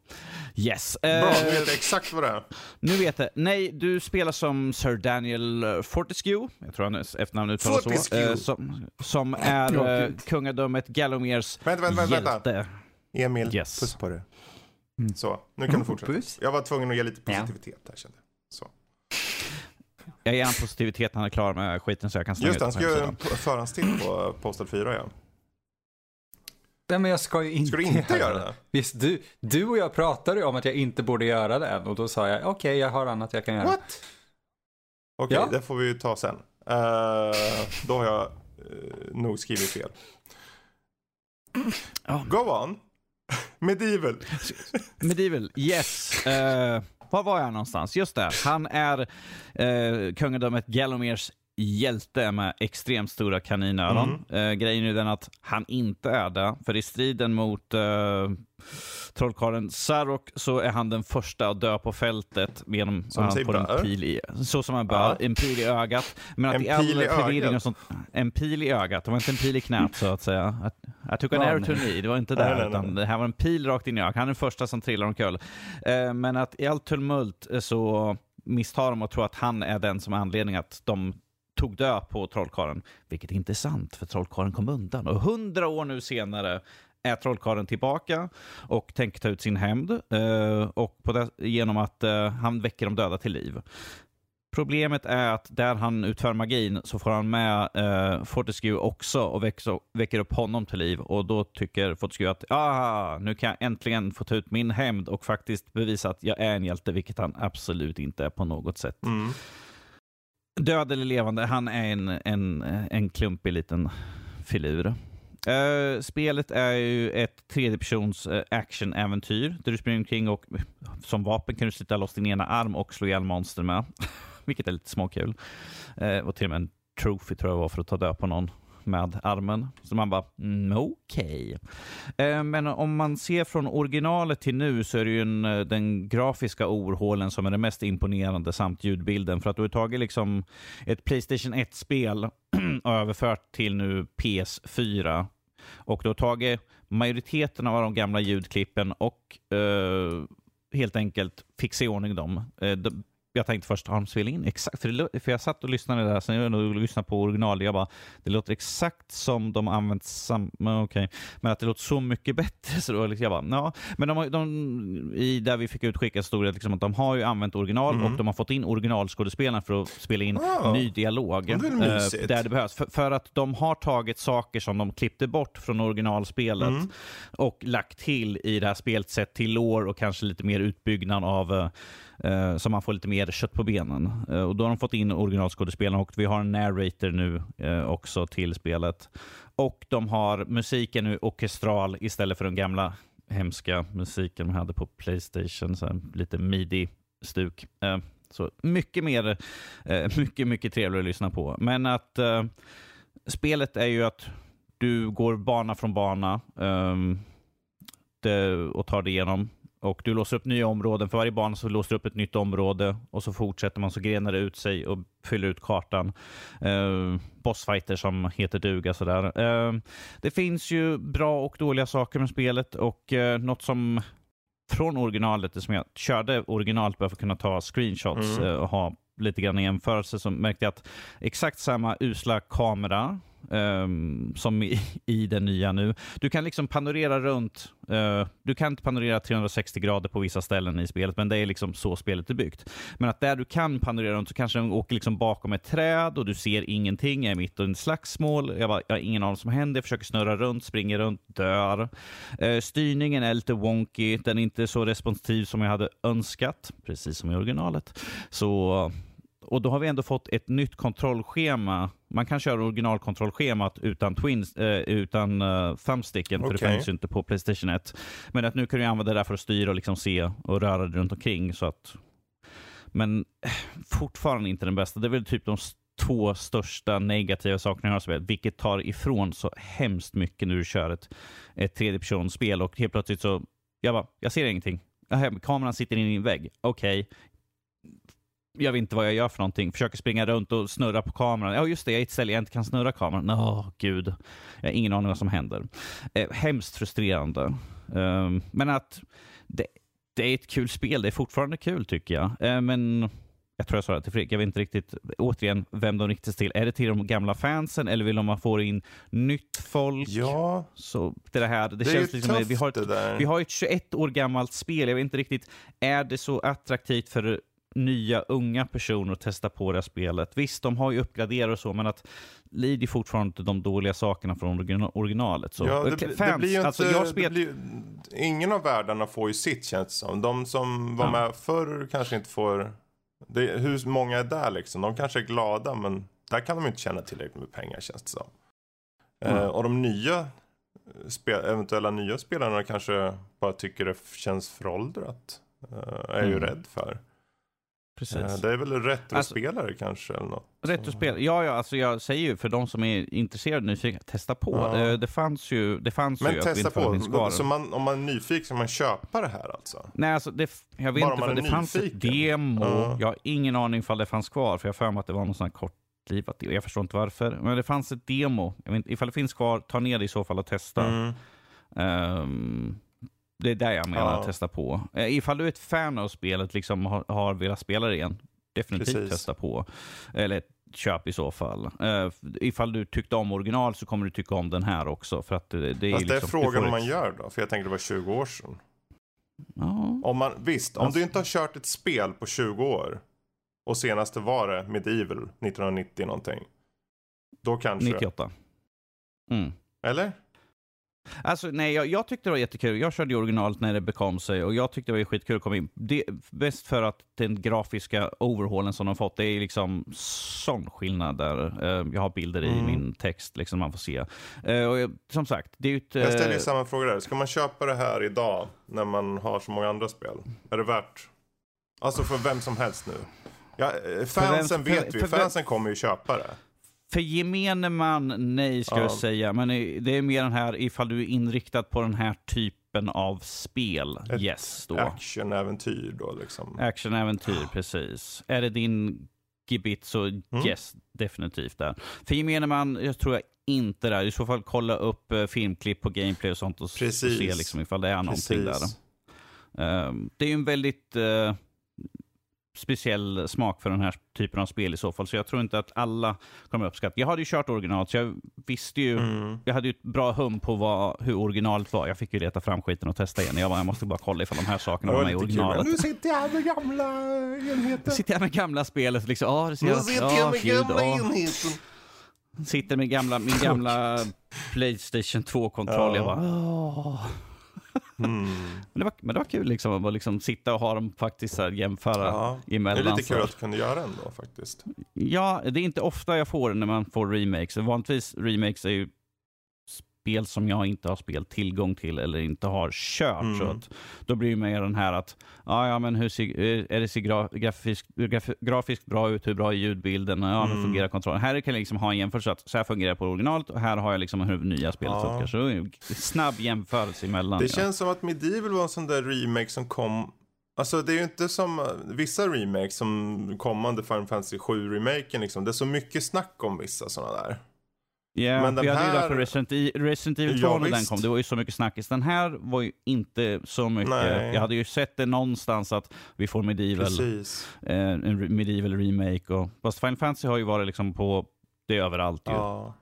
yes. Bra, Eh, nu vet exakt vad det är. nu vet jag. Nej, du spelar som Sir Daniel Fortescue, jag tror han efternamn uttalas så, Fortescue. eh, som, som är eh, kungadömet Gallomers Vänta, vänta, vänta. hjälte. Emil, Yes. puss på dig. Så, nu kan du fortsätta. Puss. Jag var tvungen att ge lite positivitet där kände jag. Så. Jag ger han positivitet när han är klar med skiten så jag kan slänga Just det, han den ska göra en förhandstitt på Postal 4 ja. Nej men jag ska ju inte, Ska du inte göra det? Visst, du, du och jag pratade ju om att jag inte borde göra det och då sa jag okej jag har annat jag kan göra. What? Okej, Ja. det får vi ta sen. Eh, då har jag uh, nog skrivit fel. Go on. Medieval. Medieval, yes. Uh, var var jag någonstans? Just det, han är uh, kungadömet Gallomers hjälte med extremt stora kaninöron. Mm. Eh, grejen är den att han inte är det, för i striden mot uh, trollkarlen Sarok så är han den första att dö på fältet genom Som han sig får bör. en pil i, så som han bör, Ja. en pil i ögat. Men att En i all pil i förvirring ögat? och sånt, en pil i ögat, det var inte en pil i knät så att säga. I took an arrow nej. to knee, det var inte Nej, där, nej, nej. utan det här var en pil rakt in i ögat. Han är den första som trillar omkull. Eh, men att i allt tumult eh, så misstar de och tror att han är den som är anledningen att de tog död på trollkarlen, vilket inte är sant, för trollkarlen kom undan. Och hundra år nu senare är trollkarlen tillbaka och tänker ta ut sin hämnd eh, och det, genom att eh, han väcker de döda till liv. Problemet är att där han utför magin så får han med eh, Fortescue också och växer, väcker upp honom till liv. Och då tycker Fortescue att ah, nu kan jag äntligen få ta ut min hämnd och faktiskt bevisa att jag är en hjälte, vilket han absolut inte är på något sätt. Mm. Död eller levande, han är en, en, en klumpig liten filur. Eh, spelet är ju ett tredjepersons uh, actionäventyr där du springer omkring och eh, som vapen kan du slita loss din ena arm och slå ihjäl monster med. Vilket är lite småkul. Uh, och till och med en trophy tror jag var för att ta död på någon med armen. Så man bara, mm, okej. Eh, men om man ser från originalet till nu så är det ju en, eh, den grafiska orhålen som är det mest imponerande samt ljudbilden. För att du har tagit liksom ett Playstation 1-spel och överfört till nu PS4. Och du har tagit majoriteten av de gamla ljudklippen och eh, helt enkelt fixa i ordning dem. Eh, de, jag tänkte först, har de spelat in exakt? För, det, för jag satt och lyssnade där, sen jag lyssnade på original, jag bara, det låter exakt som de använt samma, okej, men att det låter så mycket bättre. Så då, liksom, jag bara, ja. Men de, de, i där vi fick utskickat stod det liksom att de har ju använt original Mm. och de har fått in originalskådespelarna för att spela in Ah. ny dialog. Det eh, där det behövs. För, för att de har tagit saker som de klippte bort från originalspelet Mm. och lagt till i det här spelet sett till lår och kanske lite mer utbyggnad av eh, eh, så man får lite mer kött på benen. Eh, och då har de fått in originalskådespelarna och vi har en narrator nu eh, också till spelet. Och de har musiken nu orkestral istället för den gamla hemska musiken de hade på Playstation, så här, lite midi-stuk. Eh, så mycket mer, eh, mycket, mycket trevligare att lyssna på. Men att eh, spelet är ju att du går bana från bana ehm, det, och tar dig igenom. Och du låser upp nya områden. För varje bana så låser du upp ett nytt område och så fortsätter man så grenar det ut sig och fyller ut kartan. Uh, bossfighter som heter duga sådär. Uh, det finns ju bra och dåliga saker med spelet och uh, något som från originalet, som jag körde originalet bara för att kunna ta screenshots Mm. eh, och ha lite grann i jämförelse, så märkte jag att exakt samma usla kamera Ehm, som i, i den nya nu. Du kan liksom panorera runt. Eh, du kan inte panorera 360 grader på vissa ställen i spelet, men det är liksom så spelet är byggt. Men att där du kan panorera runt så kanske den åker liksom bakom ett träd och du ser ingenting. Jag är mitt under ett slagsmål. Jag, bara, jag har ingen aning vad som händer. Jag försöker snurra runt, springer runt, dör. Eh, styrningen är lite wonky. Den är inte så responsiv som jag hade önskat, precis som i originalet. Så och då har vi ändå fått ett nytt kontrollschema. Man kan köra originalkontrollschemat utan, twins, eh, utan uh, thumbsticken, för det fanns ju inte på Playstation 1. Men att nu kan du använda det där för att styra och liksom se och röra dig runt omkring. Så att, men eh, fortfarande inte den bästa. Det är väl typ de två största negativa sakerna jag har spelat, vilket tar ifrån så hemskt mycket när du kör ett, ett tredjepersonsspel och helt plötsligt så, jag bara, jag ser ingenting. Kameran sitter in i en vägg. Okej, jag vet inte vad jag gör för någonting. Försöker springa runt och snurra på kameran. Ja, just det, jag är ett ställe jag inte kan snurra kameran. Åh, oh, gud. Jag har ingen aning vad som händer. Eh, hemskt frustrerande. Um, men att det, det, är ett kul spel. Det är fortfarande kul tycker jag. Uh, men jag tror jag sa det till Fredrik, jag vet inte riktigt återigen vem de riktar sig till. Är det till de gamla fansen eller vill de man få in nytt folk? Ja. Så det, här, det, det känns liksom, vi har, ett, vi har ett 21 år gammalt spel. Jag vet inte riktigt, är det så attraktivt för nya unga personer att testa på det här spelet? Visst, de har ju uppgraderat och så, men att lider fortfarande de dåliga sakerna från originalet. Så. Ja, det, Fans, det blir ju alltså, inte, spel... blir, ingen av världarna får ju sitt känns det som. De som var ja. med förr kanske inte får det, hur många är där liksom? De kanske är glada men där kan de inte tjäna tillräckligt med pengar känns det som. Mm. Eh, och de nya, spel, eventuella nya spelarna kanske bara tycker det känns föråldrat. Eh, är mm. ju rädd för. Precis. Eh, det är väl retrospelare alltså, kanske? Eller något. Retrospel, ja, ja, alltså jag säger ju för de som är intresserade nyfikna, testa på. Ja. Det, det, fanns ju, det fanns Men ju testa på, så man, om man är nyfiken, ska man köpa det här alltså? Nej, alltså det, jag vet Bara inte, för det nyfiken. fanns ett demo. Ja. Jag har ingen aning ifall det fanns kvar, för jag har för mig att det var någon sån här kortlivat Jag förstår inte varför. Men det fanns ett demo. Jag vet inte, ifall det finns kvar, ta ner det i så fall och testa. Mm. Um, det är där jag menar, ja. testa på. Eh, ifall du är ett fan av spelet, liksom har, har velat spela det igen, definitivt Precis. testa på. Eller köp i så fall. Uh, ifall du tyckte om original så kommer du tycka om den här också. För att det, det är, Fast det är liksom, frågan om man gör då, för jag tänkte det var 20 år sedan. Ja. Om man, visst, om alltså... du inte har kört ett spel på 20 år och senaste var det Medieval 1990 någonting. Då kanske... 98. Mm. Eller? Alltså, nej, jag, jag, tyckte det var jättekul. Jag körde ju originalet när det bekom sig och jag tyckte det var skitkul att komma in. Det, bäst för att den grafiska overhaulen som de fått, det är liksom sån skillnad där. Uh, jag har bilder mm. i min text, liksom man får se. Uh, och som sagt, det är ju ett... Jag ställer ju samma fråga där. Ska man köpa det här idag när man har så många andra spel? Är det värt? Alltså för vem som helst nu. Ja, fansen vem, vet vi, fansen kommer ju köpa det. För gemene man, nej ska ja. jag säga. Men det är mer den här, ifall du är inriktad på den här typen av spel, Ett yes då. Actionäventyr då liksom. Actionäventyr, precis. Är det din gebit så mm. yes, definitivt där. För gemene man, jag tror jag inte där. I så fall kolla upp uh, filmklipp på gameplay och sånt och, och se liksom ifall det är Precis. någonting där. Um, det är ju en väldigt uh, speciell smak för den här typen av spel i så fall. Så jag tror inte att alla kommer uppskatta. Jag hade ju kört originalet, så jag visste ju. Mm. Jag hade ju ett bra hum på vad, hur originalet var. Jag fick ju leta fram skiten och testa igen. Jag, bara, jag måste bara kolla ifall de här sakerna var med i originalet. Nu sitter jag med gamla enheter. Nu sitter jag med gamla spelet. Liksom. Oh, det ser nu sitter jag med Gud, gamla oh. enheten. Sitter med gamla, min gamla Playstation 2-kontroll. Ja. Jag bara, oh. Mm. Men, det var, men det var kul liksom, att liksom sitta och ha dem faktiskt här, jämföra ja, emellan. Det är lite kul att du kunde göra ändå faktiskt. Ja, det är inte ofta jag får det när man får remakes. Vanligtvis remakes är ju spel som jag inte har spelat tillgång till eller inte har kört. Mm. Så att, då blir det mer den här att, ja, ja men hur ser, är det ser graf, grafiskt bra ut, hur bra är ljudbilden, ja, mm. hur fungerar kontrollen? Här kan jag liksom ha en jämförelse, att så här fungerar det på originalet och här har jag liksom hur nya spelet ja. funkar. Så snabb jämförelse emellan. Det ja. känns som att Medieval var en sån där remake som kom Alltså det är ju inte som vissa remakes som kommande Final Fantasy 7-remaken liksom. Det är så mycket snack om vissa sådana där. Ja, yeah, vi hade här... ju därför Resident, e Resident Evil 2 ja, när den kom. Det var ju så mycket snackis. Den här var ju inte så mycket. Nej. Jag hade ju sett det någonstans att vi får Medieval, eh, en Medieval remake. Och, fast Final Fantasy har ju varit liksom på det överallt ju. Ja.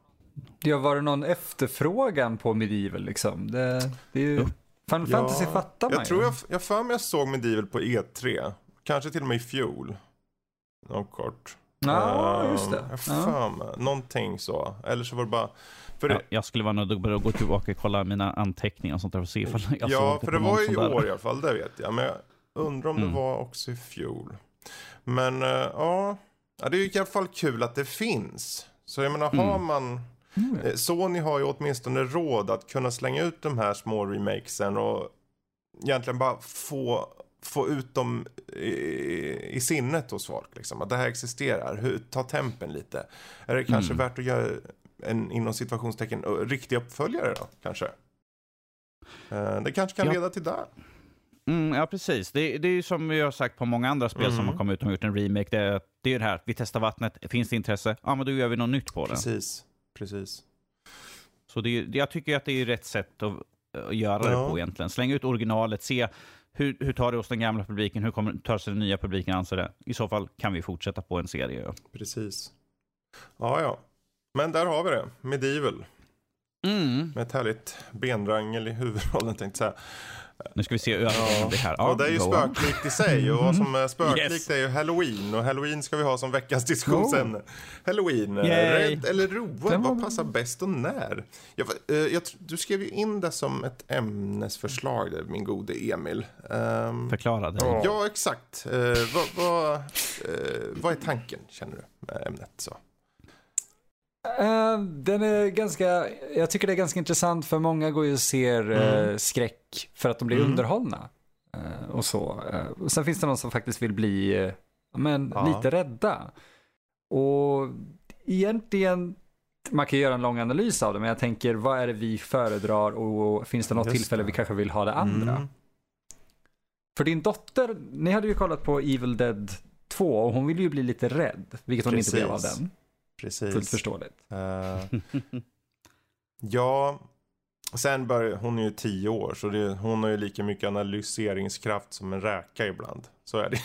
Ja, var det någon efterfrågan på Medieval liksom? Det, det är ju... Ja. Final ja. Fantasy fattar man Jag tror jag, jag för mig jag såg Medieval på E3. Kanske till och med i fjol. Någon kort. Ja, just det. Jag för mig. Någonting så. Eller så var det bara... För det... jag skulle vara nöjd att gå tillbaka och kolla mina anteckningar och sånt där för att se ifall jag Ja, för det var ju i år i alla fall, det vet jag. Men jag undrar om mm. det var också i fjol. Men uh, ja, det är ju i alla fall kul att det finns. Så jag menar, mm. har man... Mm. Sony har ju åtminstone råd att kunna slänga ut de här små remakesen och egentligen bara få få ut dem i, i sinnet hos folk. Liksom. Att det här existerar. Hur, ta tempen lite. Är det kanske mm. värt att göra en inom situationstecken riktig uppföljare då kanske? Uh, det kanske kan ja. leda till det. Mm, ja, precis. Det, det är ju som vi har sagt på många andra spel Mm. som har kommit ut och gjort en remake. Det är, det är det här, vi testar vattnet, finns det intresse? Ja, men då gör vi något nytt på det. Precis. Precis. Så det, jag tycker att det är rätt sätt att, att göra Ja. det på egentligen. Släng ut originalet, se hur, hur tar det hos den gamla publiken, hur kommer, tar sig den nya publiken an sig det? I så fall kan vi fortsätta på en serie. Ja. Precis. Ja, ja. Men där har vi det. Medieval. Mm. Med ett härligt benrangel i huvudrollen tänkte jag säga. Nu ska vi se hur ja. det här. och det är ju spöklikt i sig. Och vad som är spöklikt Yes. är ju halloween. Och halloween ska vi ha som veckans diskussionsämne. Halloween. eh, Yay. Rädd eller road? Vad passar bäst och när? Jag, eh, jag, du skrev ju in det som ett ämnesförslag, där, min gode Emil. Ehm, Förklara det. Ja, exakt. Eh, vad, vad, eh, vad är tanken, känner du, med ämnet? Så. Eh, den är ganska, jag tycker det är ganska intressant för många går ju och ser eh, Mm. skräck för att de blir Mm. underhållna. Eh, och så. Och sen finns det någon som faktiskt vill bli men, Ja. lite rädda. Och egentligen, man kan göra en lång analys av det, men jag tänker vad är det vi föredrar och finns det något Just tillfälle det. vi kanske vill ha det andra? Mm. För din dotter, ni hade ju kollat på Evil Dead 2 och hon ville ju bli lite rädd, vilket hon inte blev av Precis. den. Precis. Fullt förståeligt. Eh, ja, sen börjar, hon är ju tio år så det, hon har ju lika mycket analyseringskraft som en räka ibland. Så är det.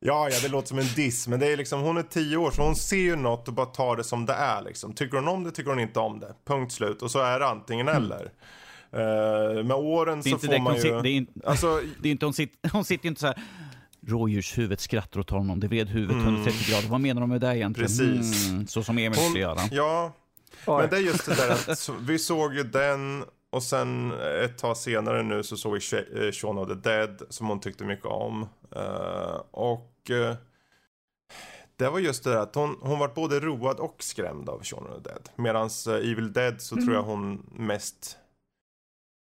ja, ja, det låter som en diss, men det är liksom, hon är tio år så hon ser ju något och bara tar det som det är liksom. Tycker hon om det, tycker hon inte om det. Punkt slut. Och så är det antingen eller. Eh, med åren så får man ju... det är inte, Alltså, det är inte, hon, sitter, hon sitter ju inte så här rådjurshuvudet skrattar åt honom, det vred huvudet Mm. 130 grader. Vad menar de med det egentligen? Precis. Mm, så som Emil skulle göra. ja, Oj. Men det är just det där att vi såg ju den och sen ett tag senare nu så såg vi eh, Shaun of the Dead som hon tyckte mycket om. Eh, och eh, det var just det där att hon, hon var både road och skrämd av Shaun of the Dead. Medans eh, Evil Dead så tror jag hon mest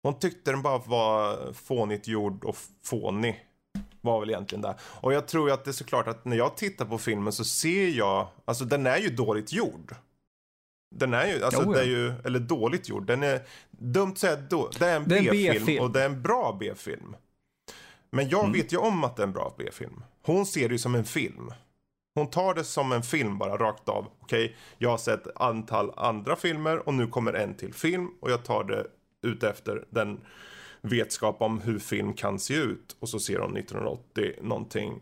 hon tyckte den bara var fånigt gjord och fånig. Var väl egentligen det. Och jag tror ju att det är såklart att när jag tittar på filmen så ser jag, alltså den är ju dåligt gjord. Den är ju, alltså Jo, det är ja. ju, eller dåligt gjord. Den är, dumt säga då, det är en B-film och det är en bra B-film. Men jag Mm. vet ju om att det är en bra B-film. Hon ser det ju som en film. Hon tar det som en film bara rakt av. Okej, jag har sett antal andra filmer och nu kommer en till film och jag tar det ut efter den vetskap om hur film kan se ut. Och så ser hon 1980 någonting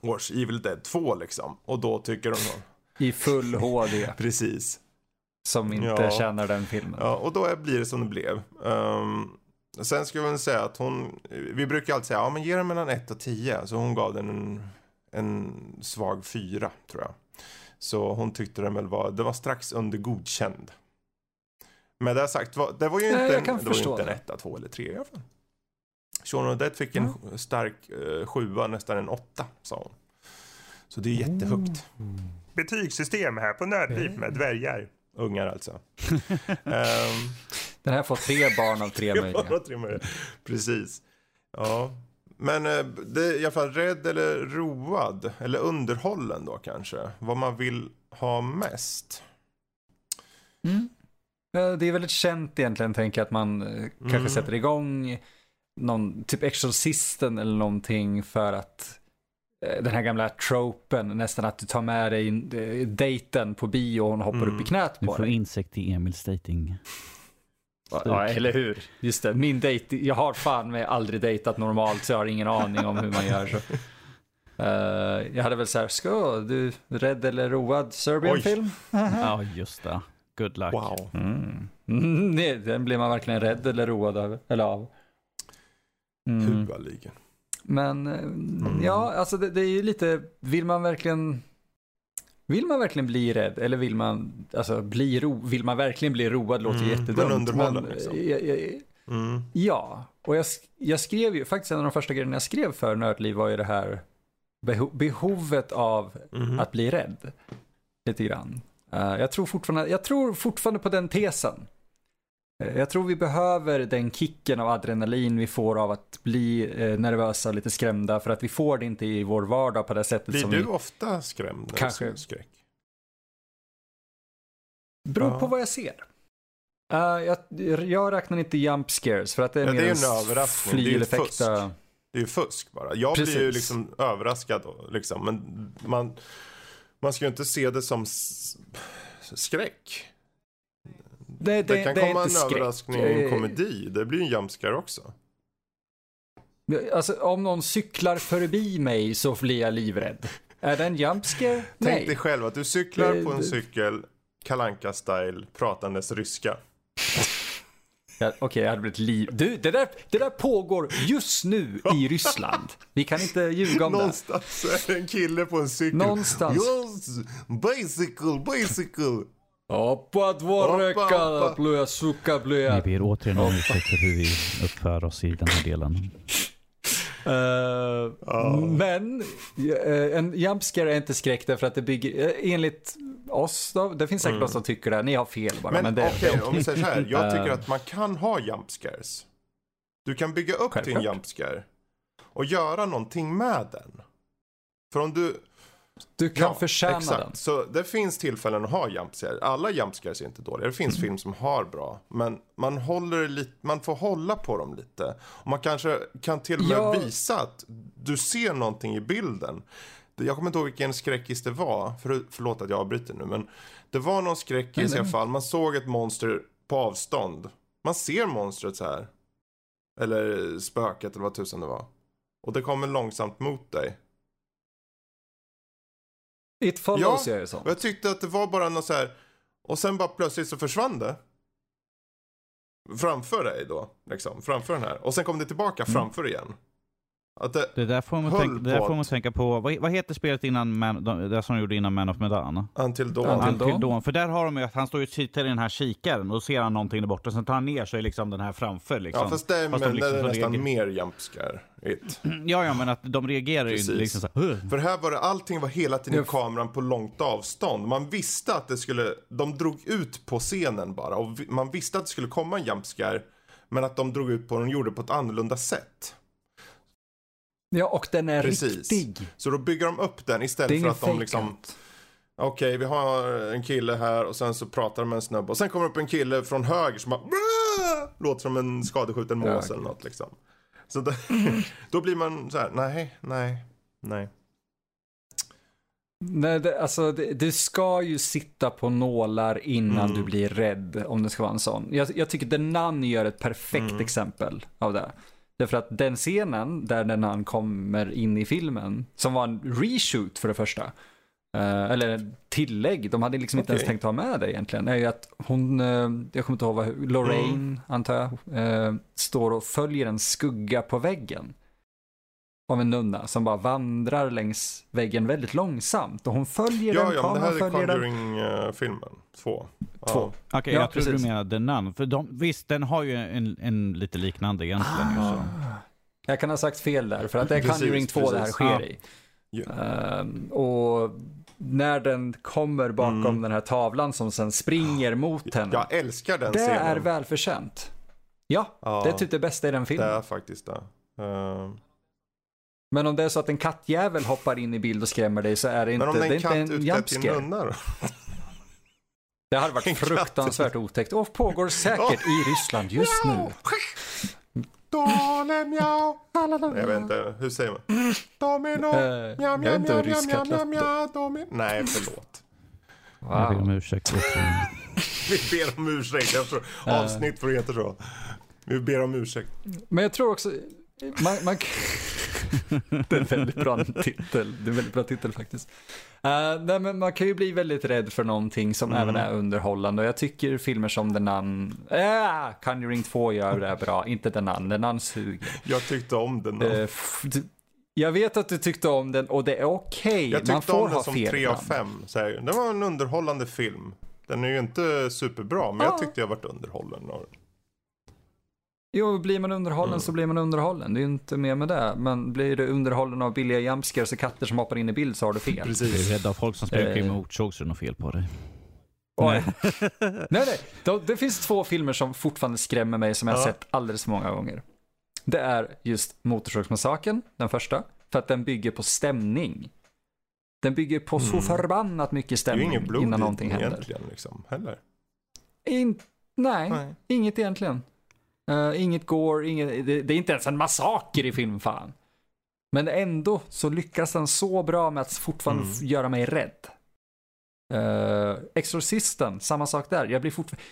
års Evil Dead 2 liksom. Och då tycker hon, I full HD, precis. som inte Ja. känner den filmen. Ja, och då blir det som det blev. Um, sen ska jag väl säga att hon, vi brukar alltid säga, ja men ge den mellan 1 och 10. Så hon gav den en, en svag 4 tror jag. Så hon tyckte den väl var, det var strax under godkänd. Men det sagt, det var ju Nej, inte, jag en, det var inte en. 1, 2 eller 3 i alla fall. Shaun of the Dead fick en stark uh, 7, nästan en 8 sa hon. Så det är jättehögt. Betygssystem här på Nördliv med dvärgar. Ungar alltså. Ehm, Den här får tre barn av tre möjliga. Ja, tre med det. Precis. Ja. Men eh, det är i alla fall rädd eller road. Eller underhållen då kanske. Vad man vill ha mest. Mm. Det är väldigt känt egentligen, tänker jag, att man eh, kanske Mm. sätter igång någon, typ Exorcisten eller någonting för att eh, den här gamla tropen, nästan att du tar med dig eh, dejten på bio och hon hoppar Mm. upp i knät Du på får dig. insikt i Emils dating. Ja, eller hur? Just det, min dejt, jag har fan med aldrig dejtat normalt så jag har ingen aning om hur man gör så. Eh, jag hade väl såhär, ska du rädd eller road Serbian-film? Ja, just det. Good luck. Wow. Mm. Mm, nej, den blir man verkligen rädd eller road av. Eller av. Mm. Huvudligen. Men eh, ja, alltså det, det är ju lite, vill man verkligen vill man verkligen bli rädd eller vill man, alltså bli ro, vill man verkligen bli road låter Mm, jättedumt. men underhållen, men, liksom. eh, jag, jag, Mm. Ja, och jag, jag skrev ju, faktiskt en av de första grejerna jag skrev för Nördliv var ju det här beho- behovet av Mhm. att bli rädd. Lite grann. Eh, jag, tror fortfarande, jag tror fortfarande på den tesen. Eh, jag tror vi behöver den kicken av adrenalin vi får av att bli eh, nervösa och lite skrämda för att vi får det inte i vår vardag på det sättet Blir som du vi... ofta skrämd? Kanske. skräck? Beror på vad jag ser. Uh, jag, jag räknar inte jump scares för att det är Ja, mer det är en. Det är ju fusk. Det är ju fusk bara. Jag Precis. blir ju liksom överraskad liksom. Men man, man ska ju inte se det som skräck. Det, Det, kan det komma en skräck. överraskning i en komedi. Det blir ju en jumpscare också. Alltså, om någon cyklar förbi mig så blir jag livrädd. Är det en jump scare? Tänk Nej. dig själv att du cyklar Det- på en det- cykel, kalanka style pratandes ryska. Ja, Okej, jag hade blivit liv... Du, det där, det där pågår just nu i Ryssland. Vi kan inte ljuga om det. Någonstans är en kille på en cykel. Någonstans. Yes, bicycle, bicycle. Hoppa hoppa. blöja suka Vi blöja. ber återigen om ursäkt för hur vi uppför oss i den här delen. Eh, Men eh, en jump scare är inte skräck därför att det bygger, eh, enligt oss då, det finns säkert de som tycker det, ni har fel bara. Men, Men, det, okej, det, om vi säger så här. Jag tycker att man kan ha jump scares. Du kan bygga upp din Självklart. jump scare och göra någonting med den. För om du... du kan ja, förtjäna exakt. den. Så det finns tillfällen att ha jump scares. Alla jump scares är inte dåliga. Det finns Mm. film som har bra. Men man, håller lite, man får hålla på dem lite. Och man kanske kan till och med Ja. visa att du ser någonting i bilden. Jag kommer inte ihåg vilken skräckis det var. För, förlåt att jag avbryter nu. Men det var någon skräckis i alla fall. Man såg ett monster på avstånd. Man ser monstret så här. Eller spöket eller vad tusan det var. Och det kommer långsamt mot dig. It follows gör ju sånt. Jag tyckte att det var bara något så här. Och sen bara plötsligt så försvann det. Framför dig då. Liksom. Framför den här. Och sen kom det tillbaka Mm. framför igen. Att det, Det där får man, tänka, det där på får man att- tänka på. Vad, vad heter spelet innan Man, de, det som de gjorde innan Man of Medan? until dawn. Until Until Dawn. Dawn. För där har de ju att han står och tittar i den här kikaren och då ser han någonting där borta. Sen tar han ner är liksom den här framför. Liksom. Ja fast det, är- Fast de men liksom det är nästan reagerar- mer jump scare it. Ja, ja, men att de reagerar ju liksom så här, "Huh." För här var det, allting var hela tiden i kameran på långt avstånd. Man visste att det skulle, de drog ut på scenen bara. Och vi- man visste att det skulle komma en jump scare. Men att de drog ut på den och gjorde på ett annorlunda sätt. Ja, och den är Precis. riktig. Så då bygger de upp den istället för att de liksom. Okej, vi har en kille här och sen så pratar de med en snubbe och sen kommer upp en kille från höger som bara låter som en skadeskjuten mås eller något liksom. Så det, då blir man så här, nej, nej, nej. Nej, det, alltså, det, du ska ju sitta på nålar innan Mm. du blir rädd om det ska vara en sån. Jag, jag tycker The Nun gör ett perfekt Mm. exempel av det. Därför att den scenen där The Nun kommer in i filmen, som var en reshoot för det första, eh, eller tillägg, de hade liksom inte ens Okej. tänkt ha med det egentligen, är ju att hon, eh, jag kommer inte ihåg vad, Lorraine Mm. antar jag, eh, står och följer en skugga på väggen. Av en nunna som bara vandrar längs väggen väldigt långsamt. Och hon följer Ja, den, ja, men det kameran här är. Conjuring-filmen. Två. Två. Okej, Ja, jag trodde du menade The Nun. För de, visst, den har ju en, en lite liknande egentligen. ju, så. Jag kan ha sagt fel där, för att det är Precis, Conjuring 2 det här sker Ja. i. Ja. Ehm, och när den kommer bakom Mm. den här tavlan som sen springer mot henne. Jag älskar den det scenen. är välförtjänt. Ja, Ja. det är typ det bästa i den Det filmen. är faktiskt det. Ehm, Men om det är så att en kattjävel hoppar in i bild och skrämmer dig så är det inte, men om det det är inte katt en utklädd jump till scare. nunna då? Det hade En varit katt. fruktansvärt otäckt och pågår säkert i Ryssland just nu. Dalen mjau. Jag vet inte, hur säger man? Domino. Eh, Mjau, mjau, mjau, mjau, mjau, mjau, domino. Nej, förlåt. Jag ber om Wow. ursäkt. Vi ber om ursäkt. Jag tror avsnitt får heta så. Vi ber om ursäkt. Men jag tror också, man, man, det är en väldigt bra titel, det är en väldigt bra titel faktiskt. Uh, nej, men man kan ju bli väldigt rädd för någonting som Mm. även är underhållande och jag tycker filmer som The Nun, äh, Conjuring 2 gör det bra, inte The Nun, The Nun suger. Jag tyckte om. Eh, f- d- jag vet att du tyckte om den och det är okej, jag man tyckte får om den ha som fel 3 av ibland. 5. Så här, det var en underhållande film. Den är ju inte superbra, men Ja. jag tyckte jag varit underhållen av den. Jo, blir man underhållen Mm. så blir man underhållen, det är ju inte mer med det. Men blir du underhållen av billiga jumpscares och katter som hoppar in i bild så har du fel. Du är Precis. rädd av folk som spökar i Eh. motorsåg så är det något fel på dig. Nej, nej, nej. Det, det finns två filmer som fortfarande skrämmer mig som jag har Ja. sett alldeles för många gånger. Det är just Motorsågsmassakern, den första, för att den bygger på stämning. Den bygger på så Mm. förbannat mycket Det är ju stämning inget blod innan i någonting den händer. egentligen liksom, heller. In, Nej, Nej. inget egentligen. Uh, inget går, inget, det, det, är inte ens en massaker i filmen fan. Men ändå så lyckas den så bra med att fortfarande mm. göra mig rädd. Uh, Exorcisten, samma sak där. Jag blir fortfarande...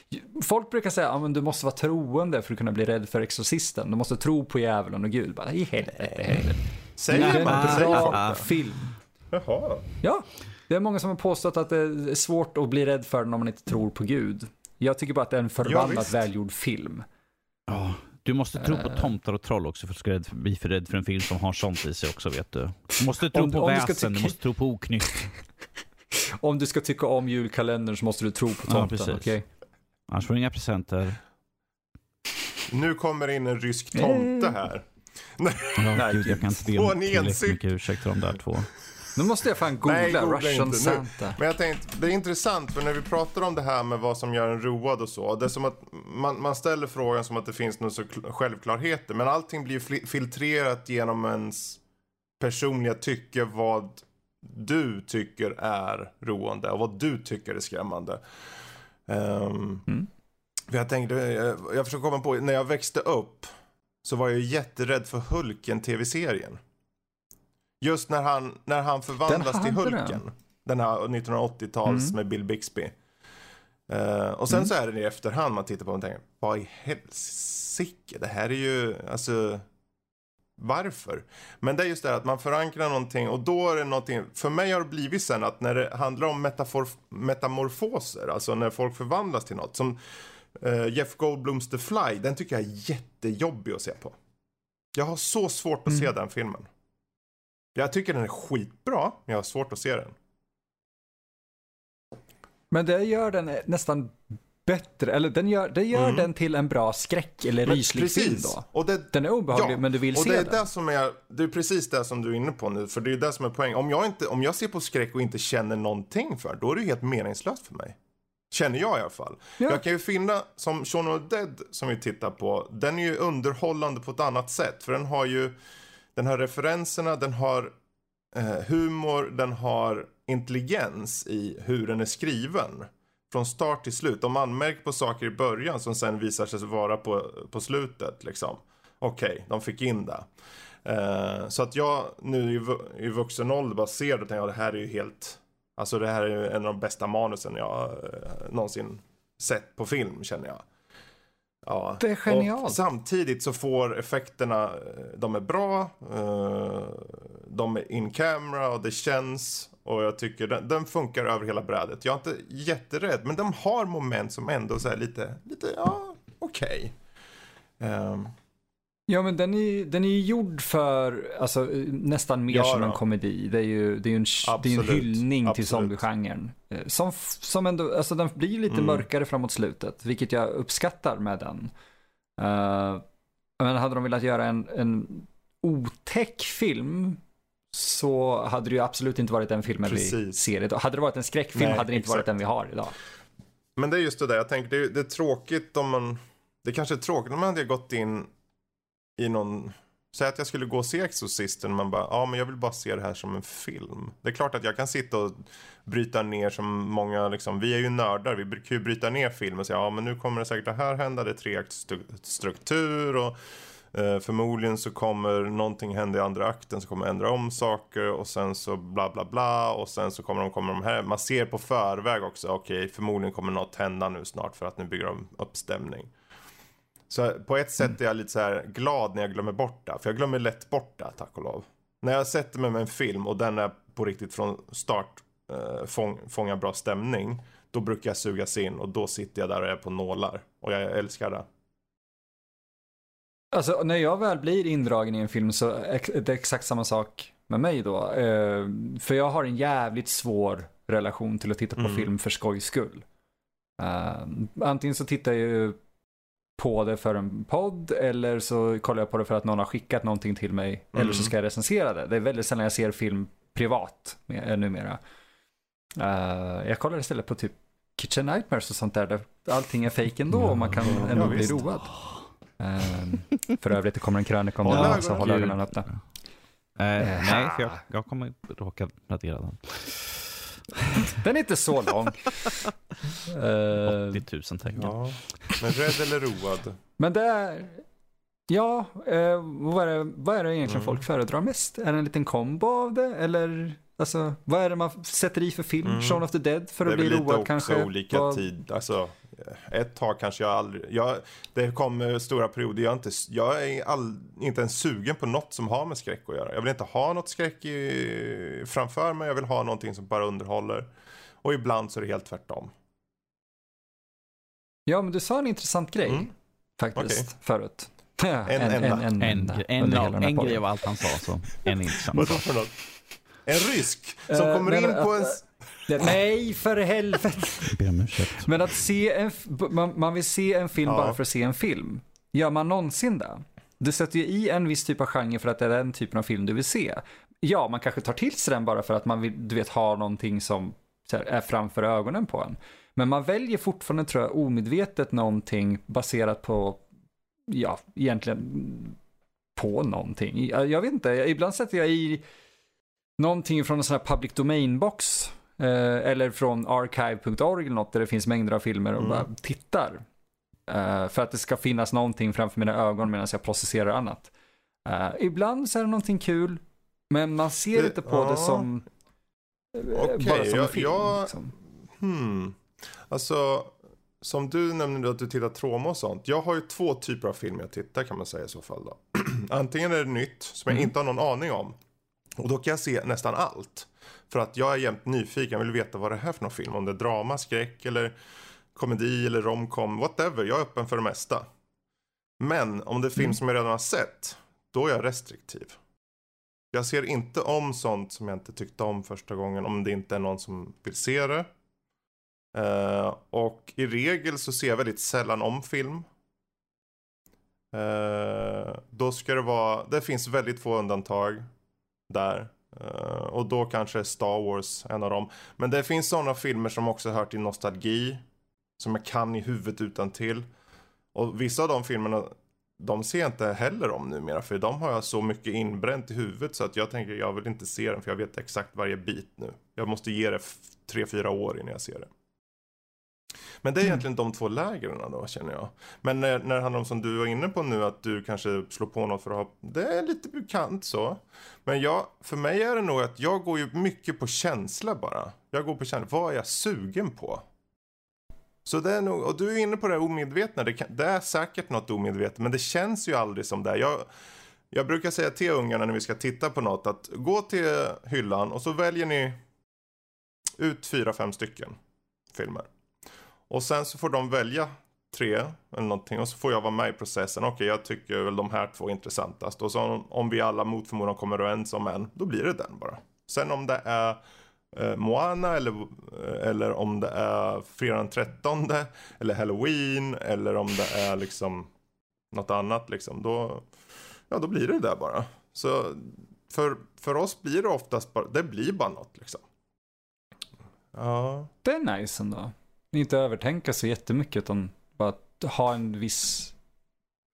Folk brukar säga att ah, du måste vara troende för att kunna bli rädd för Exorcisten. Du måste tro på djävulen och Gud. Bara, I helvete, helvete. Säger man? Det är en bra film. Jaha. Ja, det är många som har påstått att det är svårt att bli rädd för den om man inte tror på Gud. Jag tycker bara att det är en förbannat ja, välgjord film. Ja, du måste tro på eh. tomtar och troll också för att du ska bli för rädd för en film som har sånt i sig också, vet du. Du måste tro om, på om väsen, du, tycka... du måste tro på oknytt. om du ska tycka om julkalendern så måste du tro på tomten, ja, okej? Okay? Annars får du inga presenter. Nu kommer in en rysk tomte här. Nej, ja, gud, jag kan inte be om tillräckligt mycket ursäkt för de där två. Nu måste jag fan googla Nej, googla Russian. Santa. Men jag tänkte, det är intressant för när vi pratar om det här med vad som gör en road och så. Det är som att man, man ställer frågan som att det finns några självklarheter. Men allting blir filtrerat genom ens personliga tycke vad du tycker är roande och vad du tycker är skrämmande. Um, mm. Jag tänkte, jag, jag försöker komma på, när jag växte upp så var jag jätterädd för Hulken tv-serien. Just när han, när han förvandlas till Hulken. Den, den här 1980-tals mm. med Bill Bixby. Uh, och sen mm. så är det i efterhand man tittar på och tänker, vad i helsike, det här är ju, alltså, varför? Men det är just det att man förankrar någonting och då är det någonting, för mig har det blivit sen att när det handlar om metamorfoser, alltså när folk förvandlas till något, som uh, Jeff Goldblums The Fly, den tycker jag är jättejobbig att se på. Jag har så svårt att mm. se den filmen. Jag tycker den är skitbra, men jag har svårt att se den. Men det gör den nästan bättre, eller den gör, det gör mm. den till en bra skräck eller ryslig film då. Och det, den är obehaglig ja, men du vill och se det är den. Det, som är, det är precis det som du är inne på nu, för det är det som är poängen. Om jag, inte, om jag ser på skräck och inte känner någonting för då är det helt meningslöst för mig. Känner jag i alla fall. Ja. Jag kan ju finna, som Shaun of the Dead som vi tittar på, den är ju underhållande på ett annat sätt. För den har ju den har referenserna, den har eh, humor, den har intelligens i hur den är skriven. Från start till slut. De anmärker på saker i början som sen visar sig vara på, på slutet. Liksom. Okej, okay, de fick in det. Eh, så att jag nu i, i vuxen ålder bara ser det och tänker att det här är ju helt... Alltså det här är ju en av de bästa manusen jag eh, någonsin sett på film känner jag. Ja. Det är genialt. Och samtidigt så får effekterna, eh, de är bra, eh, de är in camera och det känns. Och jag tycker den, den funkar över hela brädet. Jag är inte jätterädd, men de har moment som ändå är lite, lite, ja, okej. Okay. Um, ehm. Ja men den är, den är gjord för, alltså nästan mer ja, som en komedi. Det är ju, det är en, det är en hyllning Absolut. till zombiegenren. Eh, som, som ändå, alltså den blir lite mm. mörkare framåt slutet, vilket jag uppskattar med den. Uh, men hade de velat göra en, en otäck film så hade det ju absolut inte varit den filmen Precis. vi ser idag. Hade det varit en skräckfilm Nej, hade det inte exakt. varit den vi har idag. Men det är just det där, jag tänker det är, det är tråkigt om man, det kanske är tråkigt om man hade gått in i någon Säg att jag skulle gå och se Exorcisten man bara, ja men jag vill bara se det här som en film. Det är klart att jag kan sitta och bryta ner som många, liksom, vi är ju nördar, vi kan ju bryta ner film och säga, ja men nu kommer det säkert det här hända, det är treaktstruktur och eh, förmodligen så kommer någonting hända i andra akten som kommer ändra om saker och sen så bla bla bla och sen så kommer de, kommer de här, man ser på förväg också, okej okay, förmodligen kommer något hända nu snart för att nu bygger de upp stämning. Så på ett sätt är jag lite så glad när jag glömmer bort det. För jag glömmer lätt bort det, tack och lov. När jag sätter mig med en film och den är på riktigt från start eh, fång, fångar bra stämning. Då brukar jag sugas in och då sitter jag där och är på nålar. Och jag älskar det. Alltså när jag väl blir indragen i en film så är det exakt samma sak med mig då. Eh, för jag har en jävligt svår relation till att titta på mm. film för skojs skull. Uh, antingen så tittar jag ju på det för en podd eller så kollar jag på det för att någon har skickat någonting till mig mm. eller så ska jag recensera det. Det är väldigt sällan jag ser film privat med, numera. Uh, jag kollar istället på typ Kitchen Nightmares och sånt där, där allting är fejk ändå och man kan ändå ja, bli visst. road. Uh, för övrigt, det kommer en krönika om det, så håll ögonen öppna. Uh, nej, för jag, jag kommer råka radera den. Den är inte så lång. uh, 80 000 tecken. Ja. Men rädd eller road? Men det är... Ja, eh, vad, är det, vad är det egentligen mm. folk föredrar mest? Är det en liten kombo av det? Eller alltså, vad är det man sätter i för film? Mm. Shaun of the Dead för att bli road kanske? Det är lite också olika tid. Alltså, ett tag kanske jag aldrig... Jag, det kommer stora perioder. Jag är, inte, jag är all, inte ens sugen på något som har med skräck att göra. Jag vill inte ha något skräck i, framför mig. Jag vill ha någonting som bara underhåller. Och ibland så är det helt tvärtom. Ja, men du sa en intressant grej. Mm. Faktiskt, okay. förut. en, en, en, en, en, en, en, en, en grej av allt han sa, så en intressant något? En rysk som uh, kommer in på en... Nej, för helvete. Men att se en, man, man vill se en film ja. bara för att se en film. Gör man någonsin det? Du sätter ju i en viss typ av genre för att det är den typen av film du vill se. Ja, man kanske tar till sig den bara för att man vill, du vet, ha någonting som här, är framför ögonen på en. Men man väljer fortfarande, tror jag, omedvetet någonting baserat på, ja, egentligen på någonting. Jag, jag vet inte, ibland sätter jag i någonting från en sån här public domain-box Eh, eller från archive.org eller något där det finns mängder av filmer och mm. bara tittar. Uh, för att det ska finnas någonting framför mina ögon medan jag processerar annat. Uh, ibland så är det någonting kul, men man ser det, inte på ja. det som okay, bara som jag, film. Jag, liksom. hmm. Alltså, som du nämnde att du tittar trauma och sånt. Jag har ju två typer av filmer jag tittar kan man säga i så fall då. Antingen är det nytt som jag mm. inte har någon aning om. Och då kan jag se nästan allt. För att jag är jämt nyfiken, jag vill veta vad det är här för någon film. Om det är drama, skräck eller komedi eller romcom, whatever. Jag är öppen för det mesta. Men om det är film mm. som jag redan har sett, då är jag restriktiv. Jag ser inte om sånt som jag inte tyckte om första gången om det inte är någon som vill se det. Uh, och i regel så ser jag väldigt sällan om film. Uh, då ska det vara, det finns väldigt få undantag där. Uh, och då kanske Star Wars en av dem. Men det finns sådana filmer som också hör till nostalgi. Som jag kan i huvudet utan till. Och vissa av de filmerna, de ser jag inte heller om numera. För de har jag så mycket inbränt i huvudet så att jag tänker jag vill inte se den för jag vet exakt varje bit nu. Jag måste ge det tre, fyra år innan jag ser det. Men det är mm. egentligen de två lägren då känner jag. Men när, när det handlar om som du var inne på nu att du kanske slår på något för att ha, det är lite bekant så. Men jag, för mig är det nog att jag går ju mycket på känsla bara. Jag går på känsla, vad är jag sugen på? Så det är nog, och du är inne på det omedvetna, det, kan, det är säkert något omedvetet men det känns ju aldrig som det. Jag, jag brukar säga till ungarna när vi ska titta på något att gå till hyllan och så väljer ni ut fyra, fem stycken filmer. Och sen så får de välja tre eller någonting och så får jag vara med i processen. Okej, okay, jag tycker väl de här två är intressantast. Och så om, vi alla mot förmodan kommer överens om en, då blir det den bara. Sen om det är eh, Moana eller, eh, eller om det är fredag den 13 eller Halloween eller om det är liksom något annat liksom. Då, ja, då blir det där bara. Så för, för oss blir det oftast bara, det blir bara något liksom. Ja. Det är nice ändå inte övertänka så jättemycket utan bara ha en viss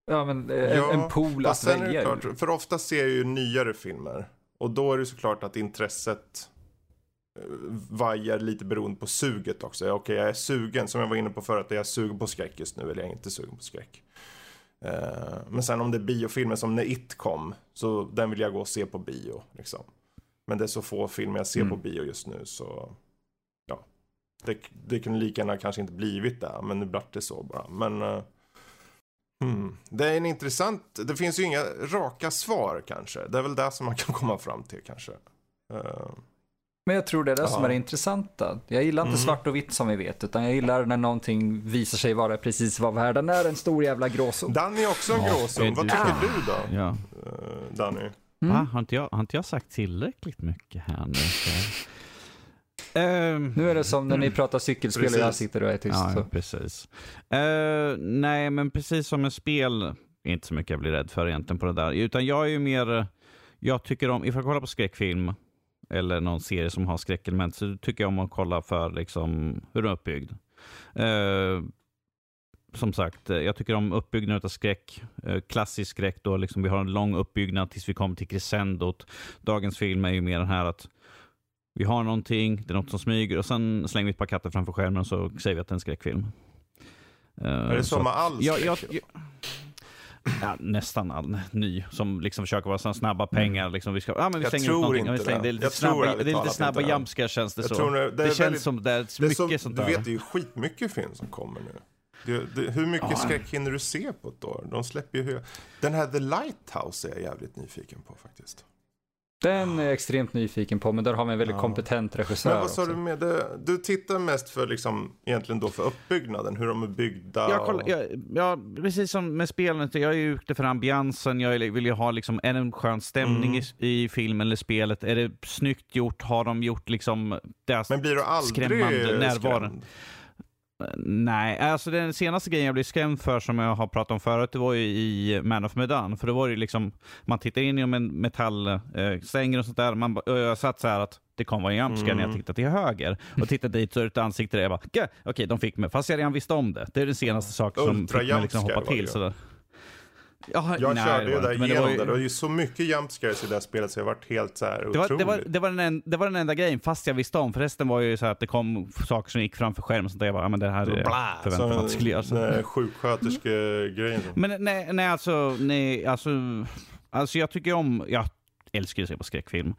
Ja men eh, ja, en pool att välja klart, För ofta ser jag ju nyare filmer. Och då är det såklart att intresset eh, vajar lite beroende på suget också. Okej, okay, jag är sugen, som jag var inne på förut, är jag sugen på skräck just nu eller jag är inte sugen på skräck. Uh, men sen om det är biofilmer som när It kom, så den vill jag gå och se på bio. Liksom. Men det är så få filmer jag ser mm. på bio just nu så det, det kunde lika gärna kanske inte blivit det, men nu blev det så bara. Men uh, hmm. det är en intressant, det finns ju inga raka svar kanske. Det är väl det som man kan komma fram till kanske. Uh, men jag tror det är det ja. som är det intressanta. Jag gillar inte mm. svart och vitt som vi vet, utan jag gillar när någonting visar sig vara precis vad världen är, en stor jävla gråzon. Danny är också en ja, gråzon. Vad tycker du då, ja. uh, Danny? Mm. Va? Har, inte jag, har inte jag sagt tillräckligt mycket här nu? Uh, nu är det som när ni pratar cykelspel och jag sitter och är tyst. Ja, precis. Uh, nej, men precis som med spel, inte så mycket jag blir rädd för egentligen på det där. Utan jag är ju mer, jag tycker om, ifall jag kollar på skräckfilm eller någon serie som har skräckelement så tycker jag om att kolla för liksom, hur den är uppbyggd. Uh, som sagt, jag tycker om uppbyggnaden av skräck. Klassisk skräck då, liksom vi har en lång uppbyggnad tills vi kommer till crescendot. Dagens film är ju mer den här att vi har någonting, det är något som smyger och sen slänger vi ett par katter framför skärmen och så säger vi att det är en skräckfilm. Uh, är det så, med all jag, jag, jag, ja, nästan all ny som liksom försöker vara så snabba mm. pengar. Liksom, vi ska, ja, men vi slänger ut någonting. Vi slänger, det. är lite jag snabba, det är lite snabba jumpscare känns det jag så. Det, det, det känns väldigt, som det är mycket som, sånt där. Du vet, det är ju skitmycket film som kommer nu. Det, det, hur mycket ja. skräck hinner du se på ett år? De släpper ju... Den här The Lighthouse är jag jävligt nyfiken på faktiskt. Den är jag extremt nyfiken på, men där har vi en väldigt ja. kompetent regissör. Men vad sa du med det? Du tittar mest för liksom, egentligen då för uppbyggnaden, hur de är byggda? Jag kolla, jag, ja, precis som med spelet, jag är ute för ambiansen, jag vill ju ha liksom, en skön stämning mm. i, i filmen eller spelet? Är det snyggt gjort? Har de gjort liksom, det Men blir du aldrig skrämmande närvaron? Skrämd? Nej, alltså den senaste grejen jag blev skrämd för som jag har pratat om förut, det var ju i Man of Medan. För det var ju liksom, man tittar in genom en metallstänger och sånt där. Man, jag satt så här att det kommer vara en jumpscare mm. när jag mm. tittar till höger. Och tittar dit så är det ett ansikte där jag bara, okej, okay, de fick mig. Fast jag redan visste om det. Det är den senaste saken som fick mig liksom hoppa till. Sådär. Ja, jag nej, körde ju där igenom det. Var ju... det var ju så mycket jumpscares i det här spelet så jag varit helt så här det var, det, var, det, var den en, det var den enda grejen, fast jag visste om. För resten var ju så att det kom saker som gick framför skärmen. Så jag bara, ja, men det här är förväntat att det skulle göra. Så. Sjuksköterskegrejen. Men nej, nej, alltså, nej, alltså, alltså jag tycker om, jag älskar att se på skräckfilm. Uh,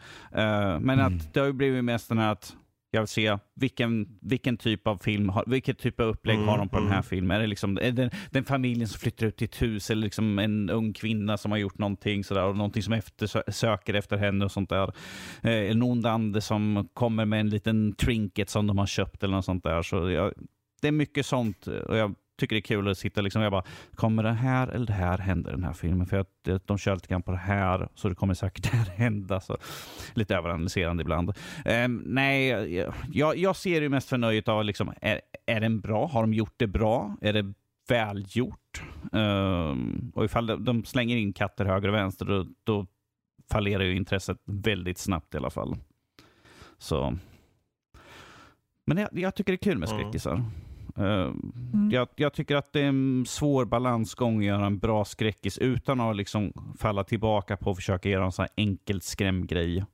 men mm. att det har ju blivit mest den här att jag vill se vilken, vilken typ av film, vilket typ av upplägg mm, har de på mm. den här mm. filmen. Är det liksom är det den familjen som flyttar ut till ett hus eller liksom en ung kvinna som har gjort någonting sådär och någonting som efter, söker efter henne och sånt där. Eh, en ond ande som kommer med en liten trinket som de har köpt eller något sånt där. Så jag, det är mycket sånt och jag tycker det är kul att sitta liksom, jag bara, kommer det här eller det här hända i den här filmen? För att de kör lite grann på det här, så det kommer säkert det här hända. Så, lite överanalyserande ibland. Um, nej, jag, jag ser det mest för nöjet av, liksom, är, är den bra? Har de gjort det bra? Är det välgjort? Um, och ifall de, de slänger in katter höger och vänster, då, då fallerar ju intresset väldigt snabbt i alla fall. Så. Men jag, jag tycker det är kul med skräckisar. Mm. Mm. Jag, jag, tycker att det är en svår balansgång att göra en bra skräckis utan att liksom falla tillbaka på att försöka göra en sån här enkelt skrämgrej.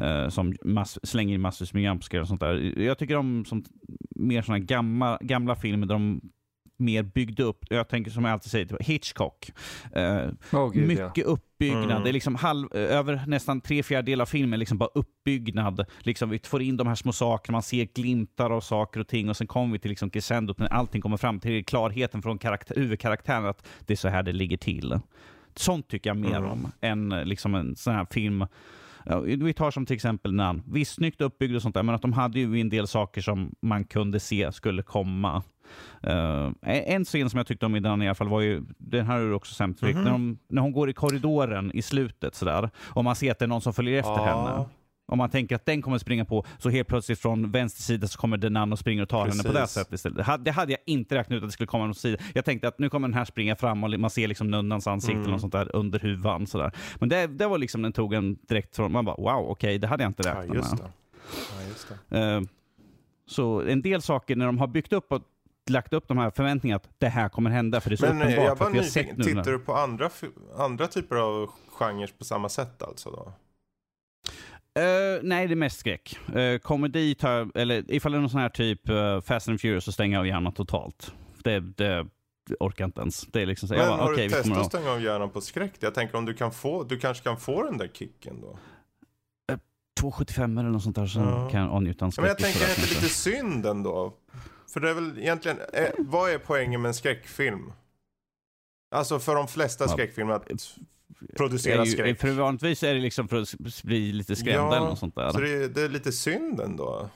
Uh, som mass, slänger in massor med jumpscare och sånt där. Jag tycker om som, mer såna gamla, gamla filmer där de mer byggde upp. Jag tänker som jag alltid säger, typ Hitchcock. Uh, oh, Gud, mycket ja. uppbyggnad. Mm. Det är liksom halv, över nästan tre fjärdedelar av filmen liksom bara uppbyggnad. Liksom vi får in de här små sakerna, man ser glimtar av saker och ting och sen kommer vi till liksom crescendot när allting kommer fram till klarheten från karaktär, huvudkaraktären att det är så här det ligger till. Sånt tycker jag mer mm. om än liksom en sån här film vi tar som till exempel namn. Visst, snyggt uppbyggd och sånt där, men att de hade ju en del saker som man kunde se skulle komma. Uh, en scen som jag tyckte om i den i alla fall var ju, den här är också sämst, mm -hmm. när, de, när hon går i korridoren i slutet sådär, och man ser att det är någon som följer efter ja. henne. Om man tänker att den kommer springa på, så helt plötsligt från vänster sida så kommer Denan och springer och tar Precis. henne på det sättet istället. Det hade jag inte räknat ut att det skulle komma någon sida. Jag tänkte att nu kommer den här springa fram och man ser liksom nunnans ansikte mm. och sånt där under huvan. Sådär. Men det, det var liksom, den tog en direkt från, man bara wow, okej, okay, det hade jag inte räknat ja, just med. Ja, just uh, så en del saker när de har byggt upp och lagt upp de här förväntningarna att det här kommer hända för det är så Men, uppenbart. Jag var nyfiken, tittar du på andra, andra typer av genrer på samma sätt alltså då? Uh, nej, det är mest skräck. Uh, komedi tar, eller ifall det är någon sån här typ uh, Fast and Furious så stänger jag av hjärnan totalt. Det, det orkar inte ens. Det är liksom så, Men bara, har okay, du testat att stänga av hjärnan på skräck? Jag tänker om du kan få, du kanske kan få den där kicken då? 2,75 eller något sånt där så ja. kan jag avnjuta en skräck. Men jag tänker, är det inte lite synd ändå? För det är väl egentligen, eh, vad är poängen med en skräckfilm? Alltså för de flesta skräckfilmer att producera ju, skräck. För vanligtvis är det liksom för att bli lite skrämd ja, eller något sånt där. Så det, det är lite synd ändå.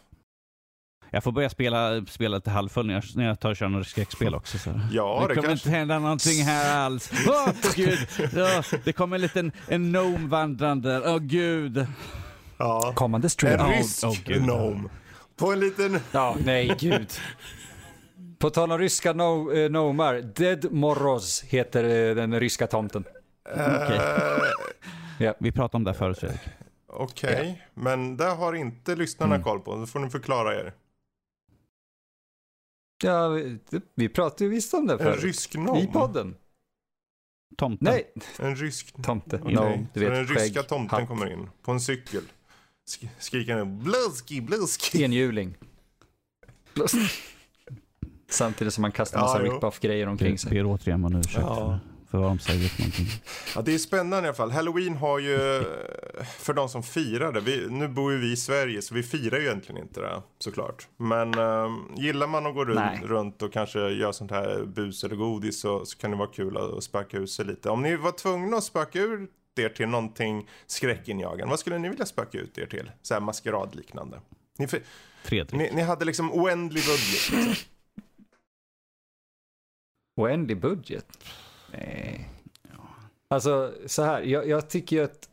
Jag får börja spela, spela till halvfull när jag, när jag tar och kör några skräckspel också. Så. Ja, det, det kommer kanske... inte hända någonting här alls. Åh, oh, gud! Ja, det kommer en liten en gnome vandrande. Åh, oh, gud! Ja. Kommande stream. En rysk oh, gnome. På en liten... Ja, nej, gud. På tal om ryska no, eh, gnomar, Dead Moroz heter eh, den ryska tomten. Okay. ja. Vi pratade om det förut Fredrik. Okej, okay. ja. men det har inte lyssnarna mm. koll på. Då får ni förklara er. Ja, vi, vi pratade ju visst om det förut. En rysk nom? I podden. Tomte. Nej. En rysk tomte. Okay. No, du vet, så den ryska tomten Hatt. kommer in på en cykel. sk skriker han Bluski, Bluski. Enhjuling. Samtidigt som man kastar massa Ja, rip-off-grejer omkring sig. ber återigen om ursäkt Ja. För, vad de säger för någonting. Ja, det är spännande i alla fall. Halloween har ju, för de som firar det, vi, nu bor ju vi i Sverige så vi firar ju egentligen inte det såklart. Men um, gillar man att gå runt, runt och kanske göra sånt här bus eller godis så, så kan det vara kul att spöka ur sig lite. Om ni var tvungna att spöka ut er till någonting skräckinjagande, vad skulle ni vilja spöka ut er till? Så här maskeradliknande. Ni, ni, ni hade liksom oändlig budget. Liksom. Oändlig budget? Nej. Alltså så här, jag, jag tycker ju att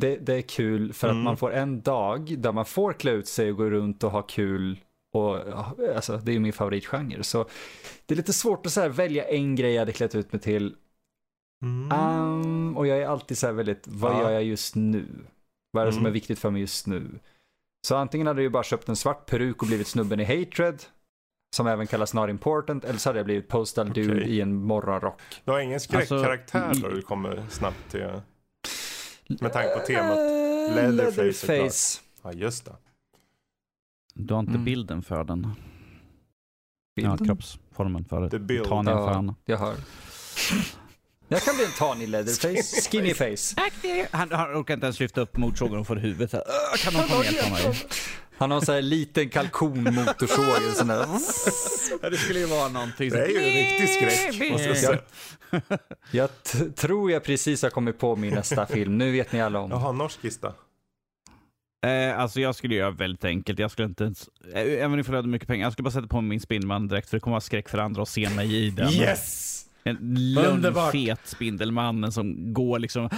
det, det är kul för Mm. att man får en dag där man får klä ut sig och gå runt och ha kul. Och, alltså, det är ju min favoritgenre. Så det är lite svårt att så här, välja en grej jag hade klätt ut mig till. Um, och jag är alltid så här väldigt, vad Ja. gör jag just nu? Vad är det som Mm. är viktigt för mig just nu? Så antingen hade jag ju bara köpt en svart peruk och blivit snubben i Hatred, som även kallas Not Important, eller så hade jag blivit Postal Dude Okej. i en morgonrock. Du har ingen skräckkaraktär Alltså, då du kommer snabbt till? Med tanke på temat. Eh, Leatherface Leatherface. Ja, just det. Du har inte Mm. bilden för den. Ja, Bilden? kroppsformen för det. build. Ta ner Ja. fan. Jag hör. Jag kan bli en tanig Leatherface, skinny face. Han, han orkar inte ens lyfta upp motorsågen och få huvudet. Så här, "Åh, Kan någon komma hjälpa mig? Han har en sån här liten kalkonmotorsåg. en sån där. Ja, det skulle ju vara någonting. Det är ju en riktig skräck, måste jag säga. Jag tror jag precis har kommit på min nästa film. Nu vet ni alla om. Jaha, norsk kista. Eh, alltså jag skulle göra väldigt enkelt. Jag skulle inte ens, eh, även ifall jag hade mycket pengar, jag skulle bara sätta på mig min Spindelman direkt för det kommer vara skräck för andra att se mig i den. Yes! En lönnfet Spindelmannen som går liksom...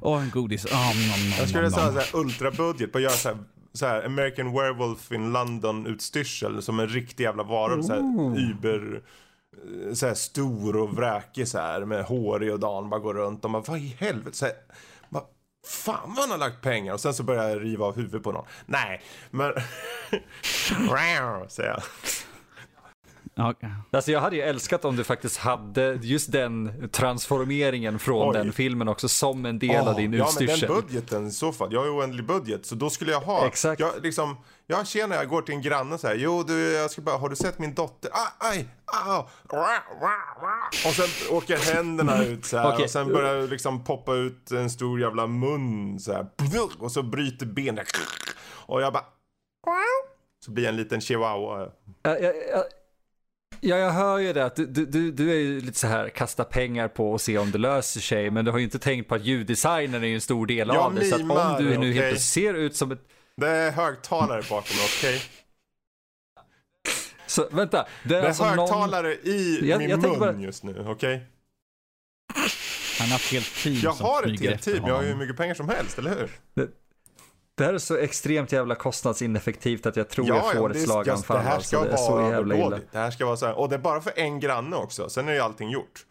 Åh, en godis. Oh, nom, nom, Jag skulle nom, säga nom. så här ultrabudget på att göra så här, så här American Werewolf in London utstyrsel som en riktig jävla varulv. Så här über eh, så här stor och vräkig så här med hårig och Dan bara går runt och man vad i helvete så här, vad fan vad han har lagt pengar och sen så börjar jag riva av huvudet på någon. Nej, men säger jag. Ja, Alltså jag hade ju älskat om du faktiskt hade just den transformeringen från Oj. den filmen också som en del av Ja, din Ja, men utstyrsel. den budgeten i så fall. Jag har ju oändlig budget. Så då skulle jag ha. Exakt. Jag, liksom, jag känner jag går till en granne och säger. Jo du, jag ska bara, har du sett min dotter? Ah, aj, ah. Och sen åker händerna ut så här. Okej. Och sen börjar det liksom poppa ut en stor jävla mun så här. Och så bryter benet. Och jag bara. Så blir jag en liten chihuahua. Ja, ja, ja, ja, jag hör ju det att du, du- du, är ju lite så här kasta pengar på och se om det löser sig. Men du har ju inte tänkt på att ljuddesignen är ju en stor del Jag av det. Så att om du nu helt okej. plötsligt ser ut som ett... Det är högtalare bakom mig, okej? Så, vänta, det är Det är alltså någon... högtalare i Jag- min jag mun bara- just nu, okej? han har ett helt team Jag har ett helt team, jag har ju hur mycket pengar som helst, eller hur? Det här är så extremt jävla kostnadsineffektivt att jag tror jag får ja, ett det, slaganfall. det här alltså. ska det är så vara överdådigt. Det här ska vara så här, och det är bara för en granne också, sen är ju allting gjort.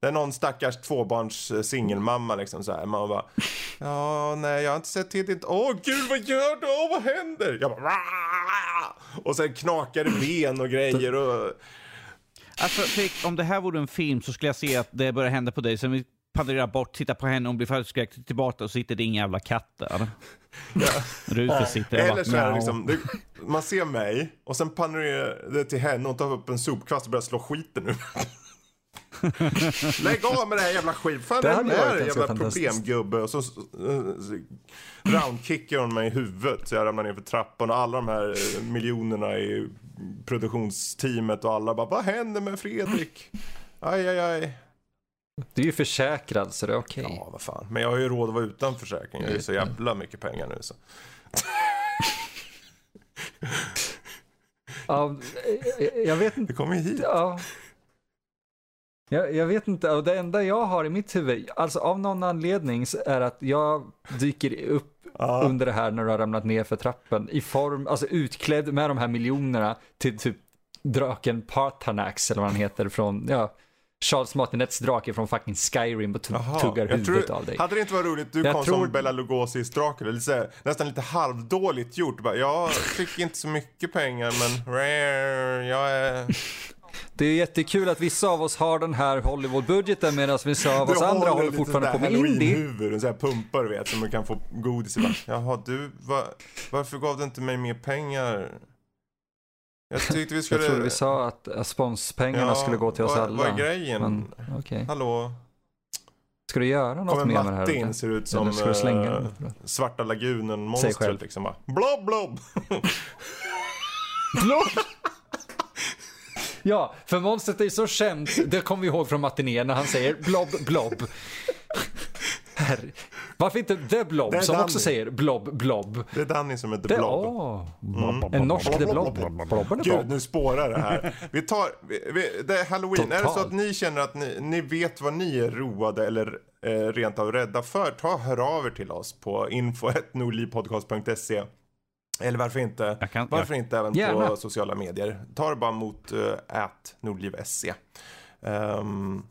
Det är någon stackars tvåbarns eh, singelmamma liksom så här. Man bara, ja, nej, jag har inte sett till ditt, åh gud, vad gör du? Åh, vad händer? Jag bara, "Rah!" och sen knakar det ben och grejer och, Alltså, Fredrik, om det här vore en film så skulle jag se att det börjar hända på dig. Sen panorerar bort, tittar på henne, hon blir förskräckt, tillbaka och sitter det inga jävla katter. Rufus sitter där och eller så är det liksom, det, man ser mig och sen panorerar det till henne och tar upp en sopkvast och börjar slå skiten nu. Lägg av med det här jävla skit. Fan Det det hade är ganska jävla problemgubbe. Och så, så, så roundkickar hon mig i huvudet så jag ramlar ner för trappan och alla de här eh, miljonerna i produktionsteamet och alla bara vad händer med Fredrik? Aj, aj, aj. Du är ju försäkrad så det är okej. Ja, vad fan. Men jag har ju råd att vara utan försäkring. Jag har ju så jävla mycket pengar nu så. Ja, jag- vet inte. Det kommer ju hit. Ja. Jag, jag vet inte, och det enda jag har i mitt huvud, alltså av någon anledning så är att jag dyker upp Ja. under det här när du har ramlat ner för trappen i form, alltså utklädd med de här miljonerna till typ draken Partanax eller vad han heter från, ja, Charles Martinets drake från fucking Skyrim och Jaha, tuggar huvudet tror- av dig. Hade det inte varit roligt, du Jag kom tror- som Bela Lugosi's Dracula, lite så nästan lite halvdåligt gjort. Bara, jag fick inte så mycket pengar men rare, jag är... Det är jättekul att vissa av oss har den här Hollywood-budgeten medan vissa av oss andra håller fortfarande på med indie. huvud, sån här pumpar du vet, som man kan få godis i. Jaha, du, va, varför gav du inte mig mer pengar? Jag tyckte vi skulle... Jag trodde vi sa att sponspengarna ja, skulle gå till oss alla. Vad är grejen? Men, okay. Hallå? Ska du göra något Kommer mer med det här? Martin ser ut som ska du slänga äh, Svarta lagunen-monstret liksom bara. Blob, blob! blob! Ja, för monstret är så känt. Det kommer vi ihåg från matinén när han säger blob, blob. Herre. Varför inte The Blob som Danny. också säger blob, blob? Det är Danny som är The Blob. Oh. Mm. En norsk The Blob. Gud, nu spårar det här. Vi tar, vi, det är Halloween. Total. Är det så att ni känner att ni, ni vet vad ni är roade eller eh, rent av rädda för, ta hör av er till oss på info.nordlivpodcast.se. Eller varför inte, kan, varför jag... inte även Gärna. på sociala medier. Ta det bara mot uh, nordliv.se. Um,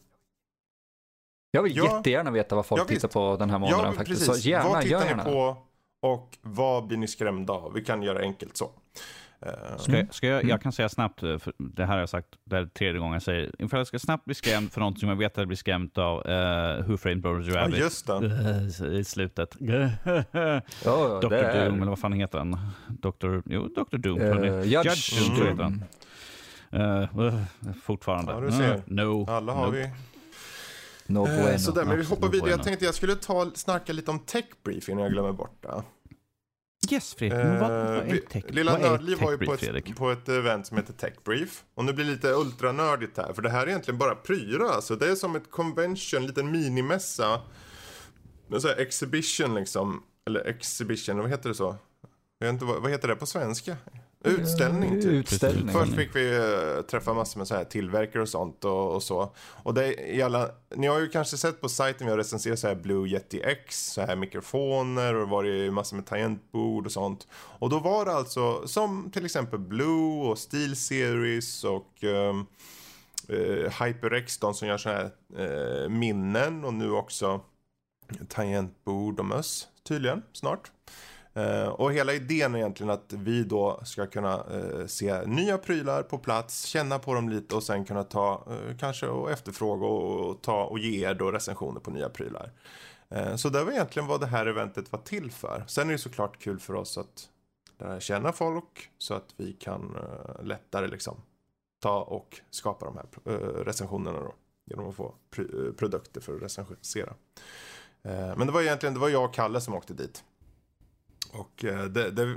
jag vill ja, jättegärna veta vad folk ja, tittar på den här månaden ja, faktiskt. Precis. Så gärna, vad tittar gärna. ni på och vad blir ni skrämda av? Vi kan göra enkelt så. Eh, ska, jag, ska jag, jag kan säga snabbt, eh, det här har jag sagt, det är tredje gången jag säger, inför jag ska snabbt bli skrämd för något som jag vet att jag blir skrämd av, uh, Who Framed Roger Rabbit. Ja, just det. I slutet. oh, Dr. Doom, eller vad fan heter han? Dr. Jo, Dr. Doom. Uh, Judge, Judge Doom, mm. heter han. Uh, fortfarande. Ja, du ser. no. Alla har nope. vi No bueno. Eh, sådär, men vi hoppar vidare. Jag tänkte jag skulle ta, snacka lite om techbrief innan jag glömmer bort det. Yes, Fredrik. Men vad, vad är tech? Lilla Nördliv var ju på ett, på ett event som heter Techbrief. Och nu blir det lite ultranördigt här, för det här är egentligen bara prylar. Alltså, det är som ett convention, en liten minimässa. En sån här exhibition liksom. Eller exhibition, vad heter det så? Jag vet inte, vad, vad heter det på svenska? Utställning typ. Utställning. Först fick vi uh, träffa massor med så här tillverkare och sånt och, och så. Och det är alla, ni har ju kanske sett på sajten vi har recenserat så här Blue Yeti X, så här mikrofoner och varit massor med tangentbord och sånt. Och då var det alltså som till exempel Blue och Steel Series och um, uh, HyperX, de som gör så här uh, minnen och nu också tangentbord och möss tydligen snart. Eh, och hela idén är egentligen att vi då ska kunna eh, se nya prylar på plats, känna på dem lite och sen kunna ta eh, kanske och efterfråga och, och, ta och ge er då recensioner på nya prylar. Eh, så det var egentligen vad det här eventet var till för. Sen är det såklart kul för oss att lära känna folk så att vi kan eh, lättare liksom ta och skapa de här recensionerna då genom att få pr produkter för att recensera. men det var egentligen det var jag och Kalle som åkte dit. Och eh, det, det...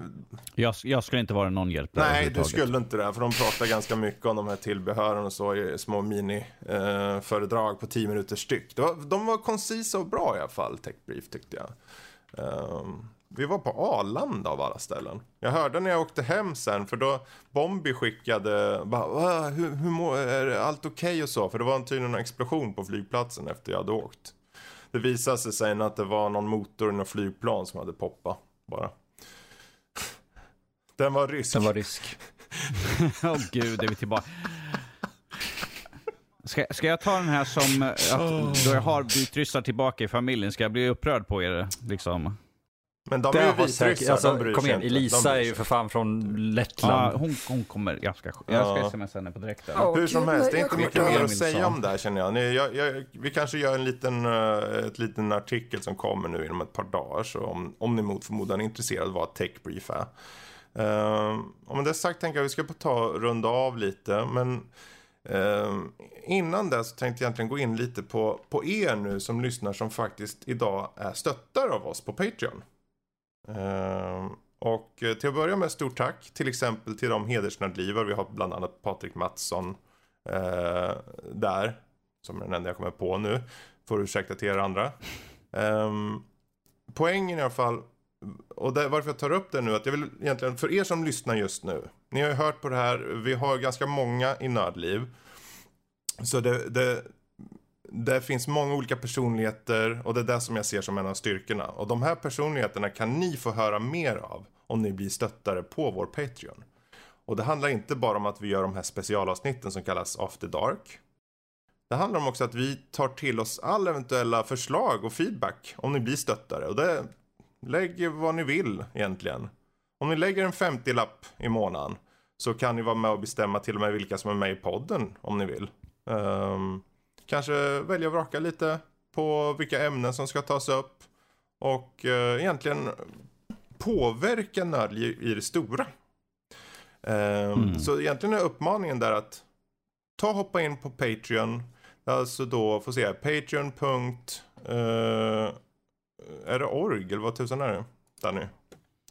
Jag, jag, skulle inte vara någon hjälp där Nej, du skulle inte det. För de pratar ganska mycket om de här tillbehören och så i små mini-föredrag eh, på tio minuter styck. Var, de var koncisa och bra i alla fall, Techbrief tyckte jag. Um, vi var på Arlanda av alla ställen. Jag hörde när jag åkte hem sen, för då Bombi skickade, bara, hur, hur må, är allt okej okay och så? För det var tydligen en explosion på flygplatsen efter jag hade åkt. Det visade sig sen att det var någon motor i något flygplan som hade poppat bara. Den var rysk. Den var rysk. Åh oh, gud, är vi tillbaka. Ska, ska jag ta den här som att då jag har vitryssar tillbaka i familjen, ska jag bli upprörd på er? Liksom? Men de är ju vitryssar, alltså, de Kom igen, Elisa är ju för fan från Lettland. Ja, hon, hon kommer, jag ska, jag ska smsa henne på direkten. Oh, Hur som helst, det är inte mycket mer att säga om det här känner jag. Ni, jag, jag. Vi kanske gör en liten, uh, ett liten artikel som kommer nu inom ett par dagar. Så om, om ni mot förmodan är intresserade vad Techbrief är. Uh, om det sagt tänker jag att vi ska ta runda av lite. Men uh, innan det så tänkte jag egentligen gå in lite på, på er nu som lyssnar som faktiskt idag är stöttar av oss på Patreon. Ehm, och eh, till att börja med stort tack till exempel till de hedersnördlivar. Vi har bland annat Patrik Mattsson eh, där. Som är den enda jag kommer på nu. Får ursäkta till er andra. Eh, poängen i alla fall. Och det, varför jag tar upp det nu. Att jag vill egentligen, för er som lyssnar just nu. Ni har ju hört på det här. Vi har ganska många i Nördliv. Så det, det, det finns många olika personligheter och det är det som jag ser som en av styrkorna. Och de här personligheterna kan ni få höra mer av om ni blir stöttare på vår Patreon. Och det handlar inte bara om att vi gör de här specialavsnitten som kallas After Dark. Det handlar om också att vi tar till oss alla eventuella förslag och feedback om ni blir stöttare. Och det, lägg vad ni vill egentligen. Om ni lägger en 50-lapp i månaden Så kan ni vara med och bestämma till och med vilka som är med i podden om ni vill. Um, kanske välja och vraka lite på vilka ämnen som ska tas upp. Och uh, egentligen påverka Nördliv i det stora. Um, mm. Så egentligen är uppmaningen där att ta hoppa in på Patreon. Alltså då, får se, Patreon. Uh, är det org eller vad tusan är det? Danny?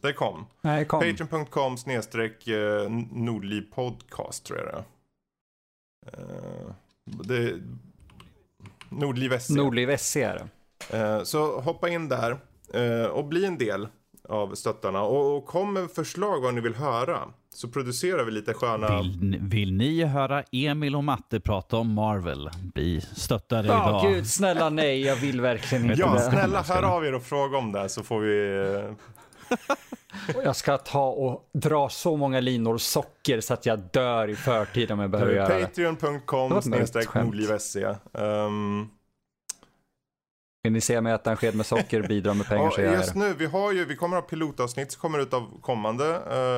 Det kom. Nej, kom. Patreon.com snedstreck uh, Nordliv podcast tror jag det är. Uh, det Nordliv SC. Nordliv SC är det. Uh, så hoppa in där uh, och bli en del av stöttarna. Och, kom med förslag vad ni vill höra. Så producerar vi lite sköna... Vill, vill ni höra Emil och Matte prata om Marvel? Bli stöttade oh, idag. Gud, snälla nej, jag vill verkligen inte Ja, det. snälla hör av er och fråga om det så får vi... och jag ska ta och dra så många linor socker så att jag dör i förtid om jag behöver göra det. Patreon.com snedstreck um, vill ni se mig äta en sked med socker och bidra med pengar ja, så gör Just nu, vi, har ju, vi kommer att ha pilotavsnitt som kommer ut av kommande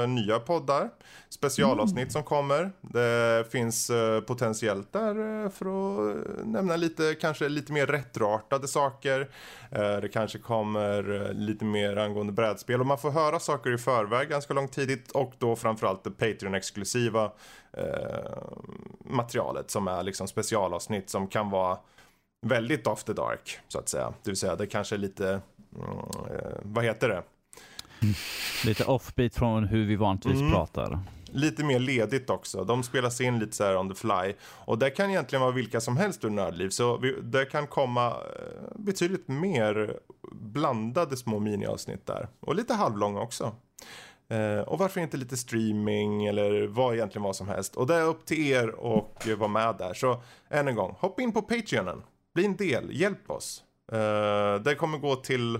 uh, nya poddar. Specialavsnitt mm. som kommer. Det finns uh, potentiellt där uh, för att nämna lite, kanske lite mer retroartade saker. det kanske kommer lite mer angående brädspel och man får höra saker i förväg ganska långt tidigt och då framförallt det Patreon-exklusiva materialet som är liksom specialavsnitt som kan vara väldigt after dark så att säga. Det vill säga det kanske är lite, mm, eh, vad heter det? Lite offbeat från hur vi vanligtvis mm. pratar. Lite mer ledigt också. De spelas in lite så här on the fly. Och det kan egentligen vara vilka som helst ur Nördliv. Så vi, det kan komma eh, betydligt mer blandade små miniavsnitt där. Och lite halvlånga också. Eh, och varför inte lite streaming eller vad egentligen vad som helst. Och det är upp till er och vara med där. Så än en gång, hoppa in på Patreonen. Bli en del, hjälp oss. Uh, det kommer gå till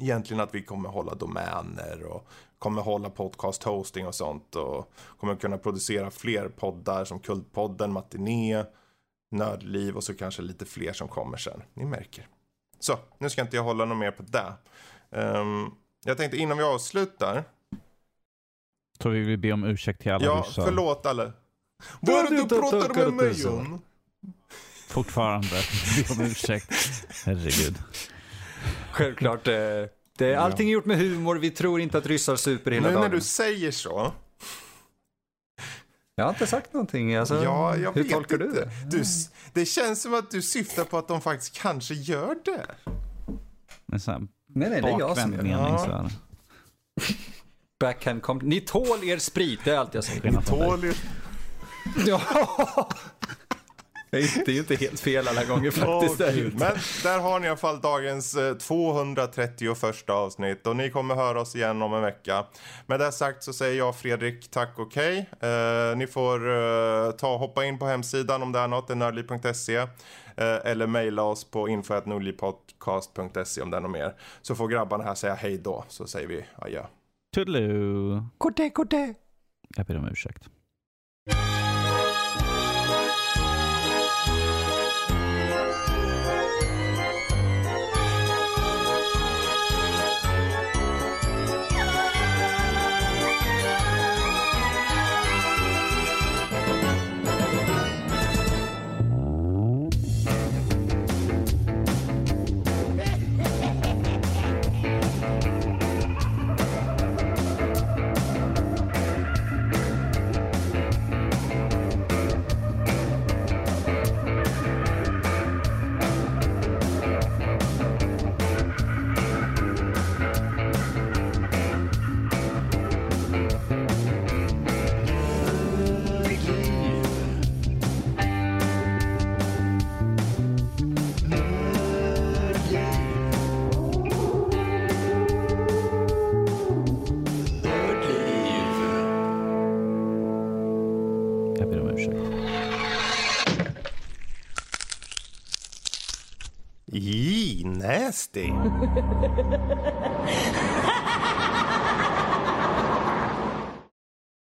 egentligen att vi kommer hålla domäner och kommer hålla podcast hosting och sånt och kommer kunna producera fler poddar som Kultpodden, Matiné, Nördliv och så kanske lite fler som kommer sen. Ni märker. Så, nu ska inte jag hålla något mer på det. Um, jag tänkte innan vi avslutar. Så vi vill be om ursäkt till alla Ja, ryssar. förlåt alla. Vad är det du pratar med mig om? Fortfarande. Be om ursäkt. Herregud. Självklart. Eh, det, allting är gjort med humor. Vi tror inte att ryssar super hela nu dagen. Nu när du säger så. Jag har inte sagt någonting. Alltså, ja, jag hur vet tolkar inte. du det? Det känns som att du syftar på att de faktiskt kanske gör det. Men så nej, nej, det är jag som gör det. Ja. Backhand kom. Ni tål er sprit, det är allt jag säger. Ni tål er... Ja. Det är ju inte helt fel alla gånger faktiskt. Oh, Men där har ni i alla fall dagens 231 eh, avsnitt och ni kommer höra oss igen om en vecka. Med det sagt så säger jag Fredrik tack och. Okay. Eh, ni får uh, ta hoppa in på hemsidan om det är något, nördliv.se eh, eller mejla oss på info.nordlivpodcast.se om det är något mer. Så får grabbarna här säga hej då så säger vi adjö. Toodaloo. Goddag, goddag. Jag ber om ursäkt. Nasty.